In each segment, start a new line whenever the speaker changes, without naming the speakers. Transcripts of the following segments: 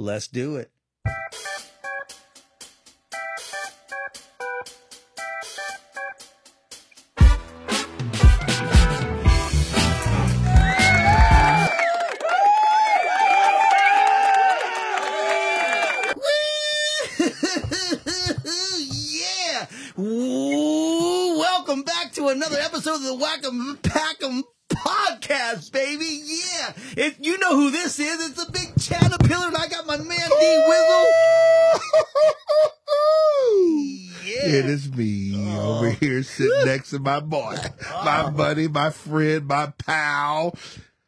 Let's do it. yeah! Welcome back to another episode of the Whack'em my
boy, my buddy, my friend, my pal.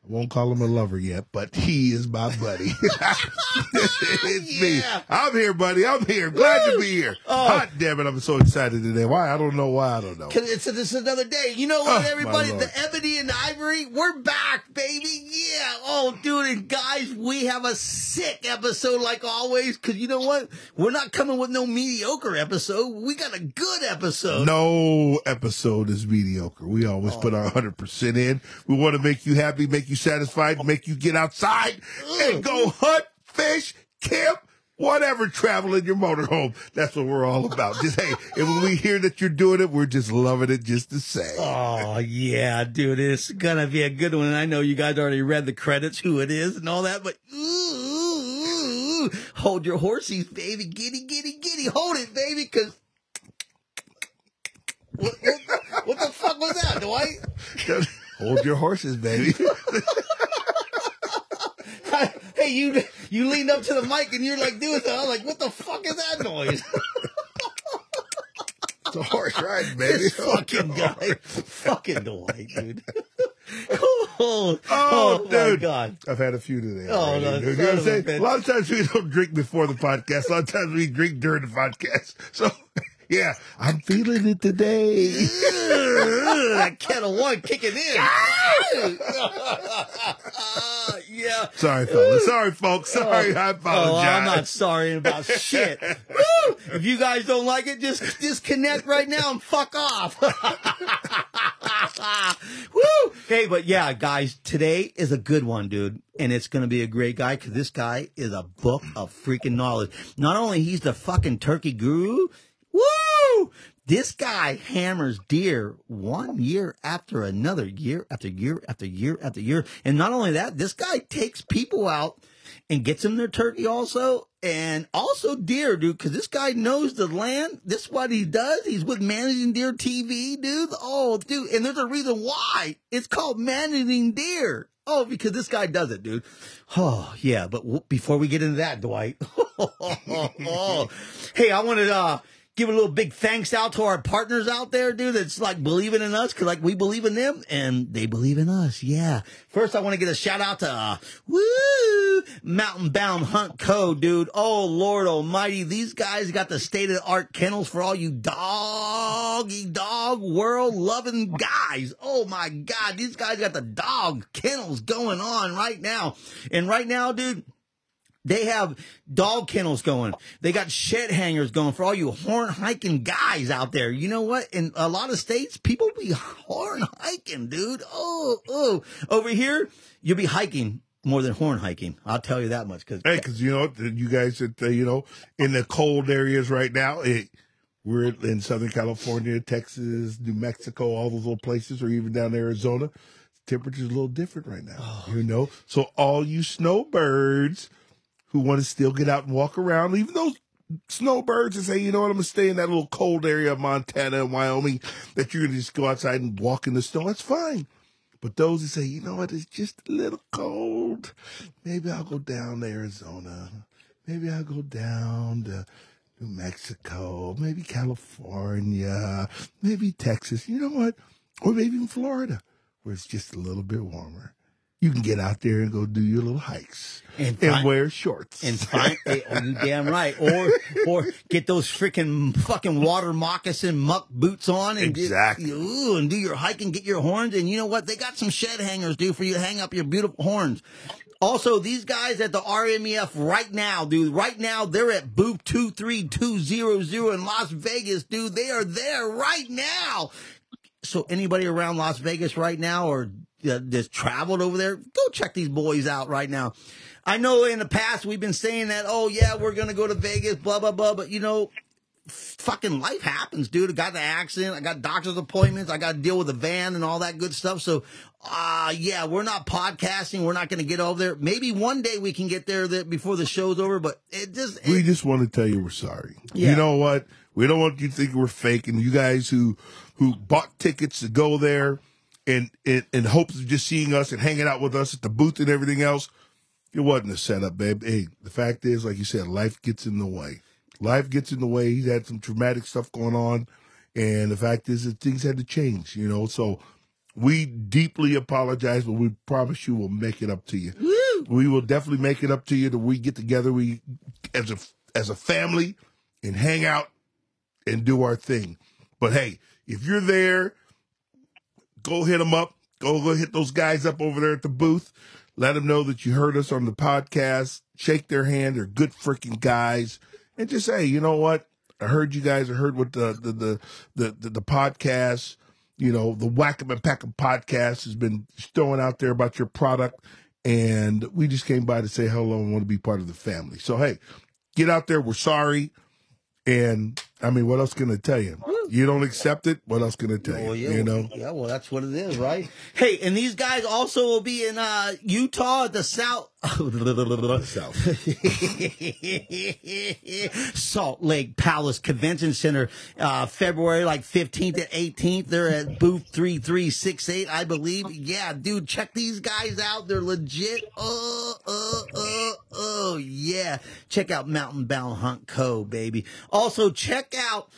I won't call him a lover yet, but he is my buddy. it's me. I'm here, buddy. I'm here. Glad to be here.
Oh.
Hot damn it. I'm so excited today. Why? I don't know why. I don't know.
Cause it's this is another day. You know
Oh,
what,
my
everybody? The ebony and ivory, we're back, baby. Yeah. Oh, dude, and guys, we have a sick episode like always. Cause you know what? We're not coming with no mediocre episode. We got a good episode.
No episode is mediocre. We always oh. put our 100% in. We want to make you happy, make you satisfied, make you get outside and go mm-hmm. hunt, fish, camp, whatever, travel in your motorhome. That's what we're all about. Just, hey, and when we hear that you're doing it, we're just loving it just the same.
Oh yeah, dude, it's gonna be a good one. And I know you guys already read the credits, who it is, and all that. But ooh, ooh, ooh. hold your horses, baby, giddy, giddy, giddy, hold it, baby, because. What, what, what the fuck was that, Dwight?
Hold your horses, baby.
hey, you you leaned up to the mic and you're like doing that. I'm like, what the fuck is that noise?
It's a horse ride, baby.
this fucking guy, fucking Dwight, dude. oh,
Oh,
oh
dude.
god.
I've had a few today.
Oh, no,
dude. You know what I'm saying? A lot of times we don't drink before the podcast. A lot of times we drink during the podcast. So, yeah, I'm feeling it today.
That Ketel One kicking in. yeah.
Sorry, fellas. Sorry, folks. Sorry. Oh. I
Oh,
apologize.
I'm not sorry about shit. Woo! If you guys don't like it, just disconnect right now and fuck off. Woo! Hey, but yeah, guys, today is a good one, dude. And it's going to be a great guy because this guy is a book of freaking knowledge. Not only he's the fucking turkey guru, woo! This guy hammers deer one year after another, year after year after year after year. And not only that, this guy takes people out and gets them their turkey also, and also deer, dude, because this guy knows the land. This is what he does. He's with Managing Deer TV, dude. Oh, dude, and there's a reason why it's called Managing Deer. Oh, because this guy does it, dude. Oh, yeah. But w- before we get into that, Dwight, hey, I wanted to uh, give a little big thanks out to our partners out there, dude. That's like believing in us, cause like we believe in them and they believe in us. Yeah. First, I want to get a shout out to uh, Woo Mountain Bound Hunt Co. Dude. Oh Lord Almighty, these guys got the state of the art kennels for all you doggy dog world loving guys. Oh my God, these guys got the dog kennels going on right now, and right now, dude. They have dog kennels going. They got shed hangers going for all you horn hiking guys out there. You know what? In a lot of states, people be horn hiking, dude. Oh, oh. Over here, you'll be hiking more than horn hiking. I'll tell you that much. Cause
Hey, because you know what, you guys, that uh, you know, in the cold areas right now, it, we're in Southern California, Texas, New Mexico, all those little places, or even down in Arizona. Temperature's a little different right now,
Oh.
you know. So all you snowbirds who want to still get out and walk around, even those snowbirds that say, you know what, I'm gonna stay in that little cold area of Montana and Wyoming, that you're gonna just go outside and walk in the snow, that's fine. But those that say, you know what, it's just a little cold. Maybe I'll go down to Arizona. Maybe I'll go down to New Mexico. Maybe California. Maybe Texas. You know what? Or maybe even Florida, where it's just a little bit warmer. You can get out there and go do your little hikes
And
and, wear shorts.
and find, oh, you damn right. Or, or get those freaking fucking water moccasin muck boots on and get-
Exactly.
ooh, and do your hiking, get your horns. And you know what? They got some shed hangers, dude, for you to hang up your beautiful horns. Also, these guys at the RMEF right now, dude, right now, they're at booth 23200 in Las Vegas, dude. They are there right now. So anybody around Las Vegas right now or uh, just traveled over there, go check these boys out right now. I know in the past we've been saying that, oh yeah, we're gonna go to Vegas, blah blah blah, but you know, fucking life happens, dude. I got the accident, I got doctor's appointments, I got to deal with the van and all that good stuff. So, uh, yeah, we're not podcasting. We're not gonna get over there. Maybe one day we can get there that before the show's over, but it just
We
it-
just want to tell you we're sorry.
Yeah.
You know what? We don't want you to think we're fake. And you guys who who bought tickets to go there and in, in hopes of just seeing us and hanging out with us at the booth and everything else, it wasn't a setup, babe. Hey, the fact is, like you said, life gets in the way. Life gets in the way. He's had some traumatic stuff going on, and the fact is that things had to change. You know, so we deeply apologize, but we promise you we'll make it up to you. We will definitely make it up to you that we get together, we as a as a family, and hang out and do our thing. But hey, if you're there, go hit them up. Go go hit those guys up over there at the booth. Let them know that you heard us on the podcast. Shake their hand. They're good freaking guys. And just say, you know what? I heard you guys. I heard what the the the the, the, the podcast, you know, the Whack 'em and Pack 'em podcast has been throwing out there about your product. And we just came by to say hello and want to be part of the family. So hey, get out there. We're sorry. And I mean, what else can I tell you? You don't accept it. What else can I tell you?
Well, yeah,
You know,
yeah, well, that's what it is, right? Hey, and these guys also will be in uh, Utah at the South. Salt Lake Palace Convention Center, uh, February like 15th and 18th. They're at booth 3368, I believe. Yeah, dude, check these guys out. They're legit. Oh, oh, oh, oh, yeah. Check out Mountain Bound Hunt Co., baby. Also, check out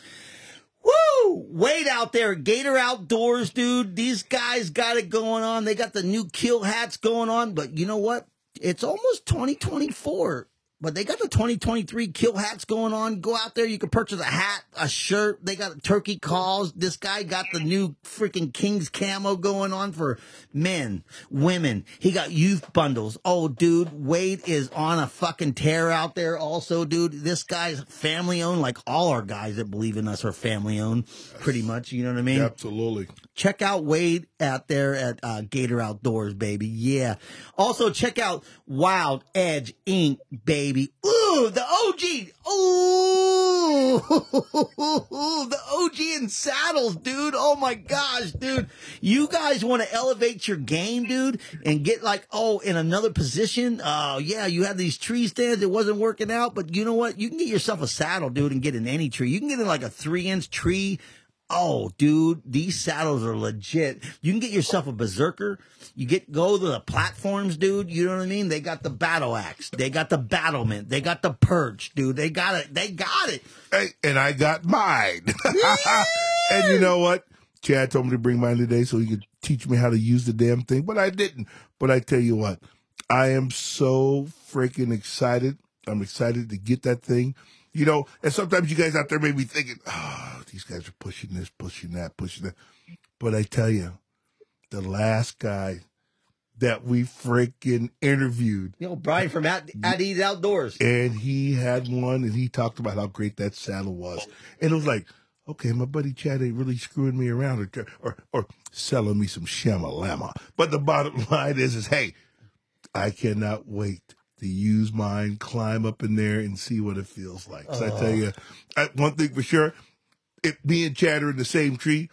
Woo! Wade out there, Gator Outdoors, dude. These guys got it going on. They got the new kill hats going on, but you know what? It's almost 2024. But they got the 2023 kill hats going on. Go out there. You can purchase a hat, a shirt. They got turkey calls. This guy got the new freaking King's camo going on for men, women. He got youth bundles. Oh, dude, Wade is on a fucking tear out there also, dude. This guy's family owned, like all our guys that believe in us are family owned, pretty much. You know what I mean?
absolutely.
check out Wade out there at uh, Gator Outdoors, baby. Yeah. Also, check out Wild Edge Inc., baby. Ooh, the OG. Ooh, the OG in saddles, dude. Oh my gosh, dude. You guys want to elevate your game, dude, and get like, oh, in another position. Oh, yeah, you had these tree stands. It wasn't working out, but you know what? You can get yourself a saddle, dude, and get in any tree. You can get in like a three inch tree. Oh, dude, these saddles are legit. You can get yourself a berserker. You get go to the platforms, dude. You know what I mean? They got the battle axe. They got the battlement. They got the perch, dude. They got it. They got it.
Hey, and I got mine. and you know what? Chad told me to bring mine today so he could teach me how to use the damn thing, but I didn't. But I tell you what, I am so freaking excited. I'm excited to get that thing. You know, and sometimes you guys out there may be thinking, oh, these guys are pushing this, pushing that, pushing that. But I tell you, the last guy that we freaking interviewed,
You know, Brian from at, at Eat Outdoors.
and he had one and he talked about how great that saddle was. And it was like, okay, my buddy Chad ain't really screwing me around or or, or selling me some shamalama. But the bottom line is is hey, I cannot wait to use mine, climb up in there and see what it feels like. So I tell you, I, one thing for sure, if me and Chad are in the same tree,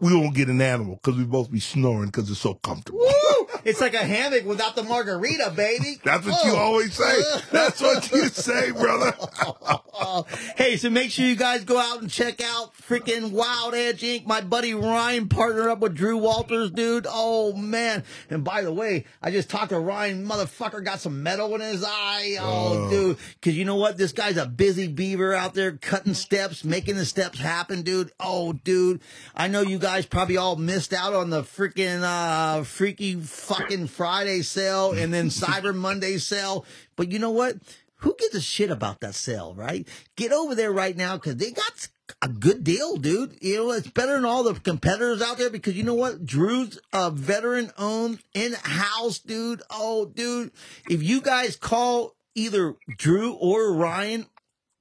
we won't get an animal because we both be snoring because it's so comfortable.
It's like a hammock without the margarita, baby.
That's what you
Oh.
always say. That's what you say, brother.
Hey, so make sure you guys go out and check out freaking Wild Edge Inc. My buddy Ryan partnered up with Drew Walters, dude. Oh man! And by the way, I just talked to Ryan. Motherfucker got some metal in his eye. Oh, dude, because you know what? This guy's a busy beaver out there cutting steps, making the steps happen, dude. Oh, dude, I know you guys probably all missed out on the freaking uh, freaky fucking Friday sale and then Cyber Monday sale. But you know what? who gives a shit about that sale, right? Get over there right now because they got a good deal, dude. You know, it's better than all the competitors out there because you know what? Drew's a veteran owned in house, dude. Oh, dude. If you guys call either Drew or Ryan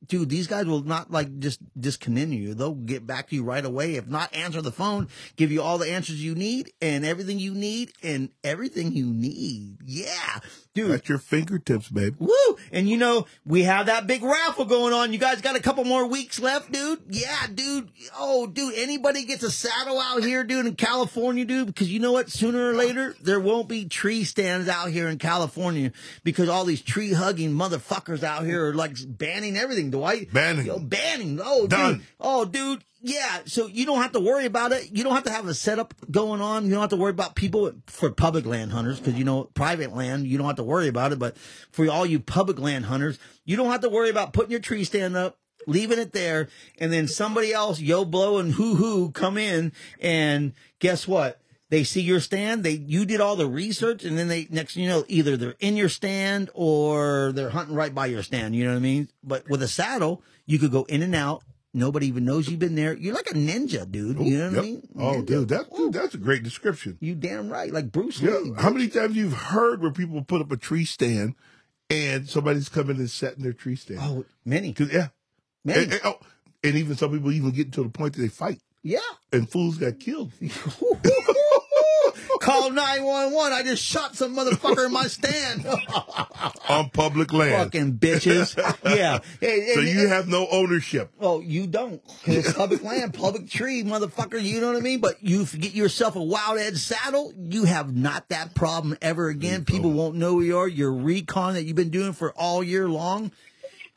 dude, these guys will not like just discontinue you. They'll get back to you right away. If not, answer the phone, give you all the answers you need and everything you need and everything you need. Yeah, dude.
At your fingertips, babe.
Woo! And you know, we have that big raffle going on. You guys got a couple more weeks left, dude. Yeah, dude. Oh, dude, anybody gets a saddle out here, dude, in California, dude, because you know what? Sooner or later, there won't be tree stands out here in California because all these tree hugging motherfuckers out here are like banning everything, Dwight.
Banning.
Yo, banning. Oh,
Done.
dude. Oh, dude. Yeah, so you don't have to worry about it. You don't have to have a setup going on. You don't have to worry about people for public land hunters because you know private land you don't have to worry about it. But for all you public land hunters, you don't have to worry about putting your tree stand up, leaving it there, and then somebody else, yo blow and hoo hoo, come in and guess what? They see your stand. They you did all the research, and then they next thing you know either they're in your stand or they're hunting right by your stand. You know what I mean? But with a saddle, you could go in and out. Nobody even knows you've been there. You're like a ninja, dude. You oh, know what
Yep.
I mean?
Oh,
Ninja.
dude, that, dude, that's a great description.
You damn right, like Bruce
Yeah.
Lee.
How many times you've heard where people put up a tree stand and somebody's coming and setting their tree stand?
Oh, many,
yeah.
many.
And, and- oh, and even some people even get to the point that they fight
yeah.
and fools got killed.
Call nine one one. I just shot some motherfucker in my stand.
on public land.
Fucking bitches. Yeah.
So you have no ownership.
Oh, you don't. 'Cause it's public land, public tree, motherfucker. You know what I mean? But you get yourself a wild edge saddle, you have not that problem ever again. People won't know who you are. Your recon that you've been doing for all year long.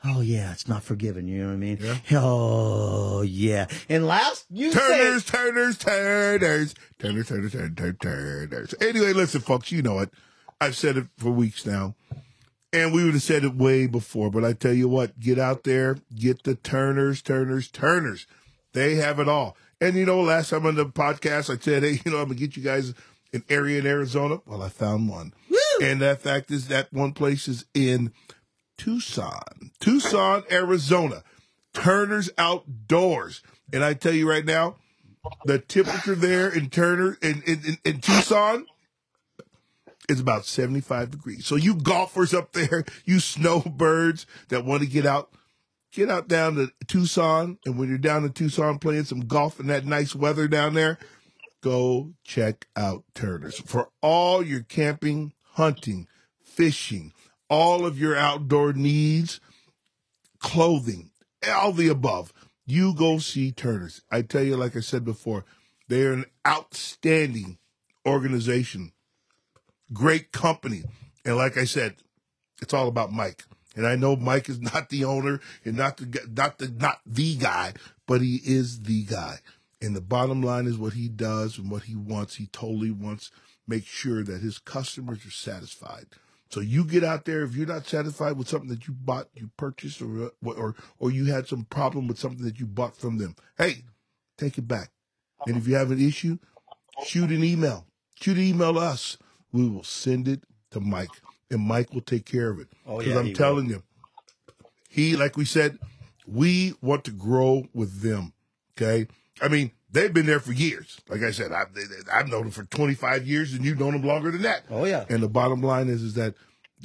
Oh yeah, it's not forgiven. You know what I mean? Yeah. Oh yeah. And last, you
Turners,
say
Turners, Turners, Turners, Turners, Turners, Turners, Turners. Anyway, listen, folks, you know it. I've said it for weeks now. And we would have said it way before, but I tell you what, get out there, get the Turners, Turners, Turners. They have it all. And you know, last time on the podcast, I said, hey, you know, I'm gonna get you guys an area in Arizona. Well, I found one. And that fact is that one place is in Tucson, Tucson, Arizona. Turner's Outdoors. And I tell you right now, the temperature there in Turner in, in, in, Tucson is about 75 degrees. So you golfers up there, you snowbirds that want to get out, get out down to Tucson. And when you're down in Tucson playing some golf in that nice weather down there, go check out Turner's for all your camping, hunting, fishing, all of your outdoor needs, clothing, all the above. You go see Turner's. I tell you, like I said before, they're an outstanding organization, great company. And like I said, it's all about Mike. And I know Mike is not the owner and not the not the not the guy, but he is the guy. And the bottom line is what he does and what he wants. He totally wants make sure that his customers are satisfied. So you get out there if you're not satisfied with something that you bought, you purchased, or or or you had some problem with something that you bought from them. Hey, take it back. And if you have an issue, shoot an email. Shoot an email to us. We will send it to Mike, and Mike will take care of it.
Oh,
Because
yeah,
I'm
he will.
telling you, he, like we said, we want to grow with them. Okay. I mean, they've been there for years. Like I said, I've, I've known them for 25 years, and you've known them longer than that.
Oh yeah.
And the bottom line is, is that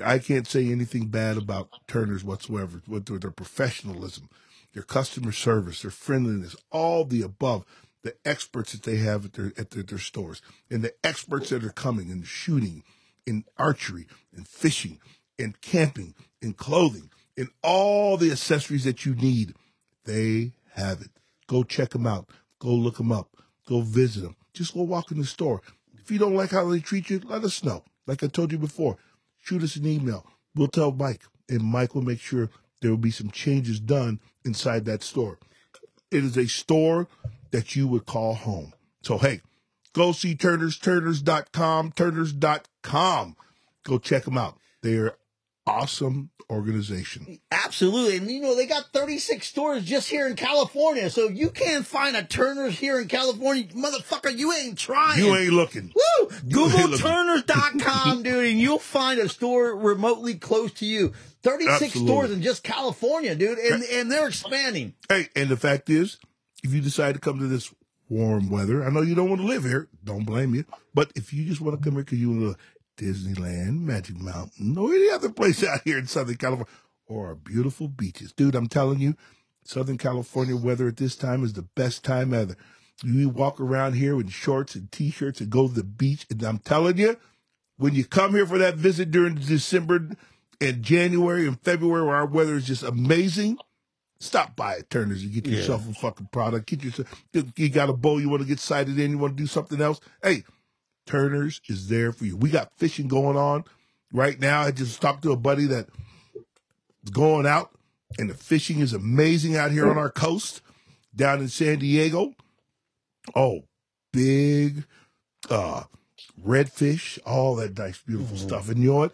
I can't say anything bad about Turner's whatsoever with their, their professionalism, their customer service, their friendliness, all the above. The experts that they have at their at their, their stores, and the experts that are coming in shooting, in archery, in fishing, in camping, in clothing, in all the accessories that you need, they have it. Go check them out. Go look them up. Go visit them. Just go walk in the store. If you don't like how they treat you, let us know. Like I told you before, shoot us an email. We'll tell Mike, and Mike will make sure there will be some changes done inside that store. It is a store that you would call home. So, hey, go see Turner's, Turners.com, Turners.com. Go check them out. They're awesome organization.
Absolutely. And you know, they got 36 stores just here in California. So if you can't find a Turner's here in California, motherfucker, you ain't trying.
You ain't looking.
Woo! Google Turners.com, dude, and you'll find a store remotely close to you. 36
Absolutely.
stores in just California, dude, and, and they're expanding.
Hey, and the fact is, if you decide to come to this warm weather, I know you don't want to live here. Don't blame you. But if you just want to come here because you want to Disneyland, Magic Mountain, or any other place out here in Southern California, or our beautiful beaches. Dude, I'm telling you, Southern California weather at this time is the best time ever. You walk around here in shorts and t-shirts and go to the beach. And I'm telling you, when you come here for that visit during December and January and February where our weather is just amazing, stop by at Turner's and get
Yeah.
yourself a fucking product. Get yourself, you got a bowl you want to get sighted in, you want to do something else. Hey, Turner's is there for you. We got fishing going on right now. I just talked to a buddy that is going out and the fishing is amazing out here on our coast down in San Diego. Oh, big uh redfish, all that nice, beautiful stuff. And you know what?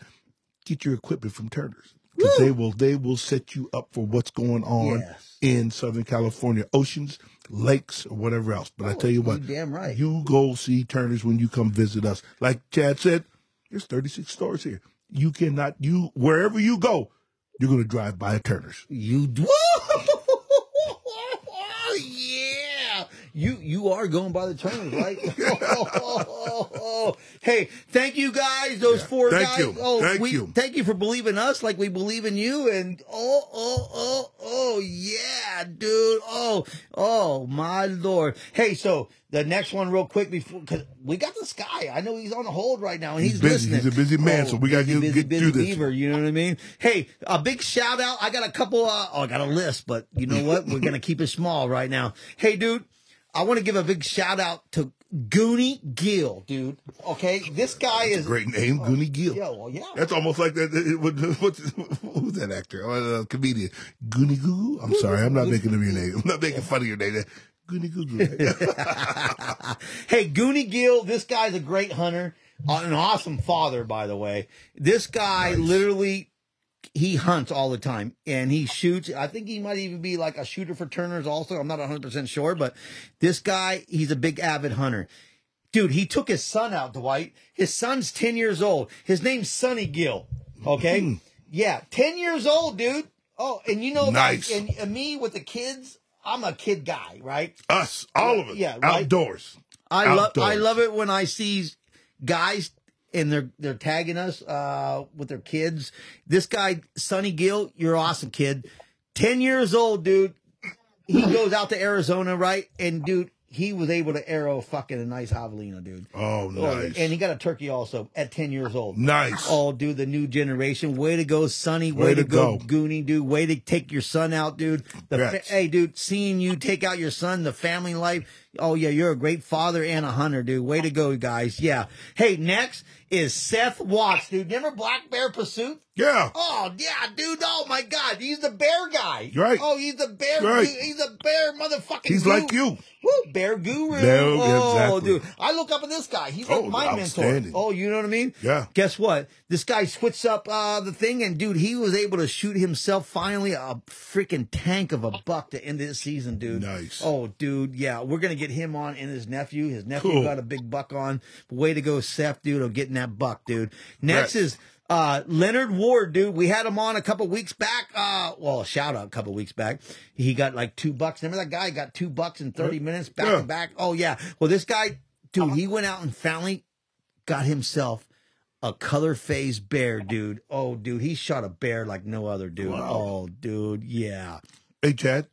Get your equipment from Turner's. Because they will they will set you up for what's going on
Yes.
in Southern California, oceans, lakes, or whatever else. But I oh, tell you what,
You damn right.
you go see Turner's when you come visit us. Like Chad said, there's 36 stores here. You cannot, you wherever you go, you're going to drive by a Turner's.
You do. yeah. You you are going by the terms, right? hey, thank you guys, those four
Thank
guys.
you.
Oh,
Thank
we,
you.
Thank you for believing us like we believe in you. And oh, oh, oh, oh, yeah, dude. Oh, oh, my lord. Hey, so the next one, real quick, before because we got this guy. I know he's on hold right now, and he's,
He's busy.
listening.
He's a busy man, so we
busy,
get-
busy,
get
busy
through this.
beaver, you know what I mean? Hey, a big shout out. I got a couple. Uh, oh, I got a list, but you know what? We're gonna keep it small right now. Hey, dude, I want to give a big shout out to Goonie Gill, dude. Okay, this guy is
Great name, Goonie Gill.
Yeah, well, yeah.
That's almost like that. it- what- What's who's that actor? Oh, uh, comedian Goonie Goo. I'm sorry, I'm not making of your name. I'm not making fun of your name. Goonie Goo.
Hey, Goonie Gill, this guy's a great hunter, uh, an awesome father, by the way. This guy literally, he hunts all the time and he shoots. I think he might even be like a shooter for Turner's also. I'm not 100% sure, but this guy, he's a big avid hunter. Dude, he took his son out, Dwight. His son's 10 years old. His name's Sonny Gill. Okay? Hmm. Yeah, 10 years old, dude. Oh, and you know,
Nice.
and, and me with the kids, I'm a kid guy, right?
Us, all of us,
Yeah, right.
outdoors.
I love I love it when I see guys and they're they're tagging us uh with their kids. This guy, Sonny Gill, you're awesome, kid. Ten years old, dude. He goes out to Arizona, right? And dude, he was able to arrow fucking a nice javelina, dude.
Oh, nice.
And he got a turkey also at ten years old.
Nice.
Oh, dude, the new generation. Way to go, Sonny. Way,
Way
to,
to
go,
go.
Goonie, dude. Way to take your son out, dude. The fa- hey, dude, seeing you take out your son, the family life. Oh, yeah, you're a great father and a hunter, dude. Way to go, guys. Yeah. Hey, next is Seth Watts, dude. Remember Black Bear Pursuit?
Yeah.
Oh, yeah, dude. Oh, my God. He's the bear guy.
Right.
Oh, he's the bear.
Right.
He's a bear motherfucking
He's
guru.
like you.
Woo, bear guru.
Bear-
oh,
exactly.
dude. I look up at this guy. He's like
Oh,
my mentor. Oh, you know what I mean?
Yeah.
Guess what? This guy switched up uh, the thing, and dude, he was able to shoot himself finally a freaking tank of a buck to end this season, dude.
Nice.
Oh, dude, yeah, we're gonna get him on and his nephew. His nephew
Cool.
got a big buck on. Way to go, Seth, dude, on getting that buck, dude. Next
Congrats.
is uh, Leonard Ward, dude. We had him on a couple weeks back. Uh, well, shout out a couple weeks back. He got like two bucks. Remember that guy got two bucks in 30 minutes back
Yeah.
to back? Oh, yeah. Well, this guy, dude, he went out and finally got himself a color phase bear, dude. Oh, dude, he shot a bear like no other, dude.
Wow.
Oh, dude, yeah.
Hey, Chad,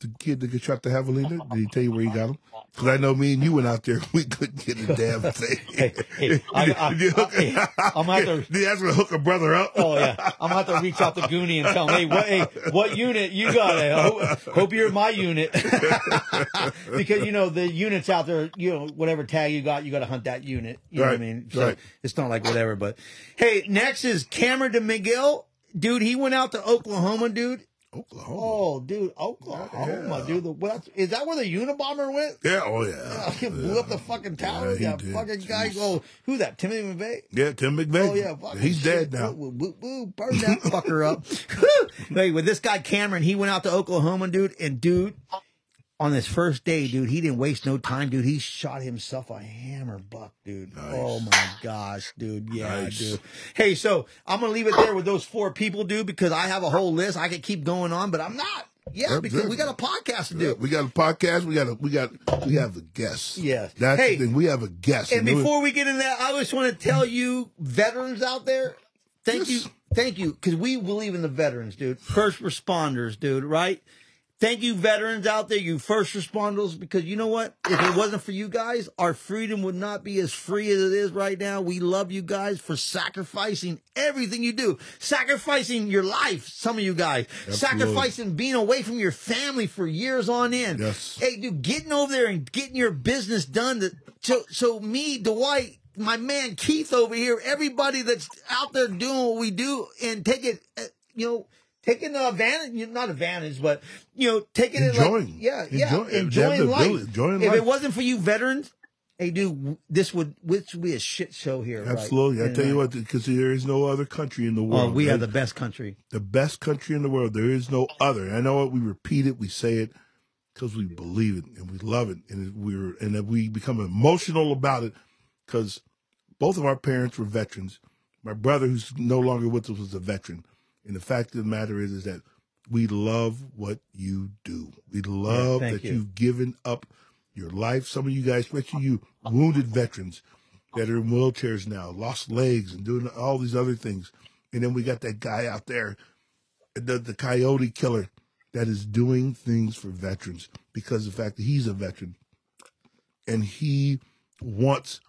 the kid that got shot the javelina, did he tell you where he got him? Because I know me and you went out there, we couldn't get a damn thing.
Hey, hey, I- I-
Did you hook-
I- hey, I'm gonna have to-
Did you ask me to hook a brother up?
Oh yeah, I'm gonna have to reach out to Goonie and tell him, hey, what, hey, what unit you got? I hope, hope you're my unit, because you know the units out there. You know, whatever tag you got, you got to hunt that unit. You know what I mean? So
right.
it's not like whatever. But hey, next is Cameron DeMiguel, dude. He went out to Oklahoma, dude.
Oklahoma.
Oh, dude, Oklahoma, dude. The, what, is that where the Unabomber went?
Yeah, oh yeah.
He blew up the fucking tower.
Yeah,
Yeah,
did.
fucking guy. Oh, who that? Timothy McVeigh.
Yeah, Tim McVeigh.
Oh yeah,
he's
shit.
dead now.
Woo, woo, woo, burn that fucker up. hey, with this guy Cameron, he went out to Oklahoma, dude, and dude, on his first day, dude, he didn't waste no time, dude. He shot himself a hammer buck, dude. Oh my gosh, dude. Yeah,
Nice.
dude. Hey, so I'm gonna leave it there with those four people, dude, because I have a whole list. I could keep going on, but I'm not. Yeah, because we got a podcast to
Yeah,
do.
we got a podcast. We got a we got we have a guest.
Yes.
that's
Hey.
the thing. We have a guest.
And
was-
before we get into that, I just want to tell you, veterans out there, thank
Yes.
you, thank you, because we believe in the veterans, dude. First responders, dude, right? Thank you, veterans out there, you first responders, because you know what? If it wasn't for you guys, our freedom would not be as free as it is right now. We love you guys for sacrificing everything you do, sacrificing your life, some of you guys, sacrificing being away from your family for years on end.
Yes.
Hey, dude, getting over there and getting your business done. To, so, so me, Dwight, my man Keith over here, everybody that's out there doing what we do and take it, uh, you know, taking advantage, not advantage, but you know, taking it like,
Enjoying.
yeah, yeah, enjoying life.
ability- enjoying
if
life.
it wasn't for you veterans, hey, dude, this would this would be a shit show here. right?
Absolutely. I tell you
uh,
what, because there is no other country in the
Oh,
world.
we
right?
are the best country.
the best country in the world. There is no other. I know it. We repeat it. We say it because we believe it and we love it, and we're and that we become emotional about it because both of our parents were veterans. My brother, who's no longer with us, was a veteran. And the fact of the matter is, is that we love what you do. We love
thank
that
you.
you've given up your life. Some of you guys, especially you wounded veterans that are in wheelchairs now, lost legs and doing all these other things. And then we got that guy out there the, the coyote killer that is doing things for veterans because of the fact that he's a veteran and he wants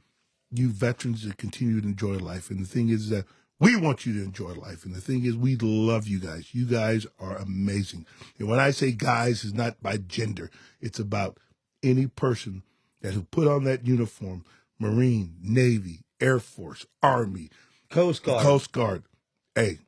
you veterans to continue to enjoy life. And the thing is that we want you to enjoy life. And the thing is, we love you guys. You guys are amazing. And when I say guys, it's not by gender. It's about any person that who put on that uniform, Marine, Navy, Air Force, Army,
Coast Guard.
Coast Guard. Hey,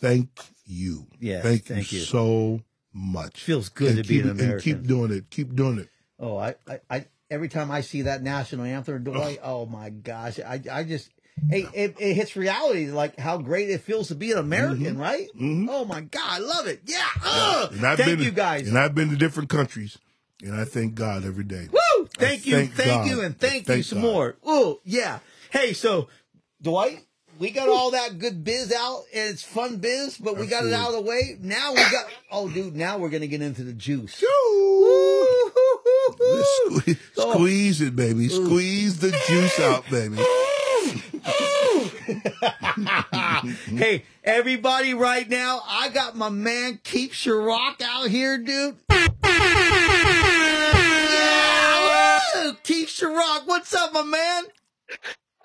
thank you.
Yes,
thank,
thank
you,
you.
so much.
Feels good
And
to be
keep
an
it- And keep doing it. Keep doing it.
Oh, I, I, I, every time I see that national anthem, Dwight, oh my gosh, I, I just, hey, it, it hits reality, like how great it feels to be an American, right?
Mhm.
Oh my God, I love it. Yeah.
I've
Thank
been,
you guys.
And I've been to different countries, and I thank God every day.
Woo! Thank
I
you,
thank
thank,
God.
you, and
I
thank, you some
God.
more. Oh, yeah. Hey, so Dwight, we got all that good biz out, and it's fun biz, but we got it out of the way. Now we got, oh, dude, now we're gonna get into the juice.
Squeeze,
Oh.
squeeze it, baby. Squeeze the juice out, baby.
hey, everybody, right now, I got my man Keith Sharrock out here, dude. Yeah, woo! Keith Sharrock, what's up, my man?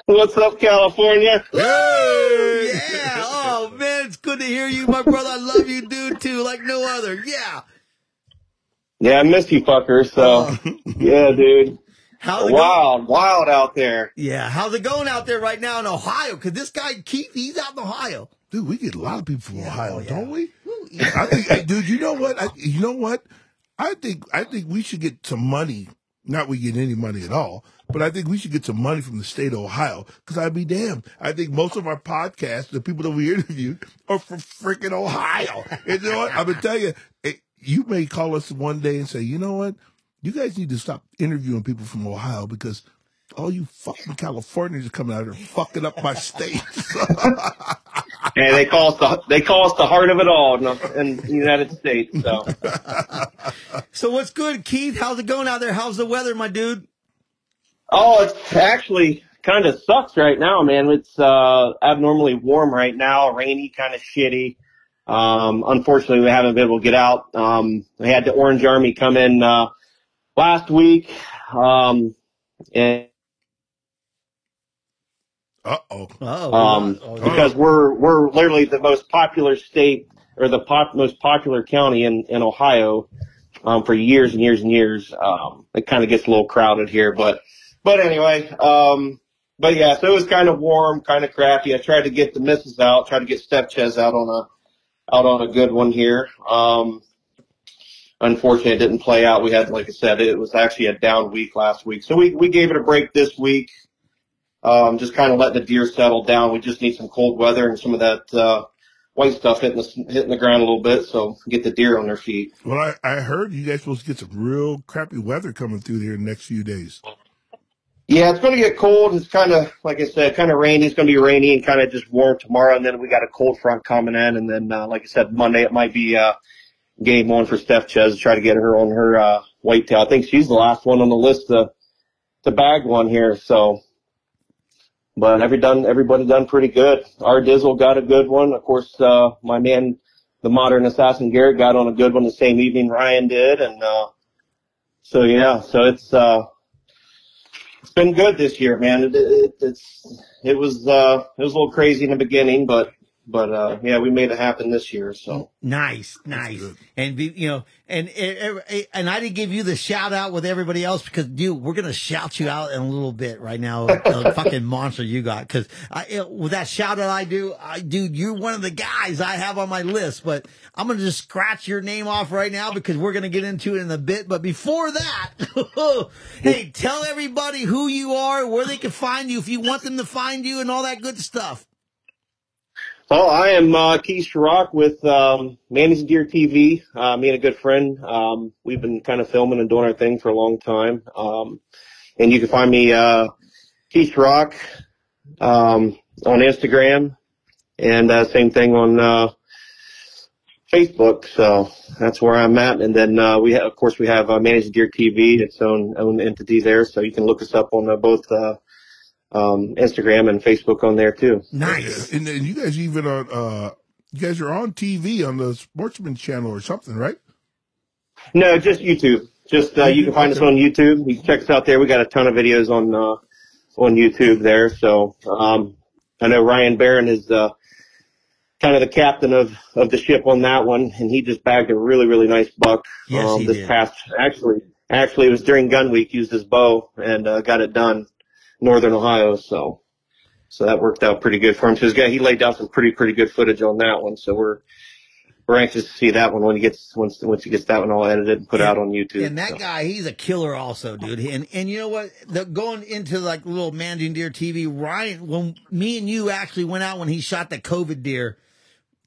What's up, California?
Yeah, oh man, it's good to hear you, my brother. I love you, dude, too, like no other. Yeah.
Yeah, I miss you fucker. So,
Oh.
yeah, dude.
How's it going?
Wild, wild out there.
Yeah, how's it going out there right now in Ohio? Because this guy Keith, he's out in Ohio.
Dude, we get a lot of people from
Yeah,
Ohio,
oh, yeah.
don't we? I think, dude, you know what? I, you know what? I think I think we should get some money. Not we get any money at all, but I think we should get some money from the state of Ohio. Because I'd be damned. I think most of our podcasts, the people that we interview, are from freaking Ohio. And you know what? I'm gonna tell you, eh, you may call us one day and say, you know what? You guys need to stop interviewing people from Ohio because all you fucking Californians are coming out here fucking up my state.
And they call us the they call us the heart of it all in the, in the United States. So,
So what's good, Keith? How's it going out there? How's the weather, my dude?
oh, it's actually kind of sucks right now, man. It's uh abnormally warm right now, rainy, kind of shitty. Um, unfortunately, we haven't been able to get out. Um, we had the Orange Army come in uh, last week, um, and
uh oh.
Oh,
um,
oh,
because we're we're literally the most popular state or the pop, most popular county in in Ohio um, for years and years and years. Um, it kind of gets a little crowded here, but but anyway, um, but yeah, so it was kind of warm, kind of crappy. I tried to get the misses out, tried to get Steph Ches out on a out on a good one here. Um, unfortunately, it didn't play out. We had, like I said, it was actually a down week last week, so we we gave it a break this week. Um, just kind of letting the deer settle down. We just need some cold weather and some of that uh, white stuff hitting the hitting the ground a little bit, so get the deer on their feet.
Well, I, I heard you guys supposed to get some real crappy weather coming through here in the next few days.
Yeah, it's going to get cold. It's kind of, like I said, kind of rainy. It's going to be rainy and kind of just warm tomorrow. And then we got a cold front coming in. And then, uh, like I said, Monday it might be uh, game one for Steph Ches to try to get her on her uh, whitetail. I think she's the last one on the list to to bag one here. So but every done everybody done pretty good. Our Dizzle got a good one. Of course, uh, my man, the modern assassin Garrett, got on a good one the same evening Ryan did, and uh, so yeah, so it's uh, it's been good this year, man. It, it, it's it was uh, it was a little crazy in the beginning, but but uh, yeah, we made it happen this year. So
nice, nice, and be, you know, and and I didn't give you the shout out with everybody else because, dude, we're gonna shout you out in a little bit right now. the fucking monster you got because with that shout out I do, I dude, you're one of the guys I have on my list. But I'm gonna just scratch your name off right now because we're gonna get into it in a bit. But before that, hey, tell everybody who you are, where they can find you if you want them to find you, and all that good stuff.
Well, I am uh, Keith Sharrock with um, Managing Deer TV. Uh, me and a good friend. Um, we've been kind of filming and doing our thing for a long time. Um, and you can find me uh, Keith Sharrock um, on Instagram, and uh, same thing on uh, Facebook. So that's where I'm at. And then uh, we, of course, we have uh, Managing Deer TV, its own own entity there. So you can look us up on uh, both. Uh, um, Instagram and Facebook on there too.
Nice.
And, and you guys even are, uh, you guys are on TV on the Sportsman channel or something, right?
No, just YouTube. Just, uh, you can find us on YouTube. You can check us out there. We got a ton of videos on, uh, on YouTube there. So, um, I know Ryan Barron is, uh, kind of the captain of, of the ship on that one. And he just bagged a really, really nice buck.
Yes,
um, this
did.
past, actually, actually it was during gun week, used his bow and, uh, got it done. Northern Ohio. So, so that worked out pretty good for him. So his guy, he laid down some pretty, pretty good footage on that one. So we're, we're anxious to see that one when he gets, once, once he gets that one all edited and put
and,
out on YouTube.
And that
so.
guy, he's a killer also, dude. And, and you know what? The, going into like little managing deer TV, Ryan, when me and you actually went out when he shot the COVID deer,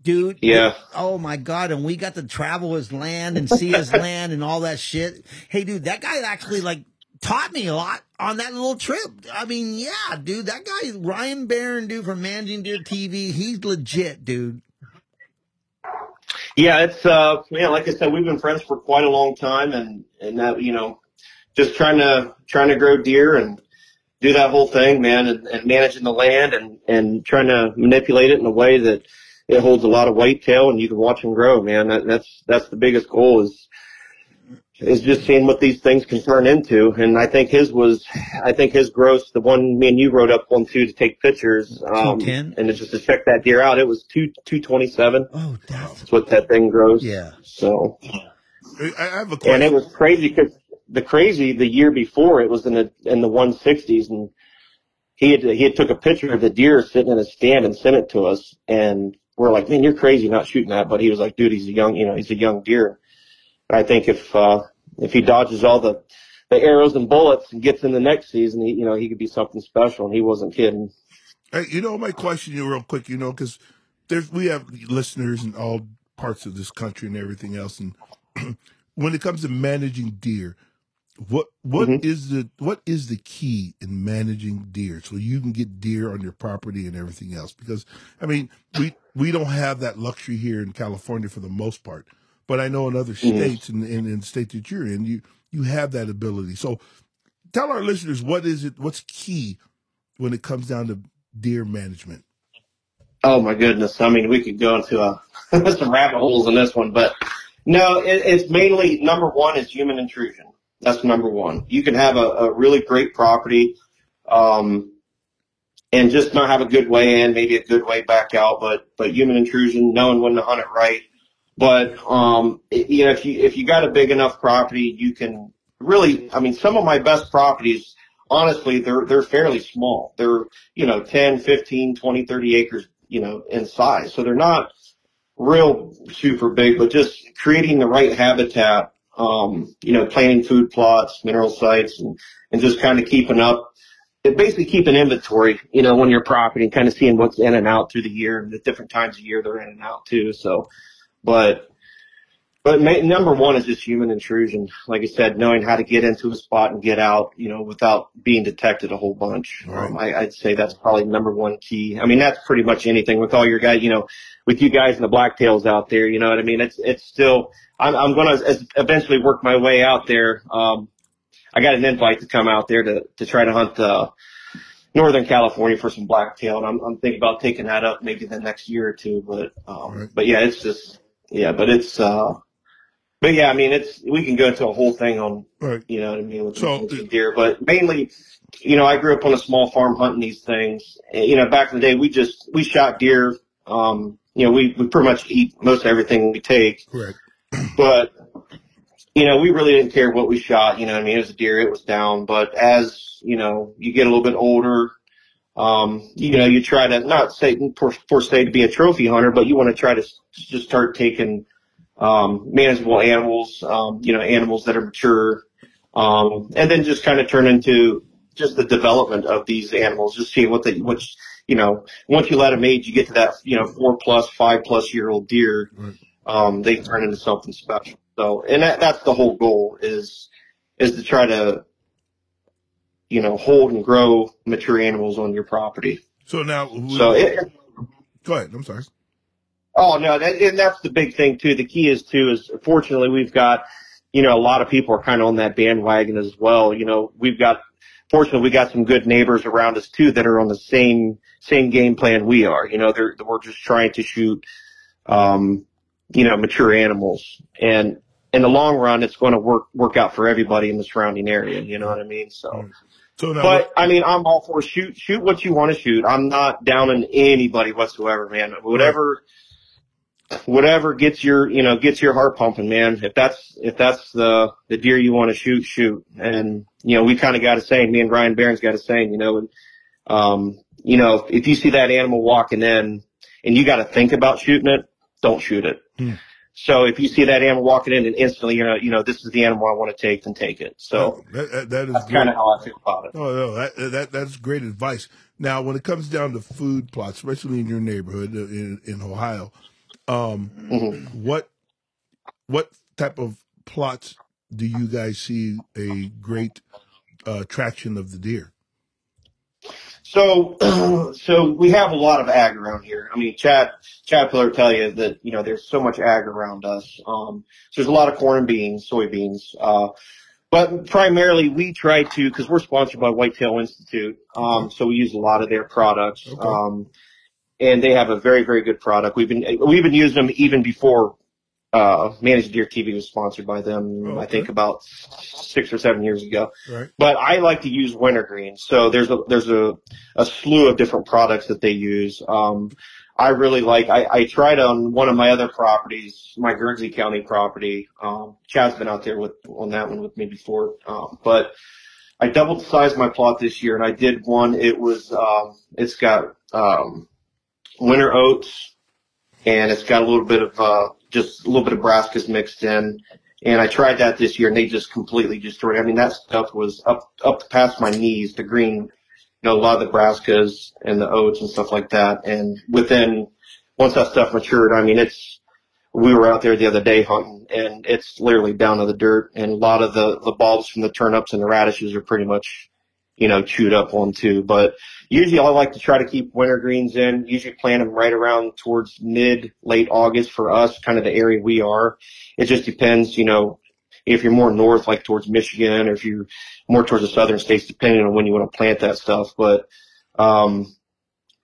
dude.
Yeah.
Oh my God. And we got to travel his land and see his land and all that shit. Hey, dude, that guy actually like taught me a lot on that little trip. I mean, yeah, dude, that guy, Ryan Barron, dude, from Managing Deer TV, he's legit, dude.
Yeah, it's, uh, yeah, like I said, we've been friends for quite a long time and, and that, you know, just trying to, trying to grow deer and do that whole thing, man, and, and managing the land and, and trying to manipulate it in a way that it holds a lot of whitetail and you can watch them grow, man. That, that's, that's the biggest goal is, is just seeing what these things can turn into. And I think his was, I think his gross, the one me and you wrote up on two to take pictures, um,
210?
and just to check that deer out, it was two, 227.
Oh, that's,
That's what that thing grows.
yeah.
So,
I I have a question.
and it was crazy because the crazy the year before it was in the, in the 160s and he had, he had took a picture of the deer sitting in a stand and sent it to us. And we're like, man, you're crazy not shooting that. But he was like, dude, he's a young, you know, he's a young deer. I think if uh, if he dodges all the the arrows and bullets and gets in the next season, he, you know, he could be something special. And he wasn't kidding.
Hey, you know, my question you real quick, you know, because there's we have listeners in all parts of this country and everything else, and when it comes to managing deer, what what
Mhm.
is the what is the key in managing deer so you can get deer on your property and everything else? Because I mean, we we don't have that luxury here in California for the most part, but I know in other
Mhm.
states and in, in the state that you're in, you you have that ability. So tell our listeners what is it what's key when it comes down to deer management.
Oh my goodness! I mean, we could go into uh some rabbit holes in this one, but no, it, it's mainly number one is human intrusion. That's number one. You can have a, a really great property, um, and just not have a good way in, maybe a good way back out, but but human intrusion, knowing when to hunt it right. But um, it- you know, if you if you got a big enough property, you can really. I mean, some of my best properties, honestly, they're they're fairly small. They're you know 10, 15, 20, 30 acres, you know, in size. So they're not real super big, but just creating the right habitat, um, you know, planting food plots, mineral sites, and, and just kind of keeping up, it basically keeping inventory, you know, on your property and kind of seeing what's in and out through the year and the different times of year they're in and out too. So, but, but ma- number one is just human intrusion. Like I said, knowing how to get into a spot and get out, you know, without being detected a whole bunch. Um, I, I'd say that's probably number one key. I mean, that's pretty much anything with all your guys, you know, with you guys and the blacktails out there, you know what I mean? It's, it's still, I'm, I'm going to eventually work my way out there. Um, I got an invite to come out there to, to try to hunt, uh, Northern California for some blacktail, and I'm, I'm thinking about taking that up maybe the next year or two. But um,
Right.
but yeah, it's just yeah, but it's uh, but yeah, I mean, it's we can go into a whole thing on
Right.
you know what I mean with
So-
deer, but mainly, you know, I grew up on a small farm hunting these things. And, You know, back in the day, we just we shot deer. Um, you know, we we pretty much eat most everything we take,
Correct.
but you know, we really didn't care what we shot. You know, what I mean, it was a deer, it was down. But as you know, you get a little bit older. Um, you know, you try to not say per, per se to be a trophy hunter, but you want to try to s- just start taking um, manageable animals, um, you know, animals that are mature, um, and then just kind of turn into just the development of these animals, just seeing what they, which, you know, once you let them age, you get to that, you know, four plus, five plus year old deer,
Right.
um, they turn into something special. So, and that, that's the whole goal is, is to try to, you know, hold and grow mature animals on your property.
So now,
So it,
go ahead. I'm sorry.
Oh no, that, and that's the big thing too. The key is too is fortunately we've got, you know, a lot of people are kind of on that bandwagon as well. You know, we've got, fortunately we got some good neighbors around us too that are on the same same game plan we are. You know, they're we're just trying to shoot, um, you know, mature animals, and in the long run, it's going to work work out for everybody in the surrounding area. You know what I mean? So.
Right. So
But I mean, I'm all for shoot shoot what you want to shoot. I'm not down on anybody whatsoever, man. Whatever, whatever gets your you know gets your heart pumping, man. If that's if that's the the deer you want to shoot, shoot. And you know, we kind of got a saying. Me and Ryan Barron's got a saying. You know, and um, you know, if you see that animal walking in and you got to think about shooting it, don't shoot it.
Hmm.
So if you see that animal walking in and instantly, you know, you know, this is the animal I want to take, then take it. So
that, that, that is
that's kind of how I feel about it.
Oh, no, that, that that's great advice. Now, when it comes down to food plots, especially in your neighborhood uh, in in Ohio, um,
Mhm.
what what type of plots do you guys see a great uh, traction of the deer?
So, so we have a lot of ag around here. I mean, Chad, Chad Pillar will tell you that, you know, there's so much ag around us. Um, so there's a lot of corn and beans, soybeans, uh, but primarily we try to, cause we're sponsored by Whitetail Institute. Um, so we use a lot of their products.
Okay.
Um, and they have a very, very good product. We've been, we've been using them even before, uh, Managing Deer TV was sponsored by them,
Oh,
I think about six or seven years ago
Right.
but I like to use wintergreen. So there's a there's a, a slew of different products that they use. Um, I really like. I, I tried on one of my other properties, my Guernsey County property. Um, Chad's been out there with on that one with me before, um, but I doubled the size of my plot this year, and I did one. It was um, it's got um, winter oats, and it's got a little bit of uh, just a little bit of brassicas mixed in. And I tried that this year, and they just completely destroyed. I mean, that stuff was up up past my knees. The green, you know, a lot of the brassicas and the oats and stuff like that. And within once that stuff matured, I mean, it's we were out there the other day hunting, and it's literally down to the dirt. And a lot of the the bulbs from the turnips and the radishes are pretty much, you know, chewed up on too. But usually, I like to try to keep winter greens in. Usually, plant them right around towards mid late August for us, kind of the area we are. It just depends, you know, if you're more north, like towards Michigan, or if you're more towards the southern states, depending on when you want to plant that stuff. But, um,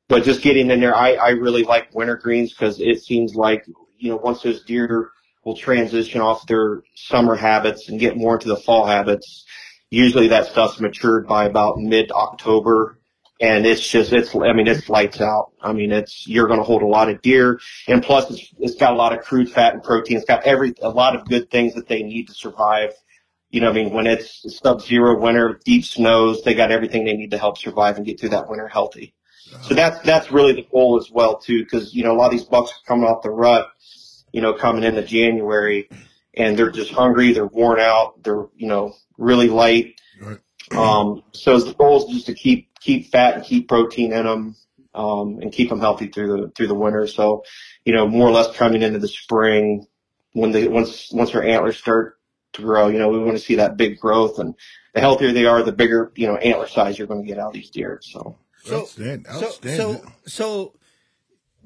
but just getting in there, I, I really like winter greens because it seems like, you know, once those deer will transition off their summer habits and get more into the fall habits, usually that stuff's matured by about mid October. And it's just, it's, I mean, it's lights out. I mean, it's, you're going to hold a lot of deer. And plus it's, it's got a lot of crude fat and protein. It's got every, a lot of good things that they need to survive. You know, I mean, when it's sub-zero winter, deep snows, they got everything they need to help survive and get through that winter healthy. So that's, that's really the goal as well too, because, you know, a lot of these bucks are coming off the rut, you know, coming into January and they're just hungry, they're worn out, they're, you know, really light.
Right.
Um, so the goal is just to keep, keep fat and keep protein in them, um, and keep them healthy through the, through the winter. So, you know, more or less coming into the spring when they, once, once their antlers start to grow, you know, we want to see that big growth and the healthier they are, the bigger, you know, antler size you're going to get out of these deer. So.
So,
Outstanding.
so,
Outstanding.
so, so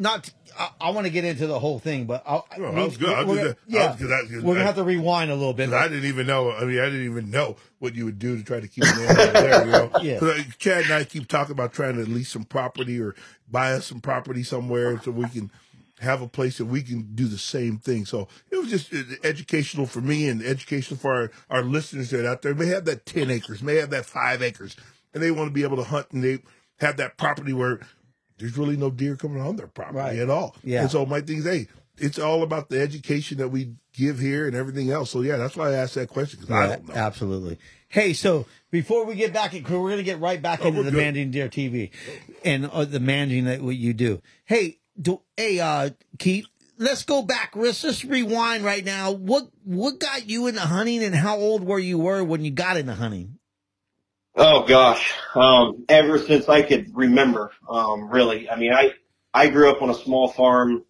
not. To, I, I want to get into the whole thing, but I'll,
No, that was good. I
we're
was
gonna-
I
yeah,
was- I-
we're gonna
I-
have to rewind a little bit.
I didn't even know. I mean, I didn't even know what you would do to try to keep animal there. You know,
Yeah.
Chad and I keep talking about trying to lease some property or buy us some property somewhere so we can have a place that we can do the same thing. So it was just uh, educational for me and educational for our, our listeners that are out there may have that ten acres, may have that five acres, and they want to be able to hunt and they have that property where there's really no deer coming on their property
Right.
at all.
Yeah.
And so my thing is, hey, it's all about the education that we give here and everything else. So yeah, that's why I asked that question because I
Yeah,
don't know.
absolutely. Hey, so before we get back, in, we're going to get right back
Oh,
into the
good.
managing deer TV and uh, the managing that what you do. Hey, do, hey, uh, Keith, let's go back. Let's just rewind right now. What what got you into hunting, and how old were you were when you got into hunting?
Oh gosh, um, ever since I could remember, um, really. I mean, I I grew up on a small farm.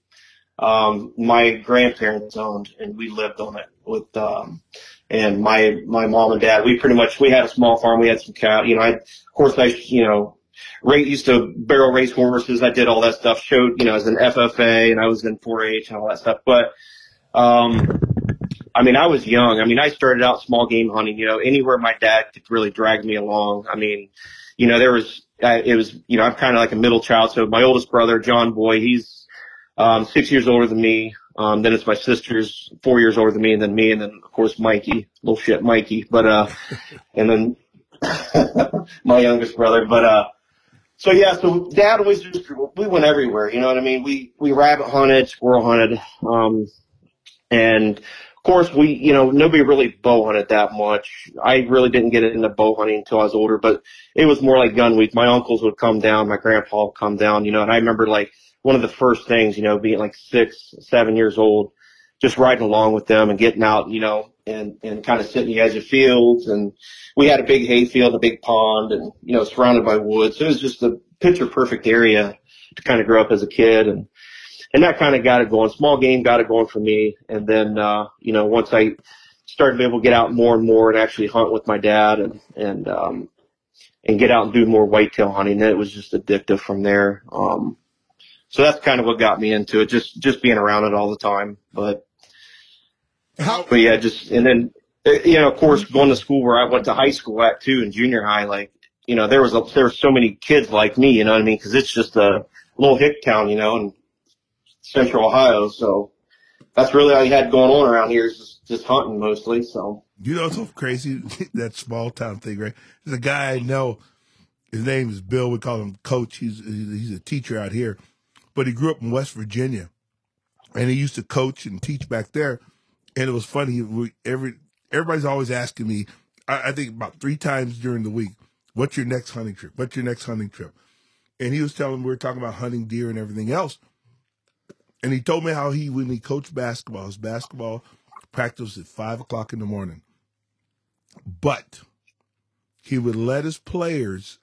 Um, my grandparents owned, and we lived on it with. Um, and my my mom and dad, we pretty much we had a small farm. We had some cow. You know, I of course I you know ra used to barrel race horses. I did all that stuff. Showed you know as an FFA, and I was in 4-H and all that stuff. But um, I mean, I was young. I mean, I started out small game hunting, you know, anywhere my dad could really drag me along. I mean, you know, there was, uh, it was, you know, I'm kind of like a middle child. So my oldest brother, John Boy, he's, um, six years older than me. Um, then it's my sister's four years older than me and then me. And then of course, Mikey, little shit, Mikey, but, uh, and then my youngest brother, but, uh, so yeah, so dad always just, we went everywhere, you know what I mean? We, we rabbit hunted, squirrel hunted, um, and of course, we, you know, nobody really bow hunted that much. I really didn't get into bow hunting until I was older, but it was more like gun week. My uncles would come down, my grandpa would come down, you know, and I remember like one of the first things, you know, being like six, seven years old, just riding along with them and getting out, you know, and, and kind of sitting the edge of fields. And we had a big hay field, a big pond and, you know, surrounded by woods. It was just a picture perfect area to kind of grow up as a kid. And, and that kind of got it going. Small game got it going for me. And then, uh, you know, once I started to be able to get out more and more and actually hunt with my dad and, and, um, and get out and do more whitetail hunting, then it was just addictive from there. Um, so that's kind of what got me into it, just, just being around it all the time. But,
How,
but yeah, just, and then, uh, you know, of course, going to school where I went to high school at too, and junior high, like, you know, there was, a, there were so many kids like me, you know what I mean? Cause it's just a little hick town, you know, and central Ohio. So that's really all you had going on around here is just, just hunting mostly. So
You know, it's so crazy that small town thing, right? There's a guy I know. His name is Bill. We call him Coach. He's he's a teacher out here, but he grew up in West Virginia, and he used to coach and teach back there. And it was funny. We, every everybody's always asking me. I, I think about three times during the week, "What's your next hunting trip? What's your next hunting trip?" And he was telling we were talking about hunting deer and everything else. And he told me how he when he coached basketball, his basketball practice at five o'clock in the morning. But he would let his players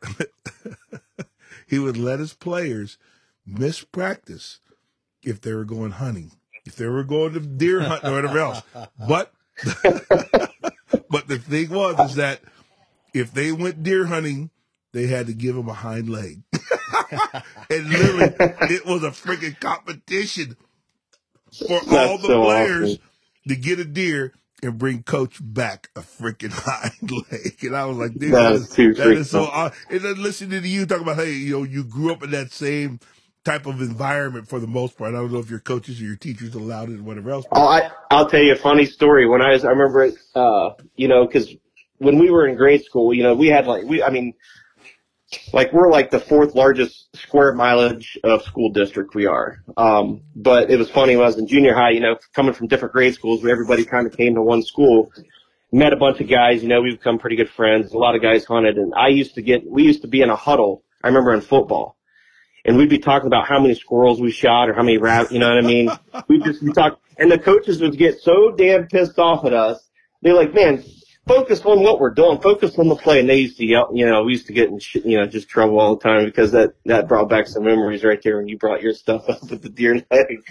he would let his players miss practice if they were going hunting, if they were going to deer hunting or whatever else. But but the thing was is that if they went deer hunting, they had to give him a hind leg. and literally, it was a freaking competition for all the
so
players
awesome.
to get a deer and bring coach back a freaking hind leg. And I was like, dude,
That
that
is too
that is so odd. And then listening to you talk about, hey, you know, you grew up in that same type of environment for the most part. I don't know if your coaches or your teachers allowed it or whatever else.
Oh, I, I'll tell you a funny story. When I was, I remember, it, uh, you know, cause when we were in grade school, you know, we had like, we, I mean, like we're like the fourth largest square mileage of school district we are. Um, but it was funny when I was in junior high, you know, coming from different grade schools where everybody kind of came to one school, met a bunch of guys, you know, we've become pretty good friends. A lot of guys hunted and I used to get, we used to be in a huddle. I remember in football and we'd be talking about how many squirrels we shot or how many rabbits, you know what I mean? We'd just be talking, and the coaches would get so damn pissed off at us. They're like, man, focus on what we're doing, focus on the play. And they used to yell, you know, we used to get in, shit, you know, just trouble all the time because that, that brought back some memories right there when you brought your stuff up with the deer leg.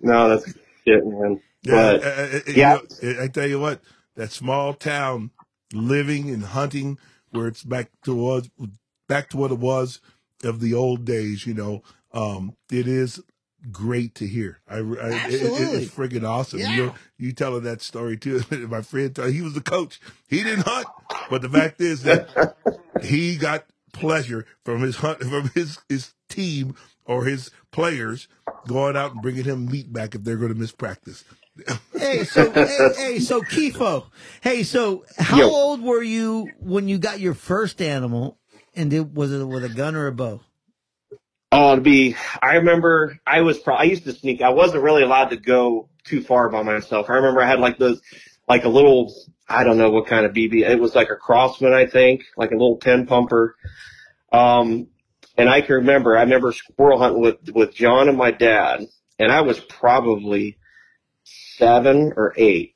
no, that's shit, man.
Yeah,
But,
uh, uh, uh, you know, I tell you what, that small town living and hunting, where it's back to was back to what it was of the old days. You know, um, it is great to hear. I, I it- it-
Absolutely.
it's friggin' awesome.
Yeah.
You you telling that story too. My friend, he was the coach. He didn't hunt, but the fact is that he got pleasure from his hunt from his his team or his players going out and bringing him meat back if they're going to miss practice.
Hey, so hey, hey, so Kifo. Hey, so how
Yo.
old were you when you got your first animal? And did, was it with a gun or a bow?
Oh, to be, I remember I was, pro- I used to sneak. I wasn't really allowed to go too far by myself. I remember I had like those, like a little, I don't know what kind of BB. It was like a Crosman, I think, like a little 10 pumper. Um, and I can remember, I remember squirrel hunting with, with John and my dad, and I was probably seven or eight.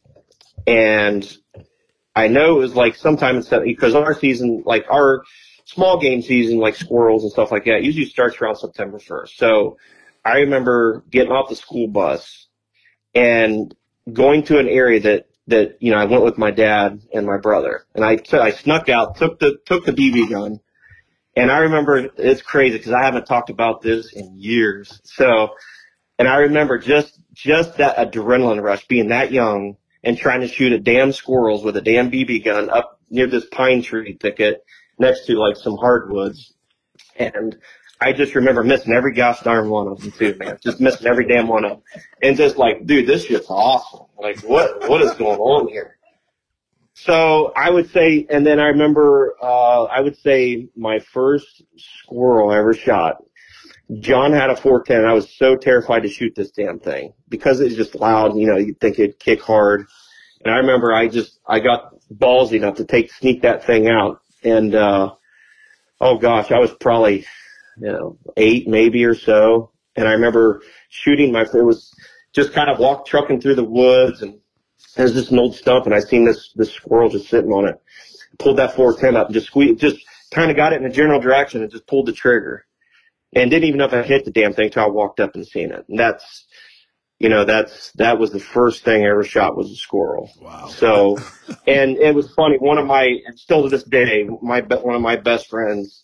And I know it was like sometime in seven, because our season, like our, small game season like squirrels and stuff like that usually starts around September 1st. So I remember getting off the school bus and going to an area that, that, you know, I went with my dad and my brother and I, I snuck out, took the, took the BB gun. And I remember it's crazy because I haven't talked about this in years. So, and I remember just, just that adrenaline rush being that young and trying to shoot at damn squirrels with a damn BB gun up near this pine tree thicket next to like some hardwoods. And I just remember missing every gosh darn one of them too, man. Just missing every damn one of them. And just like, dude, this shit's awesome. Like what, what is going on here? So I would say, and then I remember, uh, I would say my first squirrel I ever shot, John had a 410. I was so terrified to shoot this damn thing because it's just loud. You know, you'd think it'd kick hard. And I remember I just, I got ballsy enough to take, sneak that thing out. And, uh, oh gosh, I was probably, you know, eight maybe or so. And I remember shooting my, it was just kind of walk trucking through the woods and there's just an old stump and I seen this, this squirrel just sitting on it. Pulled that 410 up and just squeezed, just kind of got it in a general direction and just pulled the trigger and didn't even know if I hit the damn thing till I walked up and seen it. And that's, you know, that's, that was the first thing I ever shot was a squirrel.
Wow.
So, and it was funny. One of my, and still to this day, my one of my best friends,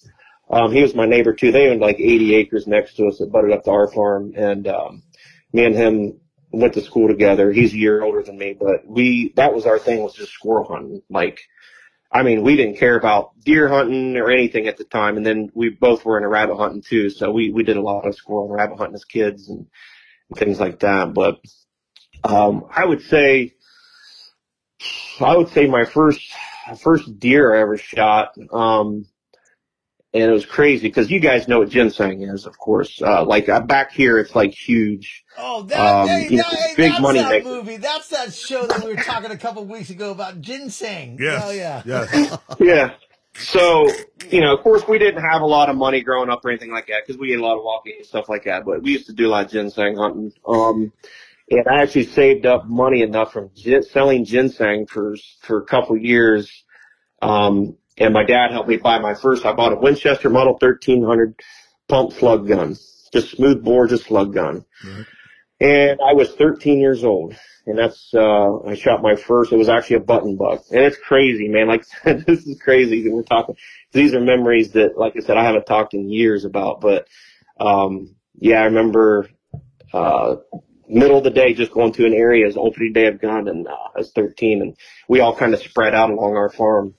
um, he was my neighbor too. They owned like 80 acres next to us that butted up to our farm, and um, me and him went to school together. He's a year older than me, but we that was our thing was just squirrel hunting. Like, I mean, we didn't care about deer hunting or anything at the time, and then we both were into rabbit hunting too. So we we did a lot of squirrel and rabbit hunting as kids and things like that. But um, I would say I would say my first first deer I ever shot, um, and it was crazy because you guys know what ginseng is, of course. Uh, like uh, back here, it's like huge.
Oh, that,
Um,
hey,
you know,
hey,
big
that's
money
that
maker.
movie. That's that show that we were talking a couple weeks ago about ginseng.
Yes.
Oh, yeah.
Yes.
Yeah. So, you know, of course, we didn't have a lot of money growing up or anything like that because we ate a lot of walking and stuff like that. But we used to do a lot of ginseng hunting. Um, and I actually saved up money enough from gin- selling ginseng for for a couple years. Um, and my dad helped me buy my first. I bought a Winchester Model 1300 pump slug gun, just smooth bore, just slug gun.
Right.
And I was 13 years old, and that's uh, I shot my first. It was actually a button buck, and it's crazy, man. Like this is crazy. We're talking. These are memories that, like I said, I haven't talked in years about. But um, yeah, I remember uh, middle of the day just going to an area as opening day of gun, and uh, I was 13, and we all kind of spread out along our farm.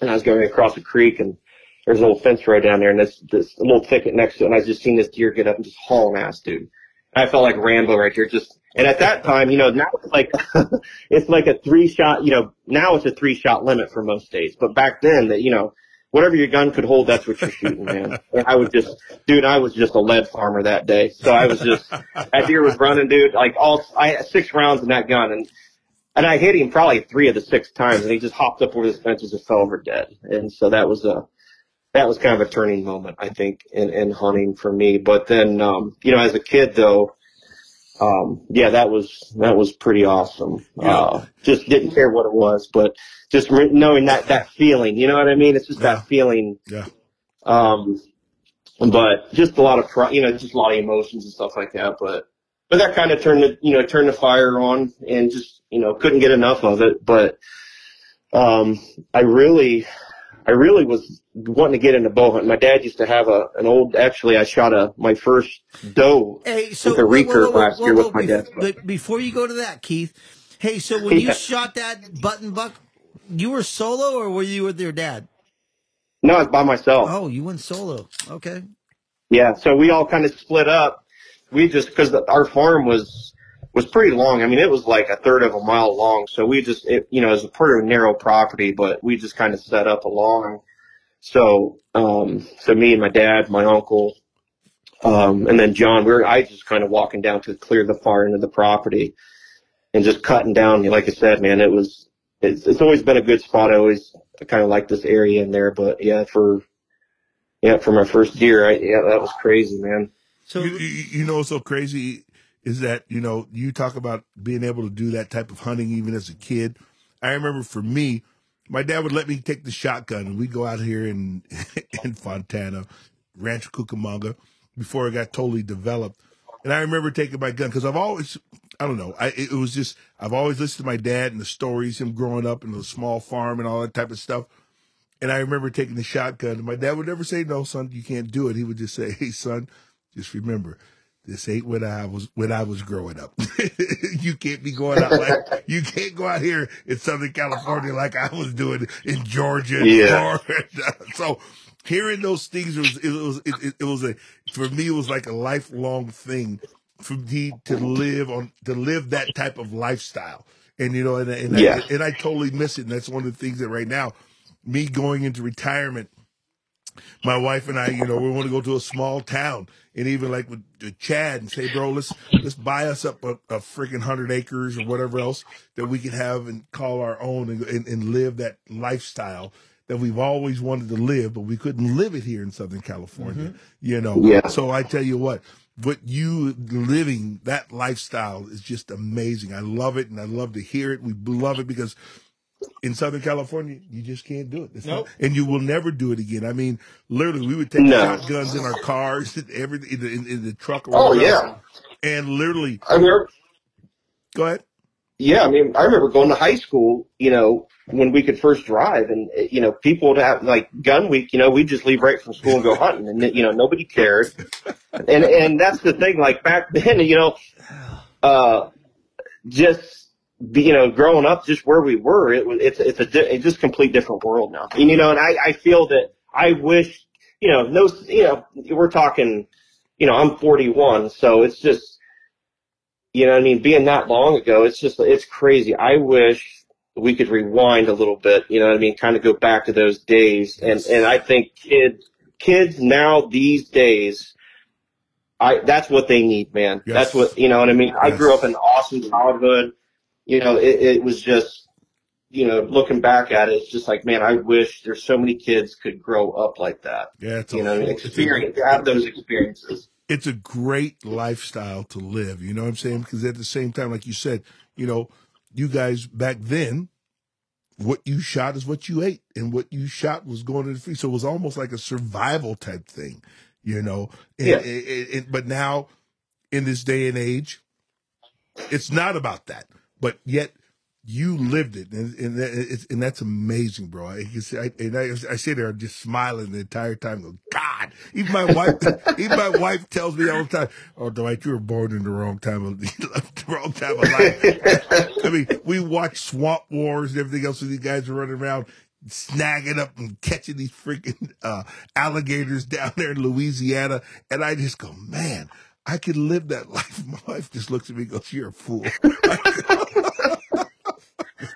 And I was going across a creek, and there's a little fence right down there, and this this little thicket next to it, and I just seen this deer get up and just haul an ass, dude. I felt like Rambo right here. Just and at that time, you know, now it's like it's like a three shot. You know, now it's a three shot limit for most states, but back then, that you know, whatever your gun could hold, that's what you're shooting, man. And I was just, dude, I was just a lead farmer that day. So I was just that deer was running, dude. Like all, I had six rounds in that gun, and and I hit him probably three of the six times, and he just hopped up over the fences and fell over dead. And so that was a that was kind of a turning moment, I think, in, in hunting for me. But then, um, you know, as a kid though, um, yeah, that was, that was pretty awesome.
Yeah.
Uh, just didn't care what it was, but just re- knowing that, that feeling, you know what I mean? It's just
Yeah.
that feeling.
Yeah.
Um, but just a lot of, pri- you know, just a lot of emotions and stuff like that. But, but that kind of turned the, you know, turned the fire on and just, you know, couldn't get enough of it. But, um, I really, I really was wanting to get into bow hunting. My dad used to have a an old. Actually, I shot a my first doe
Hey, so
with a
whoa, whoa,
recurve
whoa, whoa,
last year with my dad's
but before you go to that, Keith. Hey, so when you shot that button buck, you were solo or were you with your dad?
No, I was by myself.
Oh, you went solo. Okay.
Yeah, so we all kind of split up. We just because our farm was was pretty long. I mean, it was like a third of a mile long. So we just, it, you know, it was a pretty narrow property, but we just kind of set up along. So, um, so me and my dad, my uncle, um, and then John, we were I just kind of walking down to clear the far end of the property and just cutting down. Like I said, man, it was. It's, it's always been a good spot. I always kind of like this area in there, but yeah, for yeah, for my first year, I, yeah, that was crazy, man.
So
You, you, know so crazy is that, you know, you talk about being able to do that type of hunting even as a kid. I remember for me, my dad would let me take the shotgun and we'd go out here in in Fontana, Rancho Cucamonga, before it got totally developed. And I remember taking my gun because I've always, I don't know, I it was just I've always listened to my dad and the stories, him growing up in a small farm and all that type of stuff. And I remember taking the shotgun, and my dad would never say, "No, son, you can't do it." He would just say, "Hey, son, just remember, this ain't when I was when I was growing up. you can't be going out like you can't go out here in Southern California like I was doing in Georgia
Yeah.
So hearing those things was it was it, it, was a for me it was like a lifelong thing for me to live on to live that type of lifestyle. And you know, and, and
Yeah.
I, and I totally miss it. And that's one of the things that right now, me going into retirement, my wife and I, you know, we want to go to a small town and even like with, with Chad and say, bro, let's let's buy us up a, a freaking hundred acres or whatever else that we can have and call our own and, and, and live that lifestyle that we've always wanted to live, but we couldn't live it here in Southern California. Mm-hmm. You know,
Yeah.
so I tell you what, what you living that lifestyle is just amazing. I love it and I love to hear it. We love it because in Southern California, you just can't do it. It's not- and you will never do it again. I mean, literally, we would take
No.
shotguns in our cars, every in the, in, in the truck. Or
Oh
whatever
yeah,
and literally,
I remember.
go ahead.
Yeah, I mean, I remember going to high school. You know, when we could first drive, and uh, you know, people would have like gun week. You know, we'd just leave right from school and go hunting, and you know, nobody cared. And and that's the thing. Like back then, you know, uh, just be, you know, growing up, just where we were, it was it's it's a di- it's just complete different world now. And you know, and I I feel that I wish, you know, no, you know, we're talking, you know, I'm 41, so it's just you know what I mean? Being that long ago, it's just, it's crazy. I wish we could rewind a little bit, you know what I mean? Kind of go back to those days. And, and I think kids, kids now these days, I, that's what they need, man.
Yes.
That's what, you know what I mean? I grew up in an awesome childhood. You know, it, it was just, you know, looking back at it, it's just like, man, I wish there's so many kids could grow up like that.
Yeah, it's a,
You know, and
it's a-
experience, have those experiences.
it's a great lifestyle to live. You know what I'm saying? Because at the same time, like you said, you know, you guys back then, what you shot is what you ate, and what you shot was going to the free. So it was almost like a survival type thing, you know. And,
Yeah.
and- and- but now, in this day and age, it's not about that. But yet, you lived it, and and, and that's amazing, bro. I, I, and I, I sit there just smiling the entire time. Go, God, even my wife, even my wife tells me all the time, "Oh, Dwight, you were born in the wrong time of the wrong time of life." I mean, we watch Swamp Wars and everything else, and these guys are running around snagging up and catching these freaking uh, alligators down there in Louisiana, and I just go, man. I could live that life. My wife just looks at me and goes, You're a fool.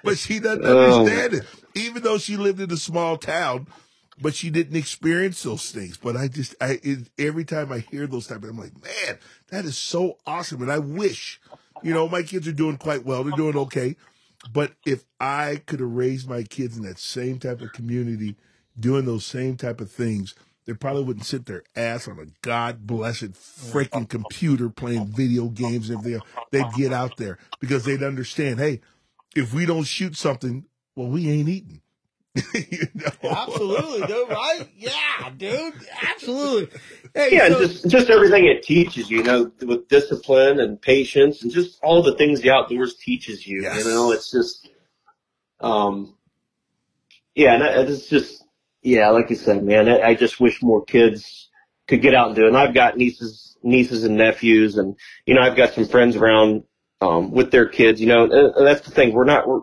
But she doesn't
Oh.
understand it. Even though she lived in a small town, but she didn't experience those things. But I just, I it, every time I hear those type, of, I'm like, man, that is so awesome. And I wish, you know, my kids are doing quite well. They're doing okay. But if I could have raised my kids in that same type of community, doing those same type of things, they probably wouldn't sit their ass on a god blessed freaking computer playing video games everything. else. They'd get out there because they'd understand, hey, if we don't shoot something, well, we ain't eating. you know?
Absolutely, dude. Right? Yeah, dude. Absolutely. Hey,
Yeah,
so,
and just just everything it teaches you, you know, with discipline and patience and just all the things the outdoors teaches you.
Yes.
You know, it's just, um, yeah, and it- it's just, yeah, like you said, man, I, I just wish more kids could get out and do it. And I've got nieces, nieces and nephews, and you know, I've got some friends around um, with their kids. You know, and that's the thing. We're not, we're,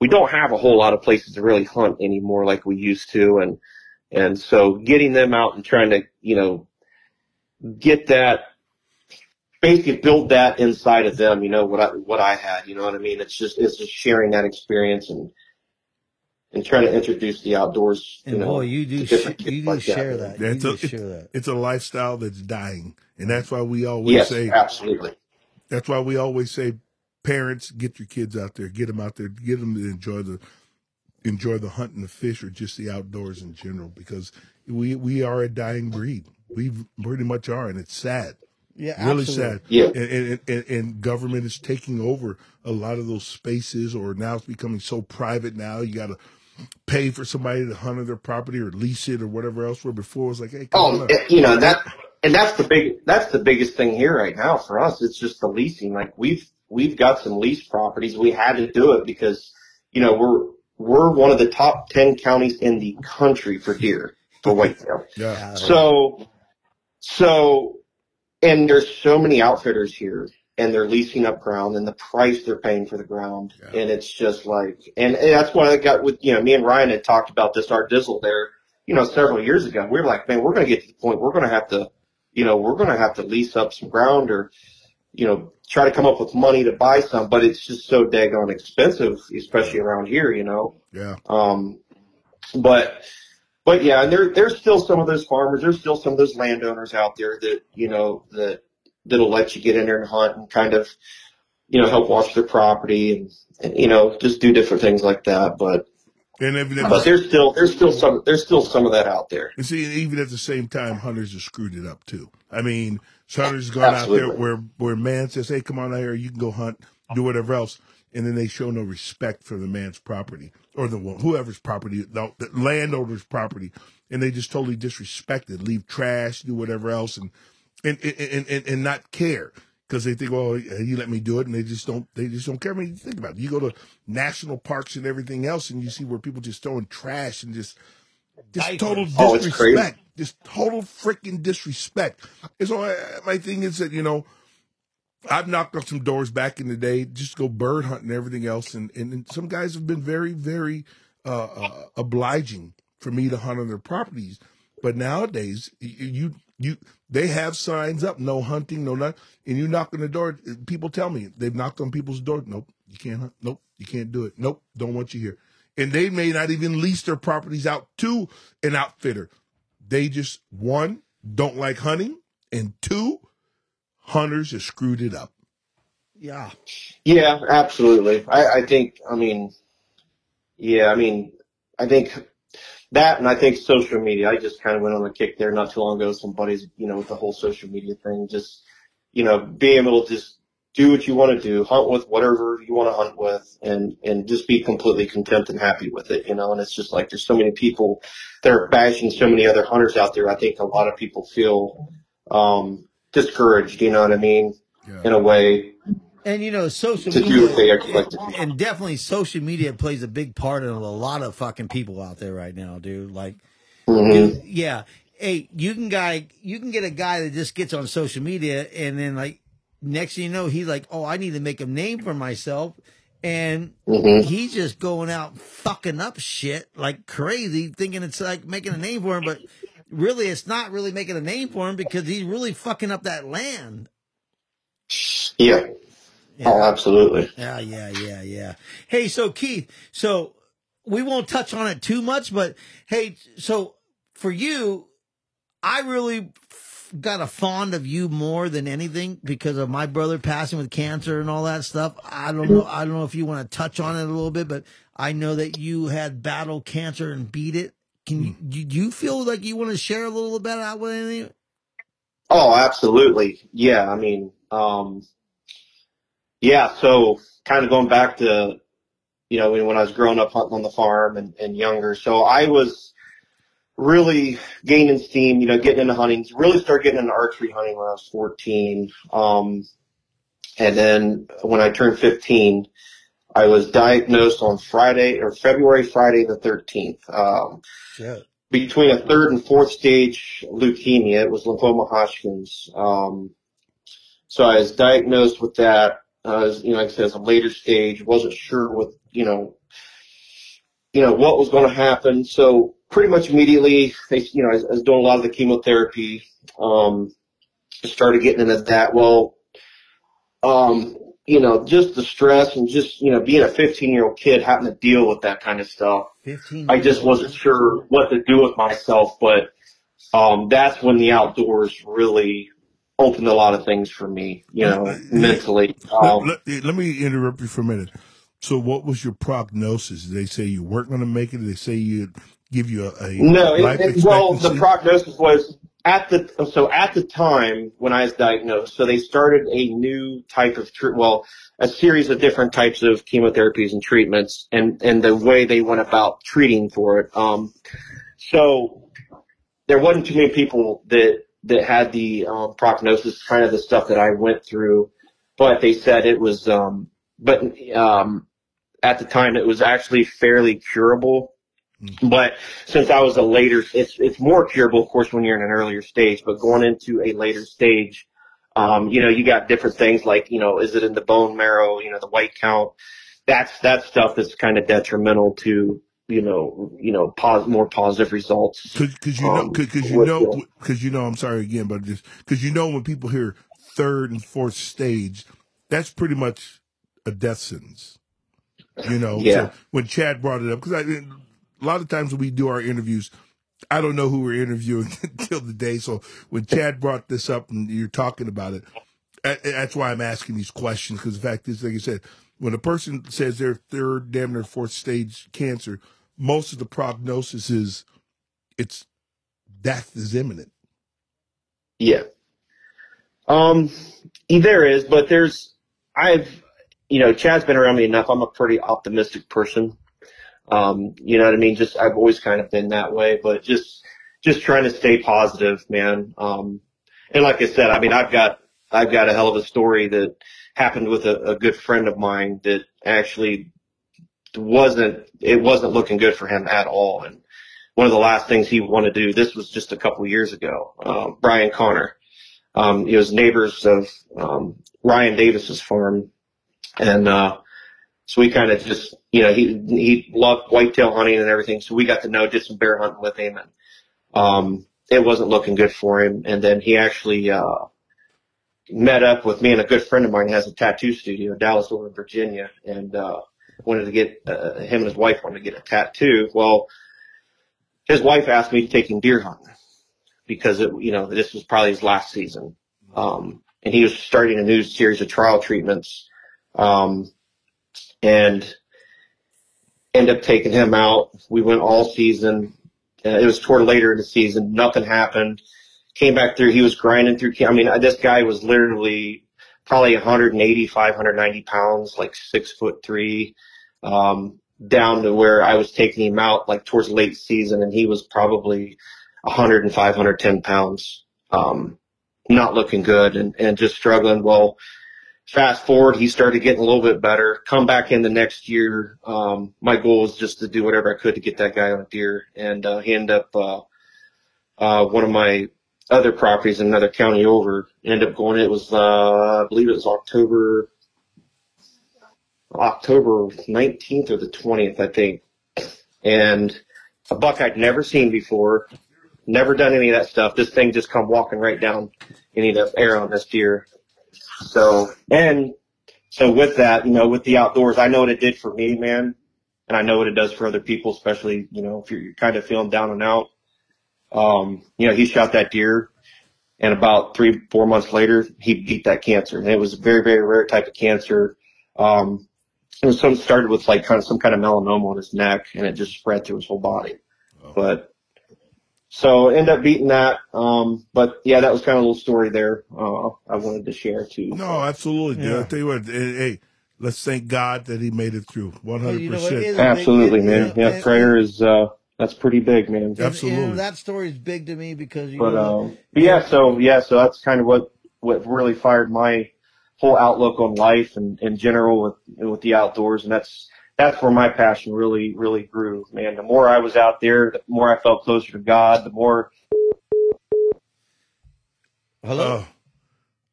we don't have a whole lot of places to really hunt anymore like we used to, and and so getting them out and trying to, you know, get that basically build that inside of them, you know, what I what I had, you know what I mean? It's just it's just sharing that experience and and trying to introduce the outdoors. You
And
know,
boy, you do
to
sh-
different
you do
like
share
that.
that. You
That's
do
a-
share that.
It's a lifestyle that's dying, and that's why we always
Yes,
say.
absolutely.
That's why we always say, parents, get your kids out there, get them out there, get them to enjoy the enjoy the hunt and the fish, or just the outdoors in general, because we we are a dying breed. We pretty much are, and it's sad.
Yeah,
really
absolutely.
sad.
Yeah.
And, and, and, and government is taking over a lot of those spaces, or now it's becoming so private. Now you got to pay for somebody to hunt on their property or lease it or whatever else. Where before it was like, hey, come oh, on
Oh,
up.
it- you know that, and that's the big that's the biggest thing here right now for us. It's just the leasing. Like we've we've got some lease properties. We had to do it because you know we're we're one of the top ten counties in the country for deer for whitetail.
yeah.
So, so, and there's so many outfitters here and they're leasing up ground and the price they're paying for the ground.
Yeah.
And it's just like, and, and that's what I got with, you know, me and Ryan had talked about this art dizzle there, you know, several years ago. We were like, man, we're going to get to the point we're going to have to, you know, we're going to have to lease up some ground or, you know, try to come up with money to buy some, but it's just so daggone expensive, especially around here, you know.
yeah,
Um, but but yeah, and there there's still some of those farmers, there's still some of those landowners out there that you know that that'll let you get in there and hunt and kind of you know help watch their property and, and you know just do different things like that. But
and even
but there's still there's still some there's still some of that out there.
And see, even at the same time, hunters have screwed it up too. I mean, hunters gone out there where where man says, "Hey, come on out here, you can go hunt, do whatever else," and then they show no respect for the man's property or the whoever's property, the, the landowner's property, and they just totally disrespect it, leave trash, do whatever else, and and and and, and not care. Because they think, well, you let me do it, and they just don't. They just don't care. I mean, you think about it. You go to national parks and everything else, and you see where people just throwing trash and just just
Diapers.
total
Oh,
disrespect. Just total freaking disrespect. And so I, my thing is that, you know, I've knocked on some doors back in the day, just go bird hunting and everything else. And, and, and some guys have been very, very uh, uh, obliging for me to hunt on their properties. But nowadays, you, you, they have signs up, no hunting, no nothing. And you knock on the door, people tell me they've knocked on people's door. Nope, you can't hunt. Nope, you can't do it. Nope, don't want you here. And they may not even lease their properties out to an outfitter. They just, one, don't like hunting, and two, hunters have screwed it up.
Yeah.
Yeah, absolutely. I, I think, I mean, yeah, I mean, I think that and I think social media, I just kind of went on a kick there not too long ago. Some buddies, you know, with the whole social media thing, just, you know, being able to just do what you want to do, hunt with whatever you want to hunt with and, and just be completely content and happy with it, you know, and it's just like there's so many people that are bashing so many other hunters out there. I think a lot of people feel, um, discouraged, you know what I mean?
Yeah.
In a way,
And you know, social
To do
media,
what they do.
and definitely social media plays a big part in a lot of fucking people out there right now, dude. Like,
Mhm.
dude, yeah, hey, you can guy, you can get a guy that just gets on social media, and then like next thing you know, he's like, oh, I need to make a name for myself, and
Mhm.
he's just going out fucking up shit like crazy, thinking it's like making a name for him, but really, it's not really making a name for him because he's really fucking up that land.
Yeah. Oh, absolutely.
Yeah, yeah, yeah, yeah. Hey, so Keith, so we won't touch on it too much, but hey, so for you, I really f- got a fond of you more than anything because of my brother passing with cancer and all that stuff. I don't know. I don't know if you want to touch on it a little bit, but I know that you had battled cancer and beat it. Can you, do you feel like you want to share a little bit about with any?
Oh, absolutely. Yeah. I mean, um, yeah. So kind of going back to, you know, when, I was growing up hunting on the farm and, and younger. So I was really gaining steam, you know, getting into hunting, really started getting into archery hunting when I was 14. Um, and then when I turned 15, I was diagnosed on Friday or February, Friday the 13th. Um,
Shit.
between a third and fourth stage leukemia. It was lymphoma Hodgkin's. Um, so I was diagnosed with that. Uh, as, you know, like I said, as a later stage, wasn't sure what, you know, you know, what was going to happen. So pretty much immediately, they, you know, I was, I was doing a lot of the chemotherapy. Um, started getting into that. Well, um, you know, just the stress and just, you know, being a 15 year old kid having to deal with that kind of stuff.
15
I just wasn't sure what to do with myself, but, um, that's when the outdoors really opened a lot of things for me, you know, mentally. Um,
let, let, let me interrupt you for a minute. So, what was your prognosis? Did they say you weren't going to make it? Did they say you'd give you a, a
no, it, it, well, the prognosis was at the so at the time when I was diagnosed, so they started a new type of tre- well, a series of different types of chemotherapies and treatments, and and the way they went about treating for it. Um, so there wasn't too many people that that had the um, prognosis, kind of the stuff that I went through, but they said it was, um, but um, at the time it was actually fairly curable. But since I was a later, it's it's more curable, of course, when you're in an earlier stage. But going into a later stage, um, you know, you got different things like, you know, is it in the bone marrow? You know, the white count. That's that's stuff that's kind of detrimental to you know you know pos- more positive results.
Because you know,
um,
because you
with
know, because you know. I'm sorry again, but just because you know when people hear third and fourth stage, that's pretty much a death sentence. You know,
Yeah.
so when Chad brought it up, because a lot of times when we do our interviews, I don't know who we're interviewing until the day. So when Chad brought this up and you're talking about it, that's why I'm asking these questions. Because the fact is, like I said, when a person says they're third, damn near fourth stage cancer, most of the prognosis is it's death is imminent.
Yeah. Um, there is, but there's, I've, you know, Chad's been around me enough. I'm a pretty optimistic person. Um, you know what I mean? Just, I've always kind of been that way, but just, just trying to stay positive, man. Um, and like I said, I mean, I've got, I've got a hell of a story that happened with a, a good friend of mine that actually wasn't, it wasn't looking good for him at all. And one of the last things he wanted to do, this was just a couple years ago, um, Brian Connor. Um, he was neighbors of um, Ryan Davis's farm, and uh, so we kind of just, you know, he he loved whitetail hunting and everything, so we got to know, did some bear hunting with him, and um, it wasn't looking good for him. And then he actually uh, met up with me and a good friend of mine has a tattoo studio in Dallas over in Virginia, and uh, wanted to get uh, him and his wife wanted to get a tattoo. Well, his wife asked me to take him deer hunting because it, you know, this was probably his last season. Um, and he was starting a new series of trial treatments. Um, and end up taking him out. We went all season. Uh, it was toward later in the season. Nothing happened. Came back through. He was grinding through. I mean, this guy was literally probably 180, 590 pounds, like six foot three, um, down to where I was taking him out like towards late season and he was probably 105, 110 pounds. Um, not looking good and, and just struggling. Well, fast forward, he started getting a little bit better. Come back in the next year. Um, my goal was just to do whatever I could to get that guy on a deer, and uh, he ended up uh, uh, one of my other properties in another county over. Ended up going. It was uh, I believe it was October October 19th or the 20th, I think, and a buck I'd never seen before. Never done any of that stuff. This thing just come walking right down any of the air on this deer. So, and so with that, you know, with the outdoors, I know what it did for me, man. And I know what it does for other people, especially, you know, if you're, you're kind of feeling down and out. Um, you know, he shot that deer and about three, four months later, he beat that cancer. And it was a very, very rare type of cancer. Um, it was some started with like kind of some kind of melanoma on his neck and it just spread through his whole body. But so end up beating that. Um, but yeah, that was kind of a little story there. Uh, I wanted to share too.
No, absolutely. dude.
Yeah.
I tell you what, hey, hey, let's thank God that he made it through. One
Well,
hundred
you know what, it
percent.
is-
Absolutely,
It-
man.
it-
Yeah,
it-
prayer is, uh, that's pretty big, man.
And-
Absolutely.
and that story is big to me because you
But,
know,
um, but yeah, so, yeah, so that's kind of what, what really fired my whole outlook on life and in general with, with the outdoors. And that's, that's where my passion really, really grew, man. The more I was out there, the more I felt closer to God, the more.
Hello.
Oh.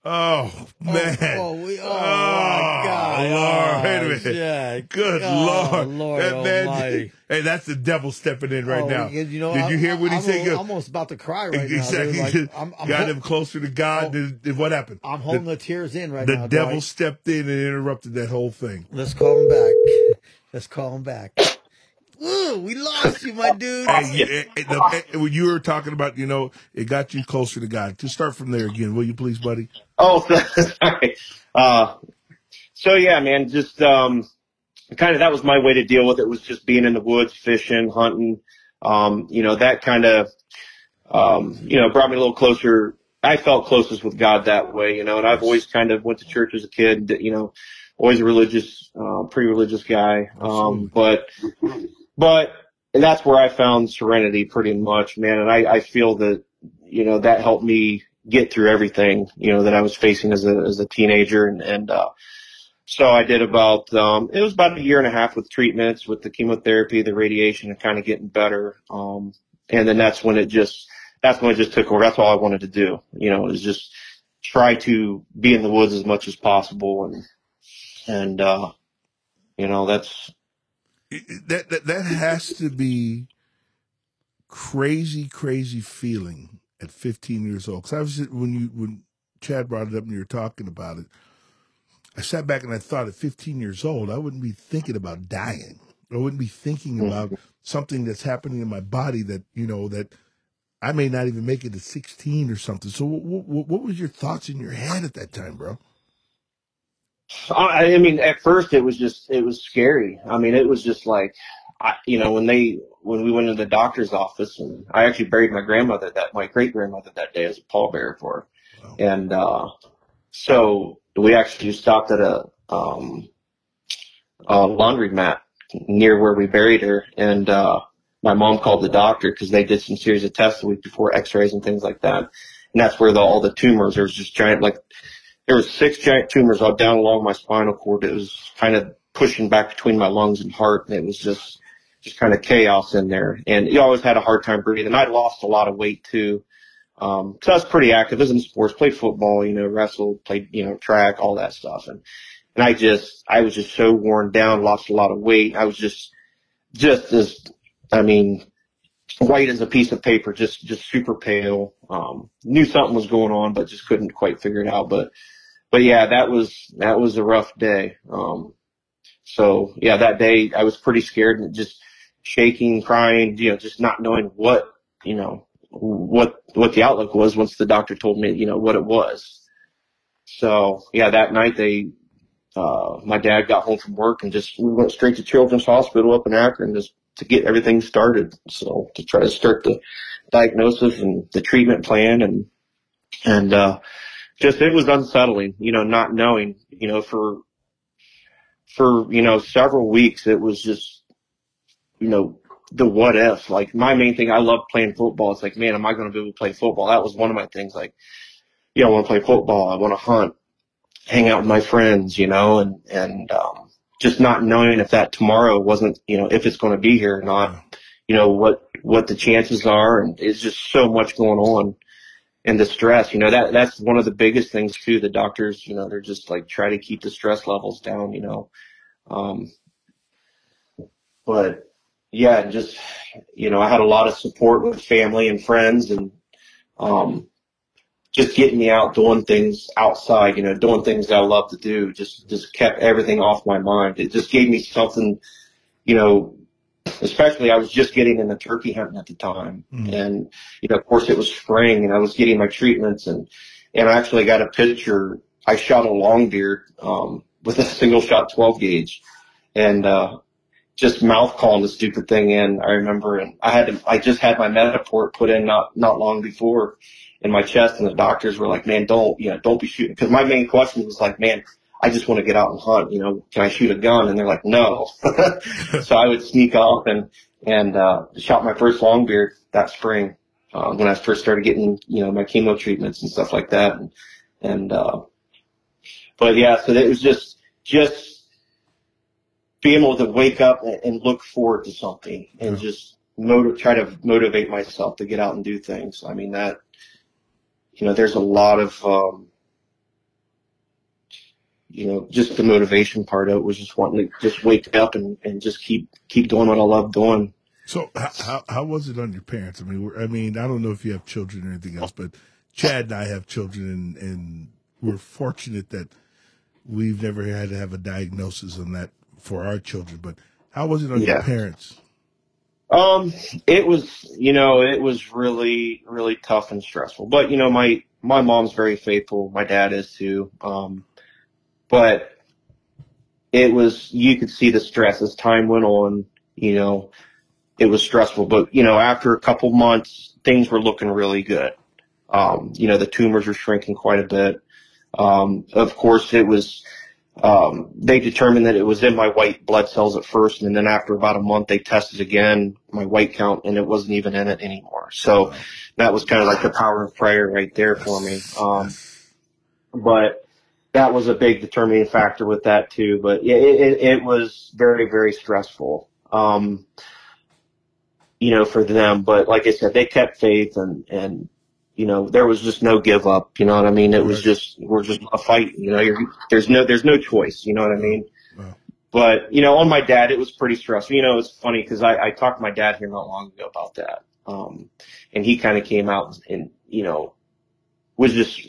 Oh, oh man!
Oh, we, oh,
Oh,
my God!
Lord, wait a
Oh,
minute.
yeah.
Good
Oh,
Lord,
Lord
that man!
Almighty.
Hey, that's the devil stepping in right
Oh,
now.
you know,
Did you
I'm-
hear what he
I'm
said?
almost about to cry right
exactly.
now. Dude. Like, I'm, I'm,
got him closer to God.
Oh.
than, than what happened?
I'm holding the, tears in right
the
now.
The
devil
stepped in and interrupted that whole thing.
Let's call him back. Let's call him back. Ooh, we lost you, my dude.
Hey, you- eh, eh, the- eh, when you were talking about, you know, it got you closer to God. Just start from there again, will you, please, buddy?
Oh, sorry. Uh, so yeah, man, just, um, kind of, that was my way to deal with it was just being in the woods, fishing, hunting. Um, you know, that kind of, um, you know, brought me a little closer. I felt closest with God that way, you know, and I've always kind of went to church as a kid, you know, always a religious, uh, pretty religious guy. Um, but, but and that's where I found serenity pretty much, man. And I, I feel that, you know, that helped me get through everything, you know, that I was facing as a, as a teenager. And, and, uh, so I did about, um, it was about a year and a half with treatments, with the chemotherapy, the radiation and kind of getting better. Um, and then that's when it just, that's when it just took over. That's all I wanted to do, you know, is just try to be in the woods as much as possible. And, and, uh, you know, that's,
That, that, that has to be crazy, crazy feeling at 15 years old. Because I was, when you, when Chad brought it up and you were talking about it, I sat back and I thought at 15 years old, I wouldn't be thinking about dying. I wouldn't be thinking hmm. about something that's happening in my body that, you know, that I may not even make it to 16 or something. So what, what, what was your thoughts in your head at that time, bro?
I I mean, at first it was just, it was scary. I mean, it was just like, I, you know, when they, when we went into the doctor's office and I actually buried my grandmother that, my great grandmother that day as a pallbearer for her.
Wow.
And, uh, so we actually stopped at a, um, a laundry mat near where we buried her. And, uh, my mom called the doctor because they did some series of tests the week before x-rays and things like that. And that's where the, all the tumors, there was just giant, like, there was six giant tumors all down along my spinal cord. It was kind of pushing back between my lungs and heart. And it was just, just kind of chaos in there. And you always had a hard time breathing. I'd lost a lot of weight too. Um, cause I was pretty active. I was in sports, played football, you know, wrestled, played, you know, track, all that stuff. And, and I just, I was just so worn down, lost a lot of weight. I was just, just as, I mean, white as a piece of paper, just, just super pale. Um, knew something was going on, but just couldn't quite figure it out. But, but yeah, that was, that was a rough day. Um, so yeah, that day I was pretty scared and just shaking, crying, you know, just not knowing what, you know, what, what the outlook was once the doctor told me, you know, what it was. So yeah, that night they, uh, my dad got home from work and just, we went straight to Children's Hospital up in Akron just to get everything started. So to try to start the diagnosis and the treatment plan and, and, uh, just, it was unsettling, you know, not knowing, you know, for, for, you know, several weeks, it was just, you know, the what if, like my main thing, I love playing football. It's like, man, am I going to be able to play football? That was one of my things. Like, you know, I want to play football. I want to hunt, hang out with my friends, you know, and, and, um, just not knowing if that tomorrow wasn't, you know, if it's going to be here or not, you know, what, what the chances are. And it's just so much going on and the stress, you know, that, that's one of the biggest things too. The doctors, you know, they're just like, try to keep the stress levels down, you know, um, but yeah, just, you know, I had a lot of support with family and friends and, um, just getting me out doing things outside, you know, doing things that I love to do, just, just kept everything off my mind. It just gave me something, you know, especially I was just getting into turkey hunting at the time.
Mhm.
And, you know, of course it was spring and I was getting my treatments and, and I actually got a picture. I shot a long beard, um, with a single shot 12 gauge and, uh, just mouth calling the stupid thing in. I remember, and I had to, I just had my Mediport put in not, not long before in my chest and the doctors were like, man, don't, you know, don't be shooting. Cause my main question was like, man, I just want to get out and hunt, you know, can I shoot a gun? And they're like, no. so I would sneak off and, and, uh, shot my first long beard that spring, uh, when I first started getting, you know, my chemo treatments and stuff like that. And, and, uh, but yeah, so it was just, just, being able to wake up and, and look forward to something and
Yeah.
just motiv- try to motivate myself to get out and do things. I mean that, you know, there's a lot of, um, you know, just the motivation part of it was just wanting to just wake up and, and just keep keep doing what I love doing.
So how, how was it on your parents? I mean, we're, I mean, I don't know if you have children or anything else, but Chad and I have children, and, and we're fortunate that we've never had to have a diagnosis on that for our children. But how was it on your parents?
Um, it was, you know, it was really, really tough and stressful. But you know, my my mom's very faithful. My dad is too. Um, but it was, you could see the stress as time went on. You know, it was stressful. But you know, after a couple months, things were looking really good. Um, you know, the tumors were shrinking quite a bit. Um, of course, it was um, they determined that it was in my white blood cells at first, and then after about a month, they tested again my white count, and it wasn't even in it anymore. So that was kind of like the power of prayer right there for me. Um, but that was a big determining factor with that too. But yeah, it, it, it was very, very stressful. Um, you know, for them. But like I said, they kept faith and, and, you know, there was just no give up. You know what I mean? It was just, we're just a fight. You know, you're, there's no, there's no choice. You know what I mean?
Wow.
But, you know, on my dad, it was pretty stressful. You know, it's funny because I, I talked to my dad here not long ago about that. Um, and he kind of came out and, you know, was just,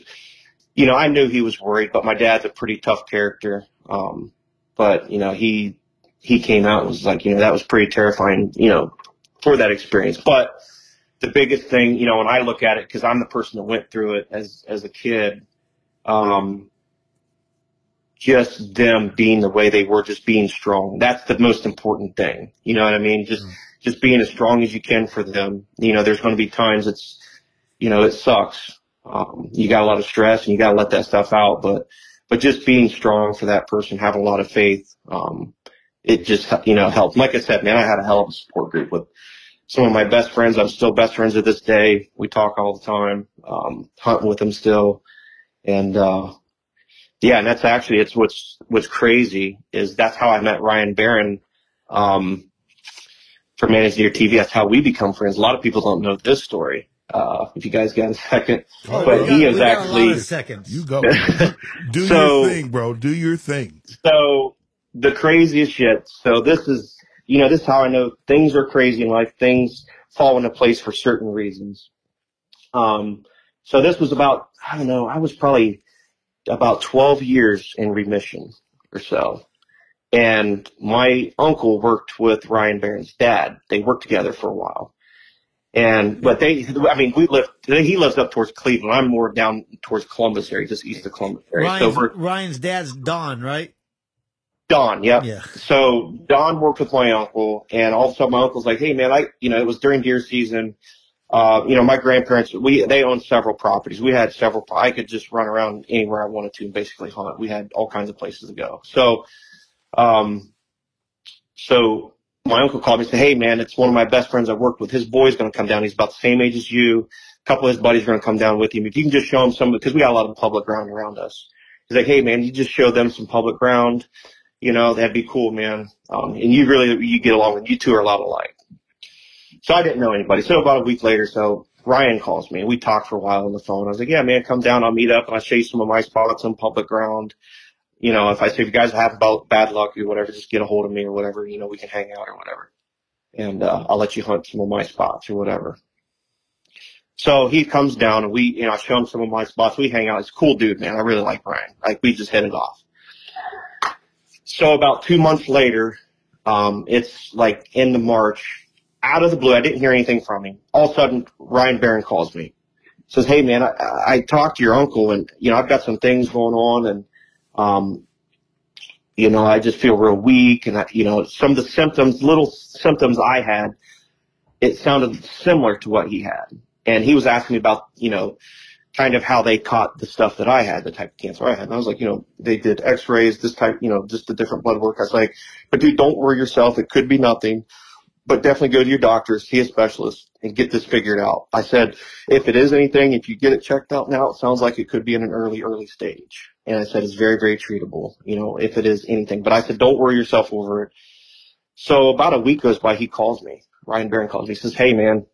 you know, I knew he was worried, but my dad's a pretty tough character. Um, but, you know, he, he came out and was like, you know, that was pretty terrifying, you know, for that experience. But the biggest thing, you know, when I look at it, because I'm the person that went through it as, as a kid, um, just them being the way they were, just being strong. That's the most important thing. You know what I mean? Just,
Mm.
just being as strong as you can for them. You know, there's going to be times it's, you know, it sucks. Um, you got a lot of stress and you got to let that stuff out, but, but just being strong for that person, having a lot of faith, um, it just, you know, helped. Like I said, man, I had a hell of a support group with some of my best friends. I'm still best friends to this day. We talk all the time, um, hunting with them still. And, uh, yeah, and that's actually, it's what's, what's crazy is that's how I met Ryan Barron, um, for Managed Deer TV. That's how we become friends. A lot of people don't know this story. Uh, if you guys got a second,
Oh,
but
we
he is
we got a
actually,
seconds.
You go. Do
So-
your thing, bro. Do your thing.
So the craziest shit. So this is, you know, this is how I know things are crazy in life. Things fall into place for certain reasons. Um, so this was about, I don't know, I was probably about 12 years in remission or so. And my uncle worked with Ryan Barron's dad. They worked together for a while. And, but they, I mean, we lived, he lives up towards Cleveland. I'm more down towards Columbus area, just east of Columbus area.
Ryan's,
so
Ryan's dad's Don, right?
Don, yep.
Yeah.
So Don worked with my uncle, and all of a sudden my uncle's like, "Hey, man, I, you know, it was during deer season. Uh, you know, my grandparents, we they owned several properties. We had several. I could just run around anywhere I wanted to and basically hunt. We had all kinds of places to go. So, um, so my uncle called me and said, "Hey, man, it's one of my best friends I've worked with. His boy's going to come down. He's about the same age as you. A couple of his buddies are going to come down with him. If you can just show him some, because we got a lot of public ground around us." He's like, "Hey, man, you just show them some public ground." you know, that'd be cool, man. Um, and you really, you get along with, you two are a lot alike. So I didn't know anybody. So about a week later, so Ryan calls me. And we talked for a while on the phone. I was like, yeah, man, come down. I'll meet up and I'll show you some of my spots on public ground. You know, if I say, if you guys have bad luck or whatever, just get a hold of me or whatever, you know, we can hang out or whatever. And, uh, I'll let you hunt some of my spots or whatever. So he comes down and we, you know, I show him some of my spots. We hang out. He's a cool dude, man. I really like Ryan. Like we just hit it off. So about two months later, um, it's like in the March, out of the blue, I didn't hear anything from him. All of a sudden, Ryan Barron calls me, says, "Hey man, I, I talked to your uncle, and you know I've got some things going on, and um, you know I just feel real weak, and I, you know some of the symptoms, little symptoms I had, it sounded similar to what he had, and he was asking me about you know kind of how they caught the stuff that I had, the type of cancer I had. And I was like, you know, they did x-rays, this type, you know, just the different blood work. I was like, but dude, don't worry yourself. It could be nothing, but definitely go to your doctor, see a specialist and get this figured out. I said, if it is anything, if you get it checked out now, it sounds like it could be in an early, early stage. And I said, it's very, very treatable, you know, if it is anything. But I said, don't worry yourself over it. So about a week goes by, he calls me. Ryan Barron calls me. He says, hey man,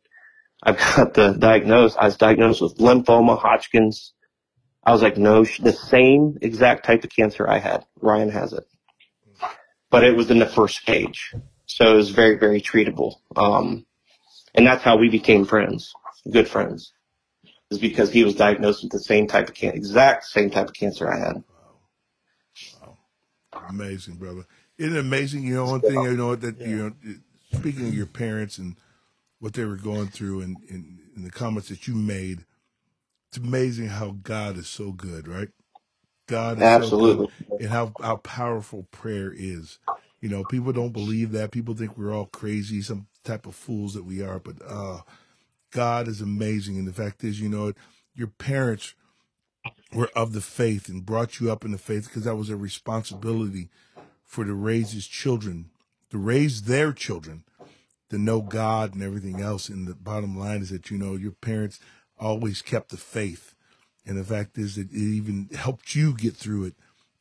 I've got the diagnosis. I was diagnosed with lymphoma, Hodgkin's. I was like, no, the same exact type of cancer I had. Ryan has it. But it was in the first stage. So it was very, very treatable. Um, and that's how we became friends, good friends, is because he was diagnosed with the same type of cancer, exact same type of cancer I had.
Wow. wow. Amazing, brother. Isn't it amazing? You know, one thing, you know, that, yeah. you know, speaking of your parents and what they were going through and, and the comments that you made, it's amazing how God is so good, right? God is
Absolutely.
so good and how, how powerful prayer is. You know, people don't believe that. People think we're all crazy, some type of fools that we are. But uh, God is amazing. And the fact is, you know, your parents were of the faith and brought you up in the faith because that was a responsibility for to raise his children, to raise their children, to know God and everything else. And the bottom line is that, you know, your parents always kept the faith. And the fact is that it even helped you get through it.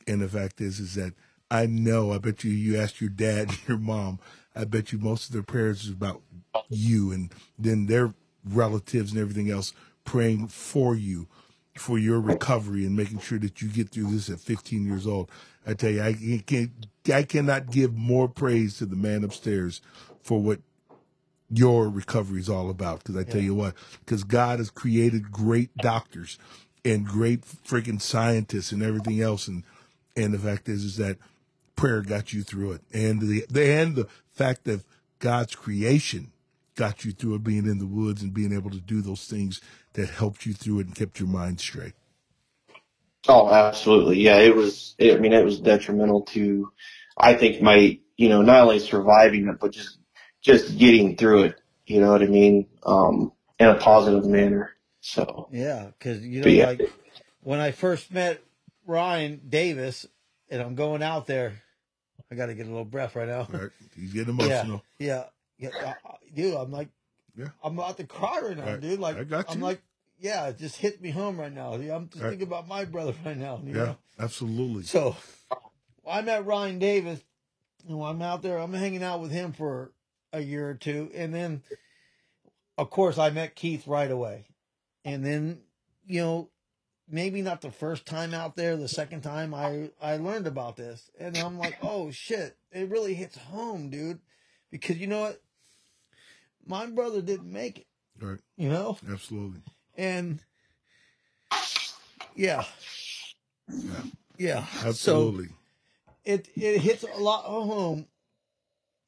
And the fact is, is that I know. I bet you you asked your dad your mom. I bet you most of their prayers is about you and then their relatives and everything else praying for you for your recovery and making sure that you get through this at 15 years old. I tell you, I can't, I cannot give more praise to the man upstairs for what your recovery is all about. Because I tell yeah. you what, because God has created great doctors and great freaking scientists and everything else, and and the fact is, is that prayer got you through it, and the, the and the fact that God's creation got you through it, being in the woods and being able to do those things that helped you through it and kept your mind straight.
Oh, absolutely. Yeah, it was. It, I mean, it was detrimental to, I think, my you know not only surviving it, but just just getting through it. You know what I mean? Um, in a positive manner. So
yeah, because you know, yeah. like when I first met Ryan Davis, and I'm going out there I got to get a little breath right now.
Right. He's getting emotional.
Yeah. Yeah. Yeah. Uh, dude, I'm like, yeah. I'm about to cry right now, right. dude. Like, I got you. I'm like, yeah, it just hit me home right now. I'm just right. thinking about my brother right now. yeah, know?
absolutely.
So I met Ryan Davis, and I'm out there, I'm hanging out with him for a year or two. And then, of course, I met Keith right away. And then, you know, maybe not the first time out there, the second time I, I learned about this. And I'm like, oh shit, it really hits home, dude. Because you know what? My brother didn't make it.
Right.
You know?
Absolutely.
And yeah.
Yeah.
Yeah.
Absolutely. So
it it hits a lot of home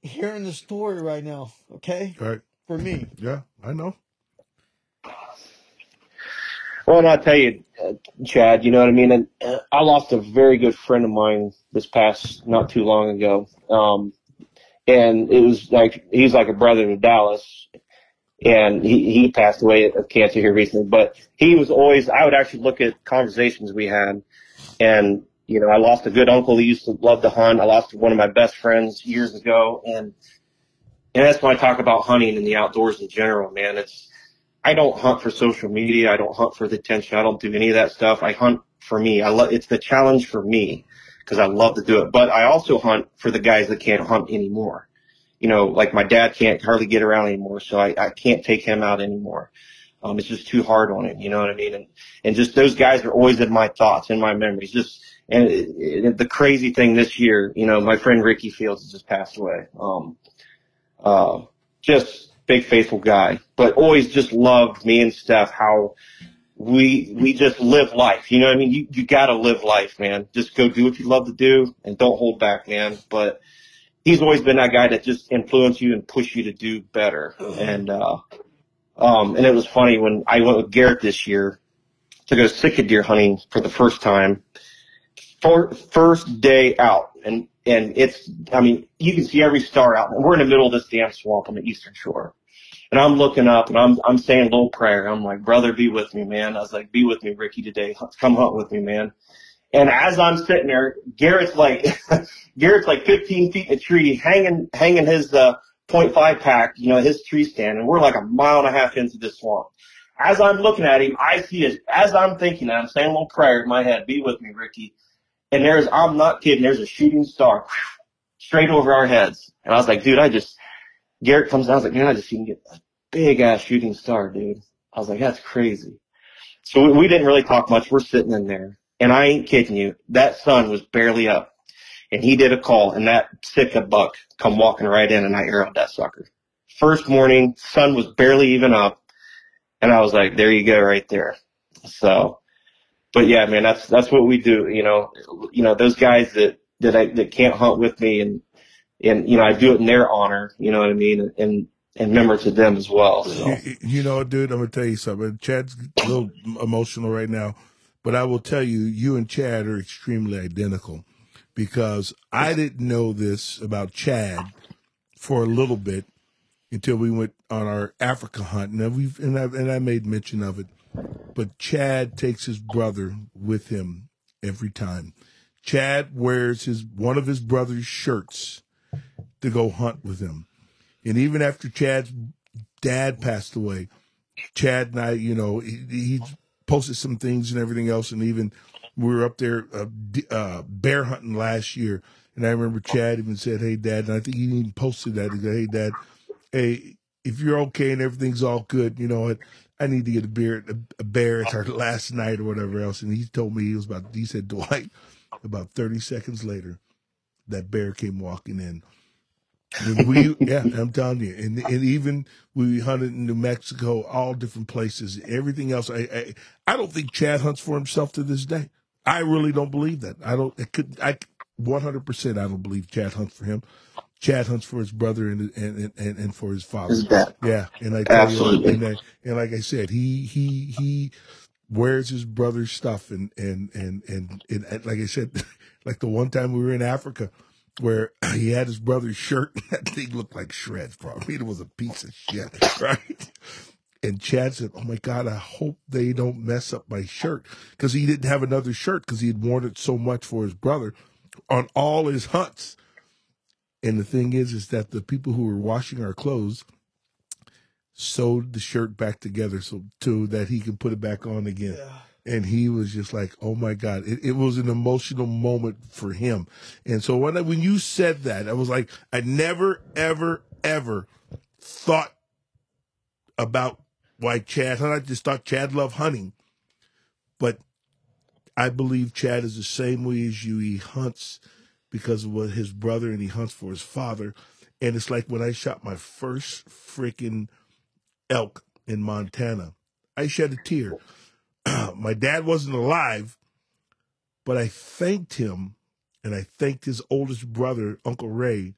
hearing the story right now, okay?
Right.
For me.
Yeah, I know.
Well, and I'll tell you, uh, Chad, you know what I mean? And uh, I lost a very good friend of mine this past, not too long ago. Um, and it was like, he's like a brother to Dallas. And he, he passed away of cancer here recently, but he was always, I would actually look at conversations we had and, you know, I lost a good uncle who used to love to hunt. I lost one of my best friends years ago. And, and that's when I talk about hunting and the outdoors in general, man. It's, I don't hunt for social media. I don't hunt for the attention. I don't do any of that stuff. I hunt for me. I love, it's the challenge for me because I love to do it. But I also hunt for the guys that can't hunt anymore. You know, like my dad can't hardly get around anymore. So I, I can't take him out anymore. Um, it's just too hard on him. You know what I mean? And, and just those guys are always in my thoughts, in my memories. Just, and it, it, the crazy thing this year, you know, my friend Ricky Fields has just passed away. Um, uh, just, big faithful guy, but always just loved me and Steph how we we just live life. You know what I mean? You you gotta live life, man. Just go do what you love to do and don't hold back, man. But he's always been that guy that just influenced you and pushed you to do better. And uh um and it was funny when I went with Garrett this year to go sika deer hunting for the first time. For first day out and and it's, I mean, you can see every star out. We're in the middle of this damn swamp on the eastern shore. And I'm looking up and I'm, I'm saying a little prayer. I'm like, brother, be with me, man. I was like, be with me, Ricky, today. Come hunt with me, man. And as I'm sitting there, Garrett's like, Garrett's like 15 feet in a tree, hanging, hanging his, uh, .5 pack, you know, his tree stand. And we're like a mile and a half into this swamp. as I'm looking at him, I see it as I'm thinking, I'm saying a little prayer in my head, be with me, Ricky. And there's, I'm not kidding, there's a shooting star straight over our heads. And I was like, dude, I just, Garrett comes down, I was like, man, I just seen get a big ass shooting star, dude. I was like, that's crazy. So we, we didn't really talk much. We're sitting in there and I ain't kidding you. That sun was barely up and he did a call and that sika buck come walking right in and I arrowed that sucker. First morning, sun was barely even up and I was like, there you go right there. So, but yeah, man, that's, that's what we do. You know, you know, those guys that, that I, that can't hunt with me and, and, you know, I do it in their honor, you know what I mean? And, and member to them as well. So.
You, you know, dude, I'm gonna tell you something. Chad's a little emotional right now, but I will tell you, you and Chad are extremely identical because I didn't know this about Chad for a little bit until we went on our Africa hunt, and we've and I and I made mention of it. But Chad takes his brother with him every time. Chad wears his one of his brother's shirts to go hunt with him. And even after Chad's dad passed away, Chad and I, you know, he, he posted some things and everything else. And even we were up there uh, uh, bear hunting last year. And I remember Chad even said, Hey, dad. And I think he even posted that. He said, Hey, dad, hey, if you're okay and everything's all good, you know what? I need to get a beer, a, bear at our last night or whatever else. And he told me he was about, he said, Dwight, about 30 seconds later, that bear came walking in. And we, yeah, I'm telling you, and and even we hunted in New Mexico, all different places, everything else. I, I, I don't think Chad hunts for himself to this day. I really don't believe that. I don't. It could. I 100. percent I don't believe Chad hunts for him. Chad hunts for his brother and and and, and for his father.
His dad.
Yeah, and I
Absolutely.
you, and, I, and like I said, he he he wears his brother's stuff, and and and and, and like I said, like the one time we were in Africa where he had his brother's shirt. That thing looked like shreds, bro. I mean, it was a piece of shit, right? And Chad said, "Oh my God, I hope they don't mess up my shirt because he didn't have another shirt because he had worn it so much for his brother on all his hunts." And the thing is, is that the people who were washing our clothes sewed the shirt back together so to that he could put it back on again. Yeah and he was just like, "Oh my God!" It, it, was an emotional moment for him. And so when I, when you said that, I was like, I never, ever, ever thought about why Chad. I just thought Chad loved hunting, but I believe Chad is the same way as you. He hunts because of what his brother, and he hunts for his father. And it's like when I shot my first freaking elk in Montana, I shed a tear my dad wasn't alive, but I thanked him and I thanked his oldest brother, Uncle Ray,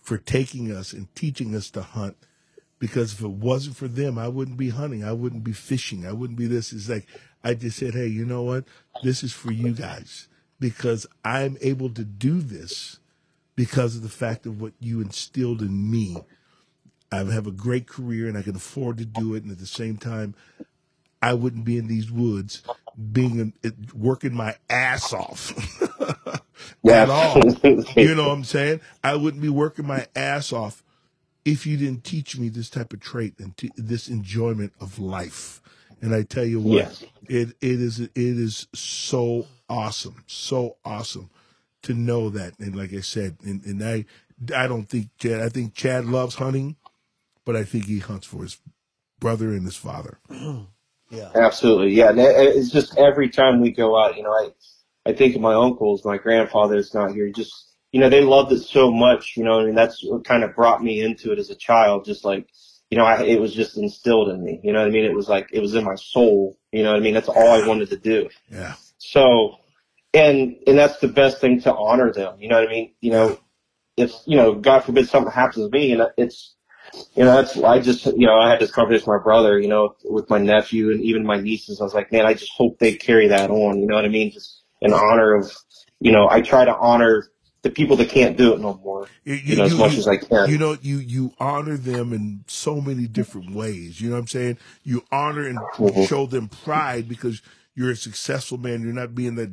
for taking us and teaching us to hunt. Because if it wasn't for them, I wouldn't be hunting. I wouldn't be fishing. I wouldn't be this. It's like, I just said, hey, you know what? This is for you guys because I'm able to do this because of the fact of what you instilled in me. I have a great career and I can afford to do it. And at the same time, I wouldn't be in these woods being working my ass off
yeah.
at all. you know what I'm saying? I wouldn't be working my ass off if you didn't teach me this type of trait and t- this enjoyment of life. And I tell you what, yes. it it is it is so awesome, so awesome to know that. And like I said, and, and I I don't think Chad. I think Chad loves hunting, but I think he hunts for his brother and his father.
Yeah. Absolutely. Yeah. And it's just every time we go out, you know, I, I think of my uncles, my grandfather is not here. Just, you know, they loved it so much, you know, I mean, that's what kind of brought me into it as a child. Just like, you know, I, it was just instilled in me. You know what I mean? It was like, it was in my soul. You know what I mean? That's all I wanted to do.
Yeah.
So, and, and that's the best thing to honor them. You know what I mean? You know, if, you know, God forbid something happens to me and it's, you know, that's, I just, you know, I had this conversation with my brother, you know, with my nephew and even my nieces. I was like, man, I just hope they carry that on. You know what I mean? Just in honor of, you know, I try to honor the people that can't do it no more, you, you, you know, as much
you,
as I can.
You know, you, you honor them in so many different ways. You know what I'm saying? You honor and mm-hmm. show them pride because you're a successful man. You're not being that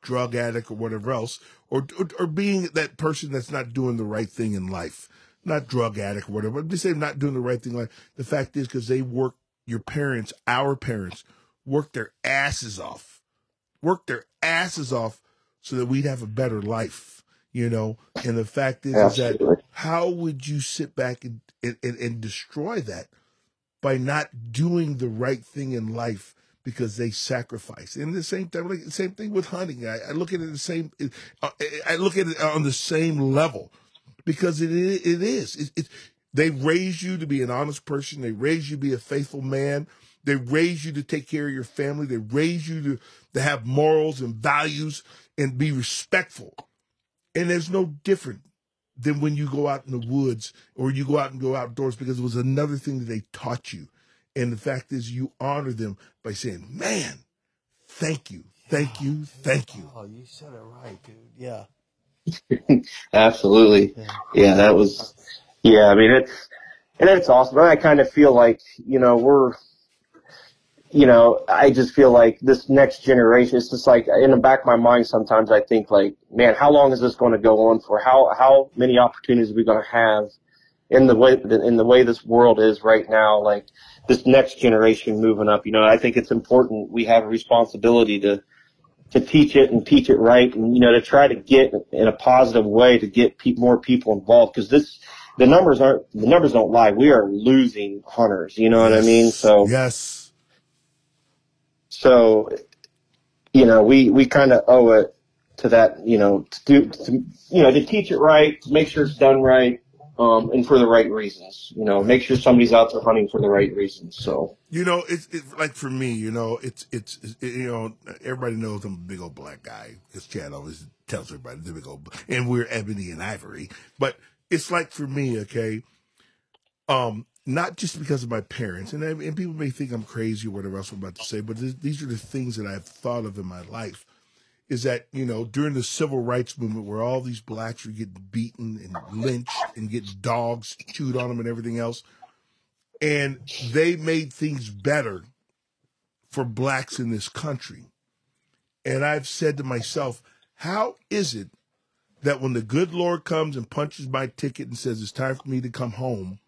drug addict or whatever else, or, or, or being that person that's not doing the right thing in life not drug addict or whatever. I'm just saying not doing the right thing. Like the fact is, because they work your parents, our parents, worked their asses off, worked their asses off so that we'd have a better life, you know? And the fact is, is that how would you sit back and, and, and, and destroy that by not doing the right thing in life because they sacrifice? And the same time, like, same thing with hunting. I, I look at it the same, uh, I look at it on the same level because it, it is. It, it, they raise you to be an honest person. They raise you to be a faithful man. They raise you to take care of your family. They raise you to, to have morals and values and be respectful. And there's no different than when you go out in the woods or you go out and go outdoors because it was another thing that they taught you. And the fact is, you honor them by saying, man, thank you, thank you, thank you.
Oh, you said it right, dude. Yeah.
Absolutely.
Yeah.
That was, yeah, I mean, it's, and it's awesome. And I kind of feel like, you know, we're, you know, I just feel like this next generation, it's just like in the back of my mind, sometimes I think like, man, how long is this going to go on for? How, how many opportunities are we going to have in the way, in the way this world is right now? Like this next generation moving up, you know, I think it's important. We have a responsibility to, to teach it and teach it right and you know to try to get in a positive way to get pe- more people involved. Because this the numbers aren't the numbers don't lie. We are losing hunters you know what i mean? So
yes,
so you know we we kind of owe it to that you know to do to, you know to teach it right to make sure it's done right um and for the right reasons you know make sure somebody's out there hunting for the right reasons so
You know, it's like for me, you know, it's it's, it's you know, everybody knows I'm a big old black guy because Chad always tells everybody the big old, and we're ebony and ivory. But it's like for me, okay, um, not just because of my parents, and I- and people may think I'm crazy or whatever else I'm about to say, but th- these are the things that I've thought of in my life. Is that you know during the civil rights movement where all these blacks were getting beaten and lynched and getting dogs chewed on them and everything else and they made things better for blacks in this country. And I've said to myself, how is it that when the good Lord comes and punches my ticket and says it's time for me to come home,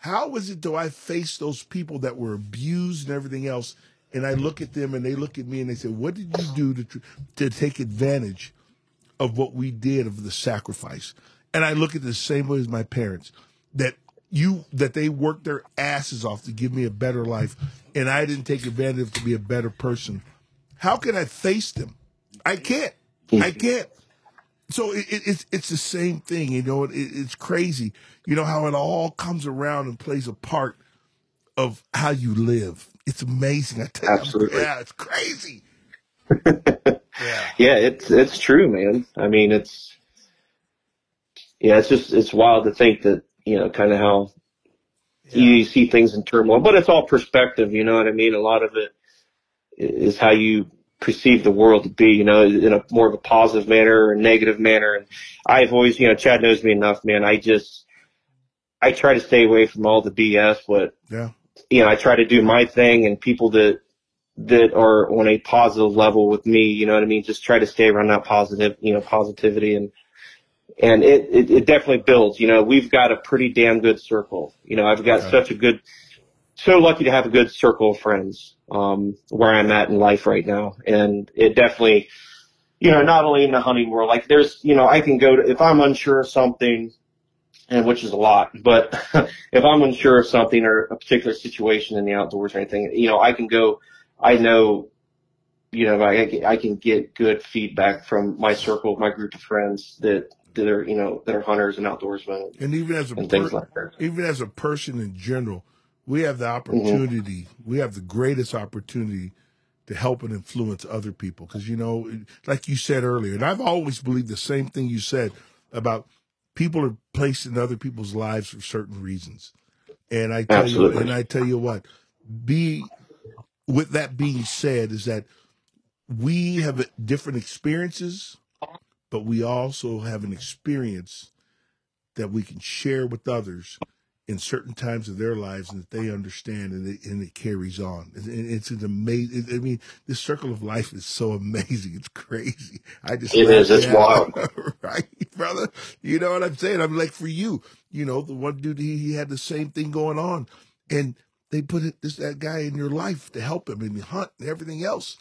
how is it do I face those people that were abused and everything else? And I look at them and they look at me and they say, what did you do to, tr- to take advantage of what we did of the sacrifice. And I look at the same way as my parents that you that they worked their asses off to give me a better life and I didn't take advantage of to be a better person. How can I face them? I can't. Hmm. I can't. So it, it, it's it's the same thing, you know. It, it's crazy, you know how it all comes around and plays a part of how you live. It's amazing. I tell you,
Absolutely.
yeah, it's crazy.
Yeah.
Yeah, it's it's true, man. I mean, it's yeah, it's just it's wild to think that you know kind of how you see things in turmoil, but it's all perspective. You know what I mean? A lot of it is how you perceive the world to be. You know, in a more of a positive manner or a negative manner. And I've always, you know, Chad knows me enough, man. I just I try to stay away from all the BS, but
Yeah.
You know, I try to do my thing and people that that are on a positive level with me, you know what I mean? Just try to stay around that positive, you know, positivity and and it, it, it definitely builds. You know, we've got a pretty damn good circle. You know, I've got such a good so lucky to have a good circle of friends, um, where I'm at in life right now. And it definitely you know, not only in the hunting world, like there's, you know, I can go to, if I'm unsure of something, and which is a lot, but if I'm unsure of something or a particular situation in the outdoors or anything, you know, I can go, I know, you know, I, I can get good feedback from my circle, my group of friends that, that are, you know, that are hunters and outdoorsmen
And even as a
and things like that.
even as a person in general, we have
Mm-hmm.
the opportunity, we have the greatest opportunity to help and influence other people. Because, you know, like you said earlier, and I've always believed the same thing you said about people are placed in other people's lives for certain reasons. And I tell you, and I tell you what, be with that being said, is that we have different experiences, but we also have an experience that we can share with others in certain times of their lives and that they understand and it, and it carries on. And it's an amazing, I mean, this circle of life is so amazing. It's crazy. I just,
It is. It's wild.
right, brother? You know what I'm saying? I'm like, for you, you know, the one dude, he, he had the same thing going on. And they put it, this that guy in your life to help him and hunt and everything else,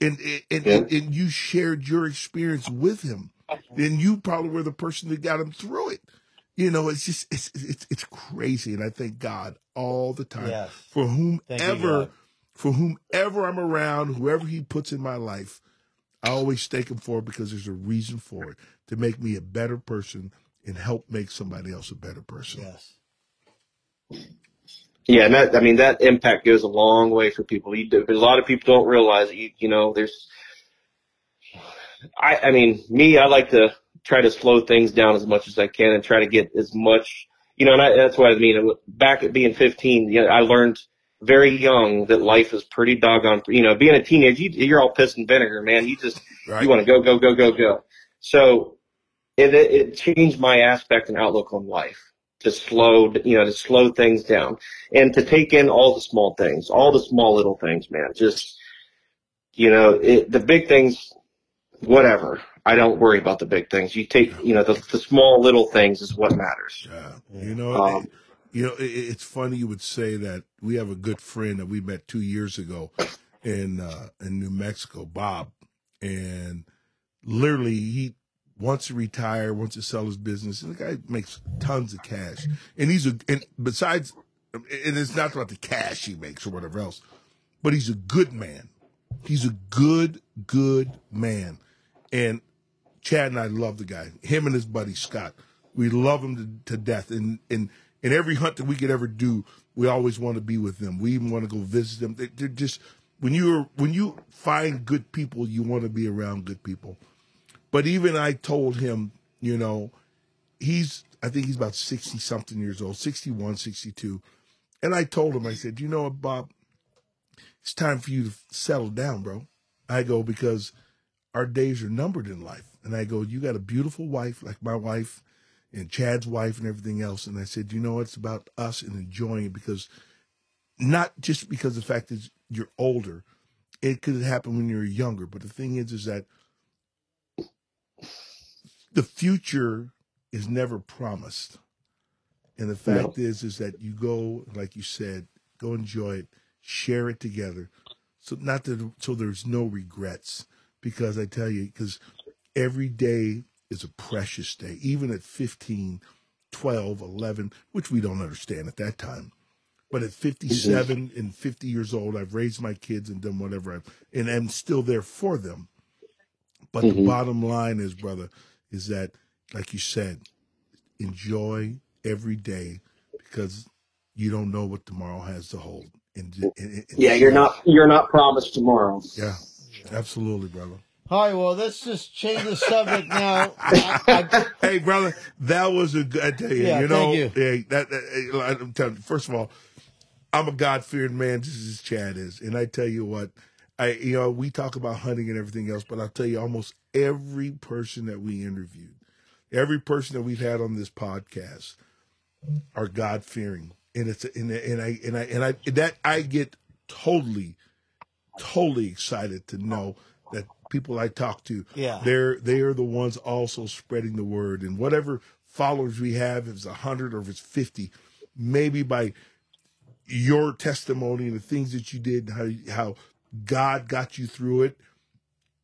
and and,
Yeah.
and and you shared your experience with him, and you probably were the person that got him through it. You know, it's just it's it's it's crazy, and I thank God all the time
Yes.
for
Thank you,
whomever for whomever I'm around, whoever He puts in my life. I always thank Him for it because there's a reason for it to make me a better person and help make somebody else a better person.
Yes.
Yeah, and that I mean that impact goes a long way for people. You do, a lot of people don't realize that you you know there's. I I mean me, I like to try to slow things down as much as I can and try to get as much you know, and I, that's what I mean. Back at being 15, you know, I learned very young that life is pretty doggone. You know, being a teenager, you, you're all piss and vinegar, man. You just
Right?
you want to go, go, go, go, go. So it, it, it changed my aspect and outlook on life to slow, you know, to slow things down and to take in all the small things, all the small little things, man. Just, you know, it, the big things, whatever. I don't worry about the big things. You take, you know, the, the small little things is what matters.
Yeah.
Yeah.
You know,
Um,
it- you know, it, it's funny you would say that. We have a good friend that we met two years ago in uh, in New Mexico, Bob, and literally he wants to retire, wants to sell his business, and the guy makes tons of cash. And he's a and besides, and it's not about the cash he makes or whatever else, but he's a good man. He's a good, good man. And Chad and I love the guy. Him and his buddy Scott. We love him to, to death. And and in every hunt that we could ever do, we always want to be with them. We even want to go visit them. They, they're just when you're when you find good people, you want to be around good people. But even I told him, you know, he's I think he's about 60 something years old, 61, 62. And I told him, I said, you know what, Bob, it's time for you to settle down, bro. I go, because our days are numbered in life. And I go, you got a beautiful wife like my wife and Chad's wife and everything else. And I said, you know, it's about us and enjoying it because not just because the fact is you're older, it could happen when you're younger. But the thing is, is that the future is never promised. And the fact is, is that you go, like you said, go enjoy it, share it together. So not that, so there's no regrets because I tell you, because every day is a precious day, even at 15, 12, 11, which we don't understand at that time. But at 57 and 50 years old, I've raised my kids and done whatever I've, and I'm still there for them. But the
Mhm.
bottom line is, brother, is that, like you said, enjoy every day because you don't know what tomorrow has to hold. And, and, and-
Yeah, you're not you're not promised tomorrow.
Yeah, absolutely, brother.
All right, well, let's just change the subject now. I, I,
Hey, brother, that was a good. I tell you,
Yeah,
you know, hey, that, that- I'm telling you. First of all, I'm a God fearing man, just as Chad is, and I tell you what, I you know we talk about hunting and everything else, but I'll tell you, almost every person that we interviewed, every person that we've had on this podcast, are God fearing, and it's and, and I and I and I that I get totally, totally excited to know that people I talk to
yeah.
they're they are the ones also spreading the word and whatever followers we have if it's a hundred or if it's 50 maybe by your testimony and the things that you did how how god got you through it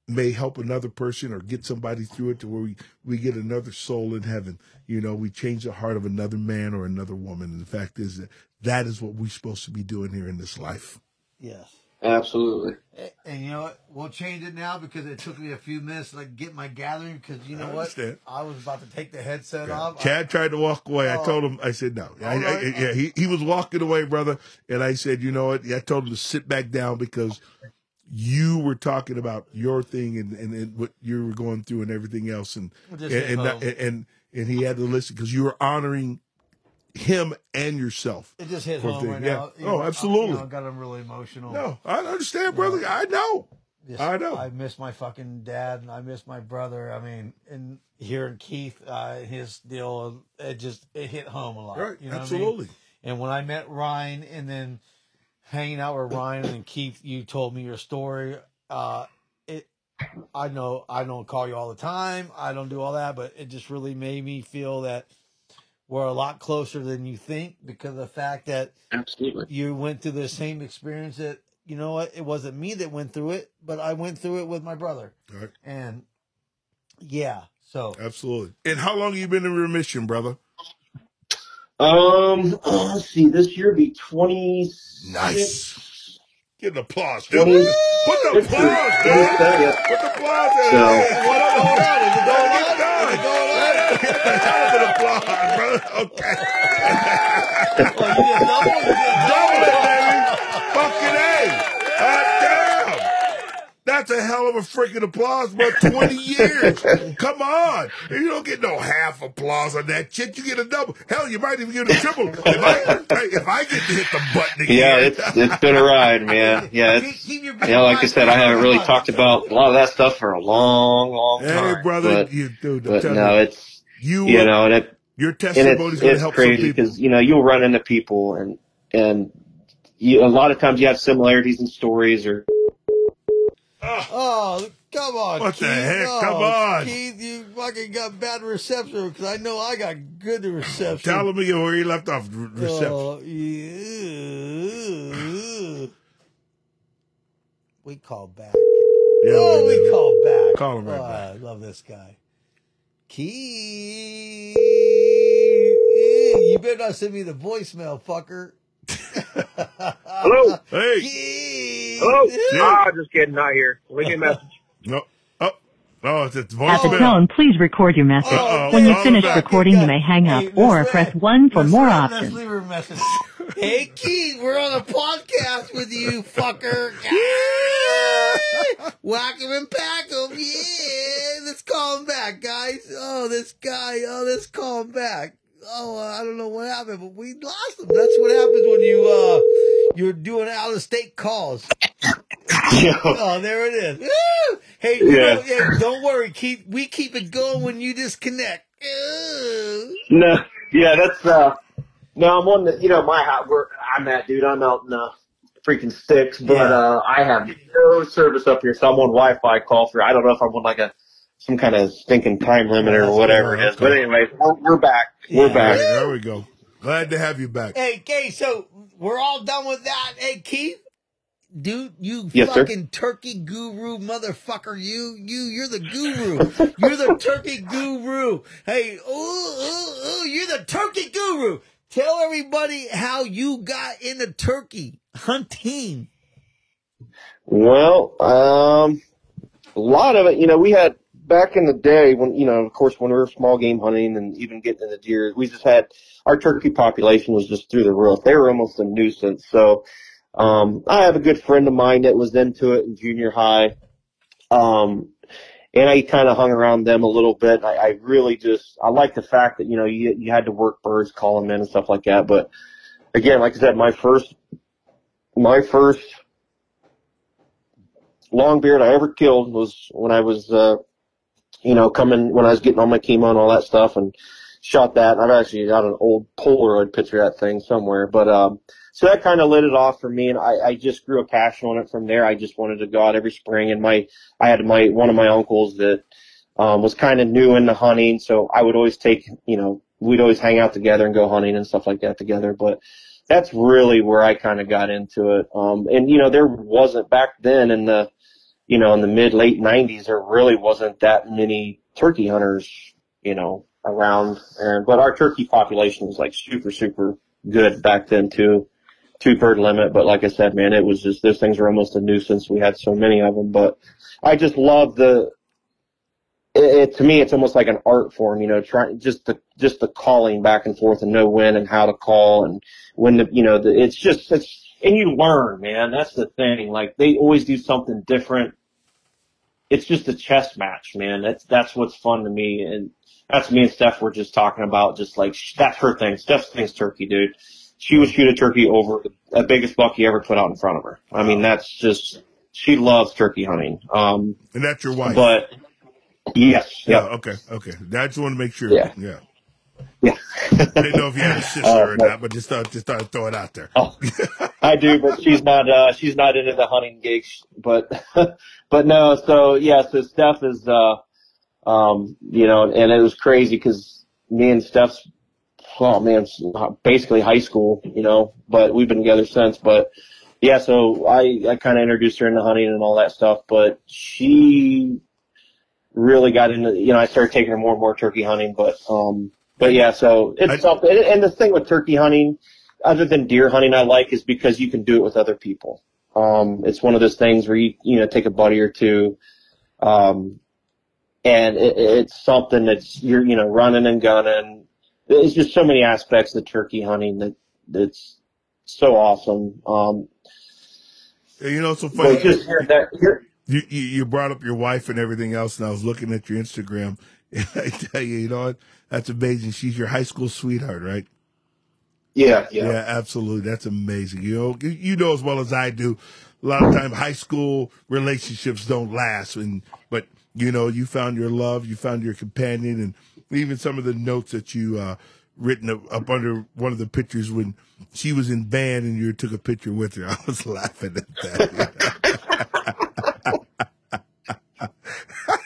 may help another person or get somebody through it to where we we get another soul in heaven you know we change the heart of another man or another woman and the fact is that that is what we're supposed to be doing here in this life
Yes.
Absolutely.
And, and you know what? We'll change it now because it took me a few minutes to like get my gathering. Because you know
I
what? I was about to take the headset
Yeah.
off.
Chad tried to walk away. I
Oh.
told him, I said, no. I, I,
right.
yeah, he, he was walking away, brother. And I said, you know what? I told him to sit back down because you were talking about your thing and, and, and what you were going through and everything else. And, and, and, and, and, and he had to listen because you were honoring him and yourself.
it just hit home right
yeah.
now. You
Oh,
know, I-
absolutely.
you know, I got him really emotional.
No, I understand, brother. I know.
Just-
I know.
I miss my fucking dad, and I miss my brother. I mean, and hearing Keith, uh, his deal, it just it hit home a lot.
Right.
You know what I mean?
Absolutely.
And when I met Ryan, and then hanging out with Ryan and Keith, you told me your story. Uh, it, I know I don't call you all the time. I don't do all that, but it just really made me feel that we're a lot closer than you think because of the fact that
Absolutely.
you went through the same experience that you know what it wasn't me that went through it but i went through it with my brother
All right.
and yeah so
Absolutely. And how long you been in remission, brother?
Um, uh, let's see. This year be twenty.
Nice. Get an applause, dude.
Twenty.
Put the applause,
the-
dude.
yeah.
Put the applause in.
So-
Hey,
what up, hold on, is it going on? Is it going on?
Hell of an applause, brother. Okay.
oh, double you
Double it, baby. Fucking A. God damn. That's a hell of a freaking applause, bro. 20 years. Come on. You don't get no half applause on that shit. You get a double. Hell, you might even get a triple. If I, hey, if I get to hit the button again.
Yeah, it's it's been a ride, man. Yeah, it's
keep your
yeah. Like I said, I haven't really talked about a lot of that stuff for a long, long
Hey,
time.
brother,
but,
you dude,
but no, it's
you,
you know, and it
your
and
testimony's
it's
going to help some
crazy because you know you'll run into people and and you a lot of times you have similarities in stories or ah.
Oh, come on.
What the
Keith.
heck?
Oh,
Come on.
Keith, you fucking got bad reception because I know I got good reception.
Tell him again where he left off. Oh, reception.
Oh, yeah. We call back.
Yeah,
oh, we
we-
call back.
Call him right
oh,
back.
I love this guy. Keith. You better not send me the voicemail, fucker.
Hello?
Hey.
Keith.
Hello?
Yeah.
Ah, just kidding, not here. Leave me a message.
No. Oh. It's it's
At the tone, please record your message.
Oh,
when you finish recording, you may hang up
Hey,
or
let's
press 1 for
let's
more
let-
options.
Let's leave her a message. hey, Keith, we're on a podcast with you, fucker. Whack him and pack him. Yeah. Let's call him back, guys. Oh, this guy. Oh, let's call him back. Oh, I don't know what happened, but we lost him. That's what happens when you, uh, you're doing out of state calls.
You
Oh, there it is. Woo! Hey, you
Yeah.
know, hey, don't worry. Keep we keep it going when you disconnect. Ooh.
no, yeah, that's uh, no, I'm on the you know my house where I'm at, dude. I'm out in the freaking sticks, but
Yeah.
uh, I have no service up here, so I'm on Wi-Fi call through. I don't know if I'm on like a some kind of stinking time limit or whatever it is, but anyway, we're, we're back. We're
Yeah.
back.
There we go. Glad to have you back.
Hey, okay, so we're all done with that. Hey, Keith, dude, you
Yes, sir.
fucking turkey guru motherfucker. You, you, you're the guru. you're the turkey guru. Hey, ooh, ooh, ooh, you're the turkey guru. Tell everybody how you got into turkey hunting.
Well, um, a lot of it, you know, we had back in the day when, you know, of course, when we were small game hunting and even getting into deer, we just had our turkey population was just through the roof. They were almost a nuisance. So, um, I have a good friend of mine that was into it in junior high. Um, and I kind of hung around them a little bit. I, I really just, I like the fact that, you know, you, you had to work birds, call them in and stuff like that. But again, like I said, my first, my first long beard I ever killed was when I was, uh, you know, coming when I was getting all my chemo and all that stuff, and shot that. I've actually got an old Polaroid picture of that thing somewhere, but um, so that kind of lit it off for me, and I, I just grew a passion on it from there. I just wanted to go out every spring, and my I had my one of my uncles that um, was kind of new into hunting, so I would always take, you know, we'd always hang out together and go hunting and stuff like that together, but that's really where I kind of got into it. Um, and you know, there wasn't back then in the, you know, in the mid late nineties, there really wasn't that many turkey hunters, you know, around. And, but our turkey population was like super, super good back then too. Two bird limit. But like I said, man, it was just, those things were almost a nuisance. We had so many of them, but I just love the, it, it, to me, it's almost like an art form, you know, trying just the just the calling back and forth and know when and how to call and when the you know the, it's just it's and you learn, man. That's the thing. Like they always do something different. It's just a chess match, man. That's that's what's fun to me, and that's me and Steph were just talking about. Just like that's her thing. Steph's thing's turkey, dude. She would shoot a turkey over the biggest buck he ever put out in front of her. I mean, that's just she loves turkey hunting. Um,
And that's your wife.
but yes,
yeah,
yeah,
okay, okay. I just want to make sure.
Yeah.
yeah.
yeah.
I didn't know if you had a sister
Uh,
or not, but just thought just thought I'd throw it out there.
Oh, I do, but she's not. Uh, she's not into the hunting gigs. But, but no. So yeah. So Steph is. Uh, um, you know, and it was crazy because me and Steph's oh man, it's basically high school, you know, but we've been together since. But yeah, so I, I kind of introduced her into hunting and all that stuff, but she really got into, you know, I started taking her more and more turkey hunting, but, um, but yeah, so it's
I-
something, and- and the thing with turkey hunting, other than deer hunting I like is because you can do it with other people. Um, it's one of those things where you, you know, take a buddy or two, um, and it, it's something that's, you're, you know, running and gunning. There's just so many aspects of turkey hunting that, that's so awesome. Um,
You know, so funny.
just here,
you, you brought up your wife and everything else, and I was looking at your Instagram. And I tell you, you know what? That's amazing. She's your high school sweetheart, right?
yeah, yeah.
Yeah, absolutely. That's amazing. You know, you- you know as well as I do. A lot of time, high school relationships don't last, and but you know, you found your love, you found your companion, and even some of the notes that you uh, written up, up under one of the pictures when she was in band and you took a picture with her. I was laughing at that.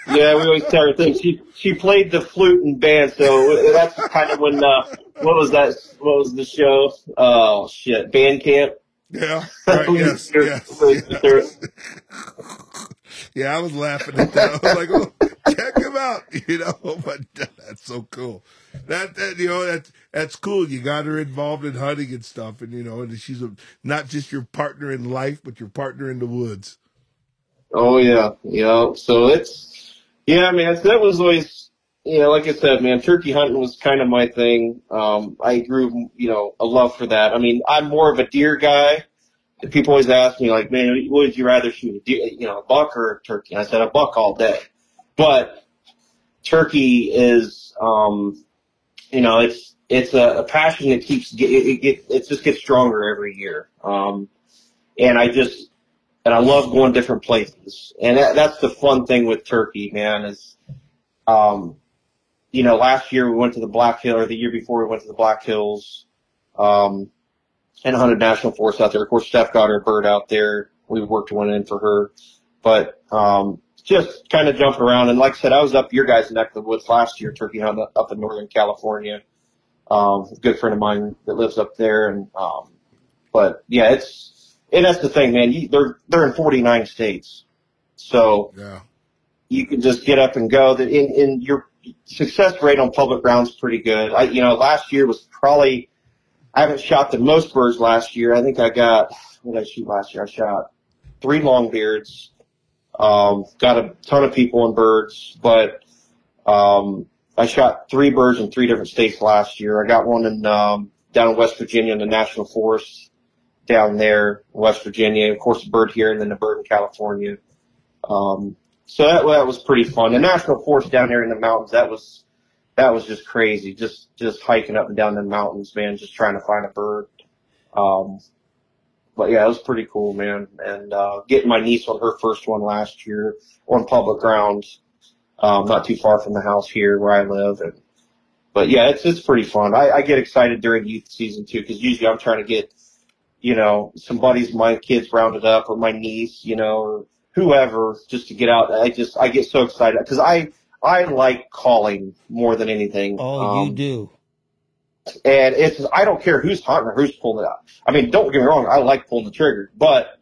Yeah, we always tell her things. She she played the flute in band, so that's kind of when uh, what was that? What was the show? Oh shit, band camp.
Yeah, right. Yes, yes. yes. Yeah, I was laughing at that. I was like, "Oh, check him out," you know. Oh but that's so cool. That, that you know, that's that's cool. You got her involved in hunting and stuff, and you know, and she's a, not just your partner in life, but your partner in the woods.
Oh yeah, yeah. So it's yeah, man. So that was always you know, like I said, man, turkey hunting was kind of my thing. Um, I grew you know a love for that. I mean, I'm more of a deer guy. People always ask me like, man, would you rather shoot a deer, you know, a buck or a turkey? And I said a buck all day, but turkey is, um, you know, it's it's a, a passion that keeps it, it just gets stronger every year. Um, and I just and I love going different places. And that, that's the fun thing with turkey, man. Is um, you know, last year we went to the Black Hill, or the year before we went to the Black Hills, um, and hunted national forest out there. Of course, Steph got her bird out there. We worked one in for her, but um, just kind of jumping around. And like I said, I was up your guys' neck of the woods last year, turkey hunting up in Northern California. Um, a good friend of mine that lives up there, and um, but yeah, it's and that's the thing, man. You, they're they're in 49 states, so
Yeah,
you can just get up and go. That in, in your success rate on public grounds pretty good. I you know last year was probably I haven't shot the most birds last year. I think I got what did I shoot last year? I shot three longbeards. Um, got a ton of people and birds, but um, I shot three birds in three different states last year. I got one in um, down in West Virginia in the national forest down there, in West Virginia. Of course, a bird here, and then a bird in California. Um, so that, that was pretty fun. The national forest down here in the mountains, that was that was just crazy. Just just hiking up and down the mountains, man. Just trying to find a bird. Um, but yeah, it was pretty cool, man. And uh, getting my niece on her first one last year on public grounds, um, not too far from the house here where I live. And but yeah, it's it's pretty fun. I, I get excited during youth season too because usually I'm trying to get you know some buddies, my kids rounded up, or my niece, you know, or whoever, just to get out. I just I get so excited because I I like calling more than anything.
Oh, you
Um,
do.
and it's I don't care who's hunting or who's pulling it out. I mean, don't get me wrong, I like pulling the trigger, but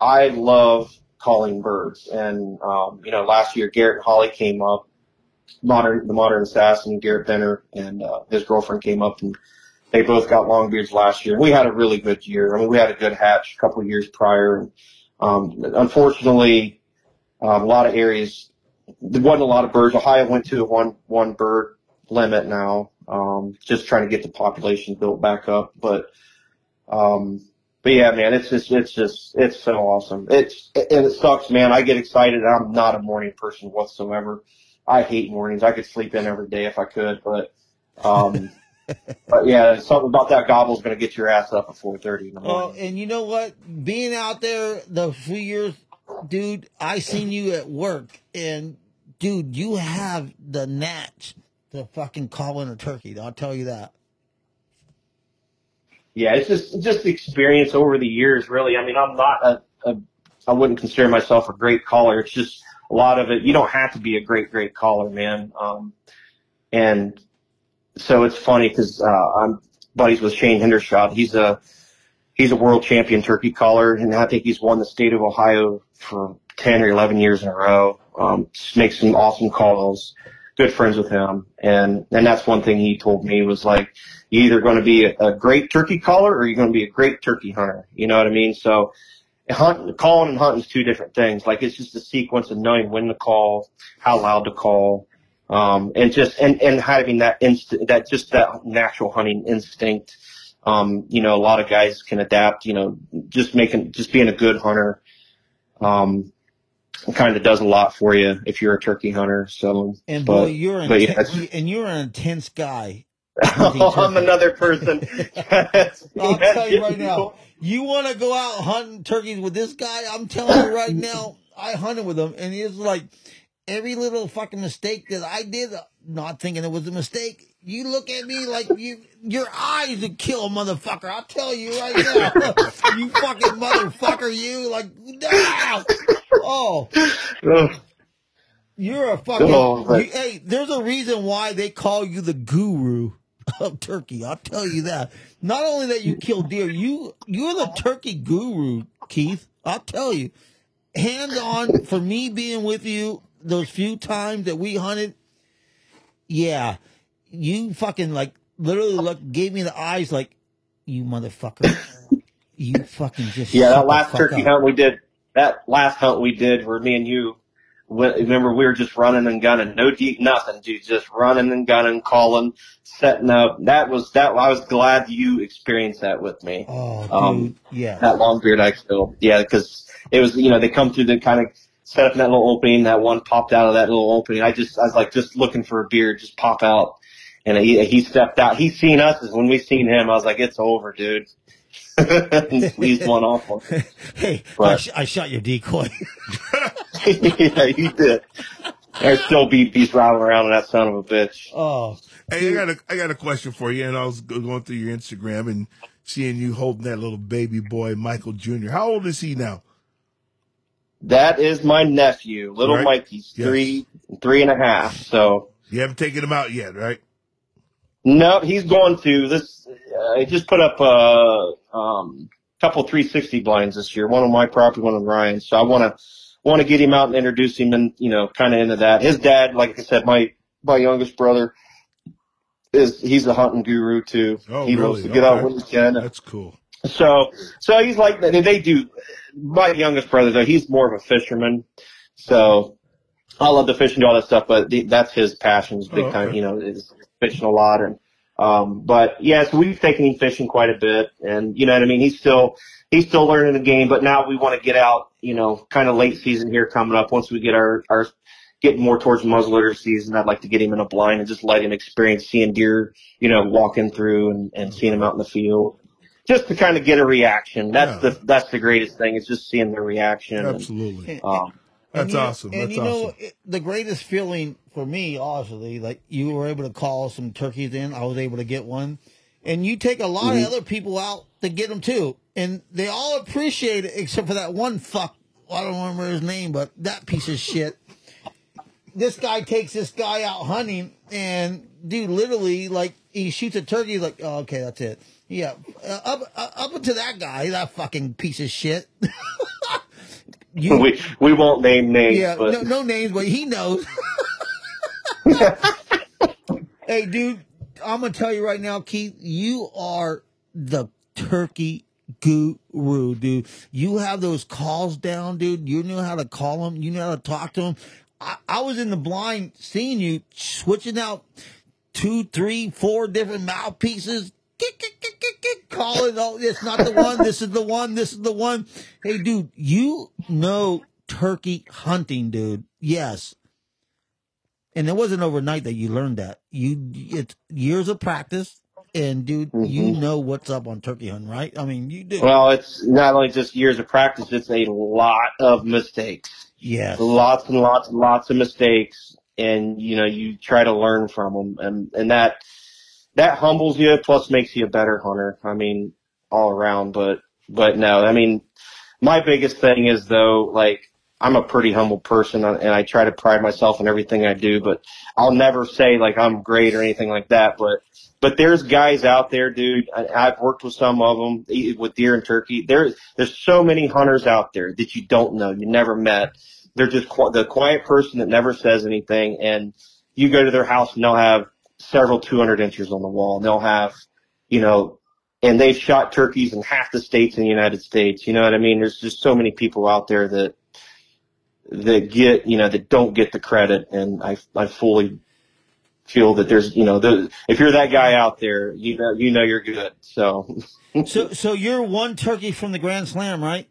I love calling birds. And um, you know, last year Garrett Holly came up, modern the modern assassin Garrett Benner and uh, his girlfriend came up, and they both got long beards last year. We had a really good year. I mean, we had a good hatch a couple of years prior. And, um, unfortunately, um, a lot of areas there wasn't a lot of birds. Ohio went to a one one bird limit now. Um, just trying to get the population built back up. But, um, but yeah, man, it's just, it's just, it's so awesome. It's, and it sucks, man. I get excited. I'm not a morning person whatsoever. I hate mornings. I could sleep in every day if I could, but, um, but yeah, something about that gobble is going to get your ass up at 4.30 in the
Oh,
morning.
and you know what? Being out there the few years, dude, I seen you at work, and dude, you have the natch to fucking call in a turkey. I'll tell you that.
yeah, it's just just the experience over the years, really. I mean, I'm not a, a I wouldn't consider myself a great caller. It's just a lot of it. You don't have to be a great great caller, man. Um, and so it's funny because uh, I'm buddies with Shane Hendershot. He's a he's a world champion turkey caller, and I think he's won the state of Ohio for ten or eleven years in a row. Um, makes some awesome calls. Good friends with him, and and that's one thing he told me was like, you're either going to be a, a great turkey caller or you're going to be a great turkey hunter. You know what I mean? So. Hunt, calling and hunting is two different things. Like it's just a sequence of knowing when to call, how loud to call, um, and just and and having that inst that just that natural hunting instinct. Um, you know, a lot of guys can adapt. You know, just making just being a good hunter, um, kind of does a lot for you if you're a turkey hunter. So,
And
but-
boy, you're an
but yeah,
intense, and you're an intense guy.
oh, I'm another person.
I'll tell you right now. You want to go out hunting turkeys with this guy? I'm telling you right now. I hunted with him, and it's like every little fucking mistake that I did, not thinking it was a mistake. You look at me like you, your eyes would kill a motherfucker. I'll tell you right now. you fucking motherfucker, you like, ah! oh, you're a fucking.
Oh,
you- hey, there's a reason why they call you the guru of turkey. I'll tell you that. Not only that you kill deer, you you're the turkey guru, Keith. I'll tell you. Hands on for me being with you those few times that we hunted. Yeah, you fucking like literally look gave me the eyes like you motherfucker. You fucking just
Yeah, that last turkey
up.
hunt we did, that last hunt we did where me and you, went, remember we were just running and gunning, no deep nothing, dude, just running and gunning, calling, setting up. That was, that, I was glad you experienced that with me.
Oh, dude,
Um,
yeah.
That long beard I killed. Yeah, because it was, you know, they come through the kind of set up in that little opening, that one popped out of that little opening. I just, I was like just looking for a beard, just pop out. And he, he stepped out. He seen us, and when we seen him, I was like, it's over, dude. and squeezed one off him.
hey, I, sh- I shot your decoy.
yeah, he did. There's still BBs rattling around in that son of a bitch.
oh,
Hey, I got a I got a question for you, and I was going through your Instagram and seeing you holding that little baby boy, Michael Jr. How old is he now?
That is my nephew, little
Right.
Mikey's
Yes.
three, three and a half. So
You haven't taken him out yet, right?
no, he's going to this. Uh, I just put up a um, couple 360 blinds this year. One on my property, one on Ryan's. So I want to want to get him out and introduce him, and you know, kind of into that. His dad, like I said, my my youngest brother is he's a hunting guru too.
Oh,
he
really?
loves to get out
Okay.
when he can.
That's cool.
So, so he's like, they do, my youngest brother though, he's more of a fisherman. So I love the fishing and all that stuff, but the, that's his passion is big
Oh,
time, you know, is fishing a lot. And, um, but yeah, so we've taken him fishing quite a bit and you know what I mean? He's still, he's still learning the game, but now we want to get out, you know, kind of late season here coming up. Once we get our, our, getting more towards muzzleloader season, I'd like to get him in a blind and just let him experience seeing deer, you know, walking through and, and seeing him out in the field just to kind of get a reaction. That's
Yeah.
the that's the greatest thing is just seeing their reaction. And,
Absolutely.
um,
That's
you
awesome.
And
That's
you know,
awesome.
it, the greatest feeling for me, honestly, like you were able to call some turkeys in. I was able to get one, and you take a lot
Mm-hmm.
of other people out to get them too, and they all appreciate it except for that one fuck. I don't remember his name, but that piece of shit. This guy takes this guy out hunting, and dude, literally, like he shoots a turkey. Like, oh, okay, that's it. Yeah, uh, up uh, up to that guy, that fucking piece of shit. you,
we we won't name names,
yeah,
but
no, no names, but he knows. hey, dude, I'm gonna tell you right now, Keith, you are the turkey guru, dude. You have those calls down, dude. You know how to call them. You know how to talk to them. I, I was in the blind seeing you switching out two, three, four different mouthpieces. Calling, oh, it's not the one. This is the one. This is the one. Hey, dude, you know turkey hunting, dude. Yes. And it wasn't overnight that you learned that. You, it's years of practice. And dude, you mm-hmm. know what's up on turkey hunting, right? I mean, you do.
well, it's not only just years of practice; it's a lot of mistakes,
yes.
lots and lots and lots of mistakes, and you know you try to learn from them, and and that that humbles you, plus makes you a better hunter. I mean, all around. But but no, I mean, my biggest thing is though, like I'm a pretty humble person and I try to pride myself in everything I do, but I'll never say like I'm great or anything like that. But, but there's guys out there, dude. I, I've worked with some of them with deer and turkey. There's, there's so many hunters out there that you don't know, you never met. They're just qu- the quiet person that never says anything. And you go to their house and they'll have several 200 inches on the wall. And they'll have, you know, and they've shot turkeys in half the states in the United States. You know what I mean? There's just so many people out there that that get you know that don't get the credit, and I I fully feel that there's you know the, if you're that guy out there, you know you know you're good. So
So, so you're one turkey from the Grand Slam, right?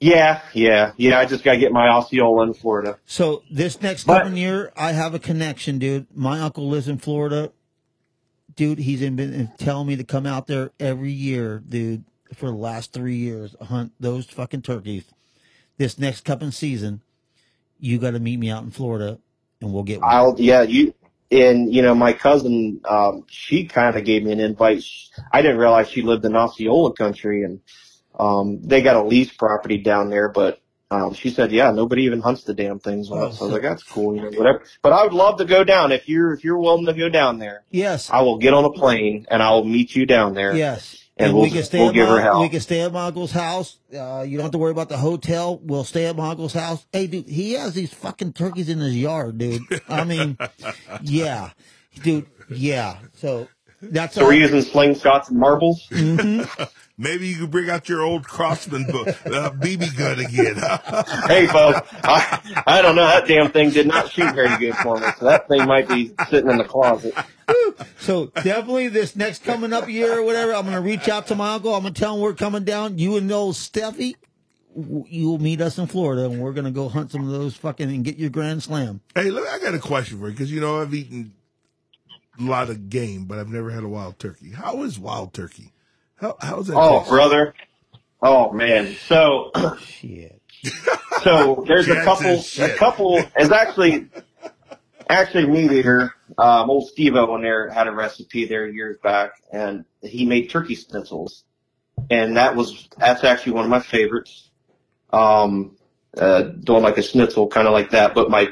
Yeah, yeah, yeah. I just got to get my Osceola in Florida.
So this next
But-
coming year, I have a connection, dude. My uncle lives in Florida. Dude, he's been- telling me to come out there every year, dude, for the last three years, hunt those fucking turkeys. This next cupping season, you got to meet me out in Florida, and we'll get one.
I'll yeah you and you know my cousin um she kind of gave me an invite. I didn't realize she lived in Osceola country and um they got a lease property down there, but um she said yeah nobody even hunts the damn things. it. So I was like that's cool, you know whatever. But I would love to go down if you're if you're willing to go down there.
yes,
I will get on a plane and I will meet you down there.
yes.
And
we
we'll-
can stay
we'll
at
give her
my, we can stay at my uncle's house. Uh, you don't have to worry about the hotel. We'll stay at my uncle's house. Hey, dude, he has these fucking turkeys in his yard, dude. I mean, yeah, dude, yeah. So that's
So we're using slingshots and marbles.
Maybe you could bring out your old Crosman bo- uh, BB gun again.
hey, folks, I, I don't know. That damn thing did not shoot very good for me. So that thing might be sitting in the closet.
So definitely this next coming up year or whatever, I'm gonna reach out to my uncle. I'm gonna tell him we're coming down. You and old Steffi, you'll meet us in Florida, and we're gonna go hunt some of those fucking and get your grand slam.
hey, look, I got a question for you because you know I've eaten a lot of game, but I've never had a wild turkey. How is wild turkey? How how's that?
Oh,
taste?
brother. Oh man. So
Shit.
so there's a
Jackson
couple. A couple is actually actually MeatEater. Um, old Steve on there had a recipe there years back, and he made turkey schnitzels, and that was that's actually one of my favorites. Um, uh, doing like a schnitzel, kind of like that. But my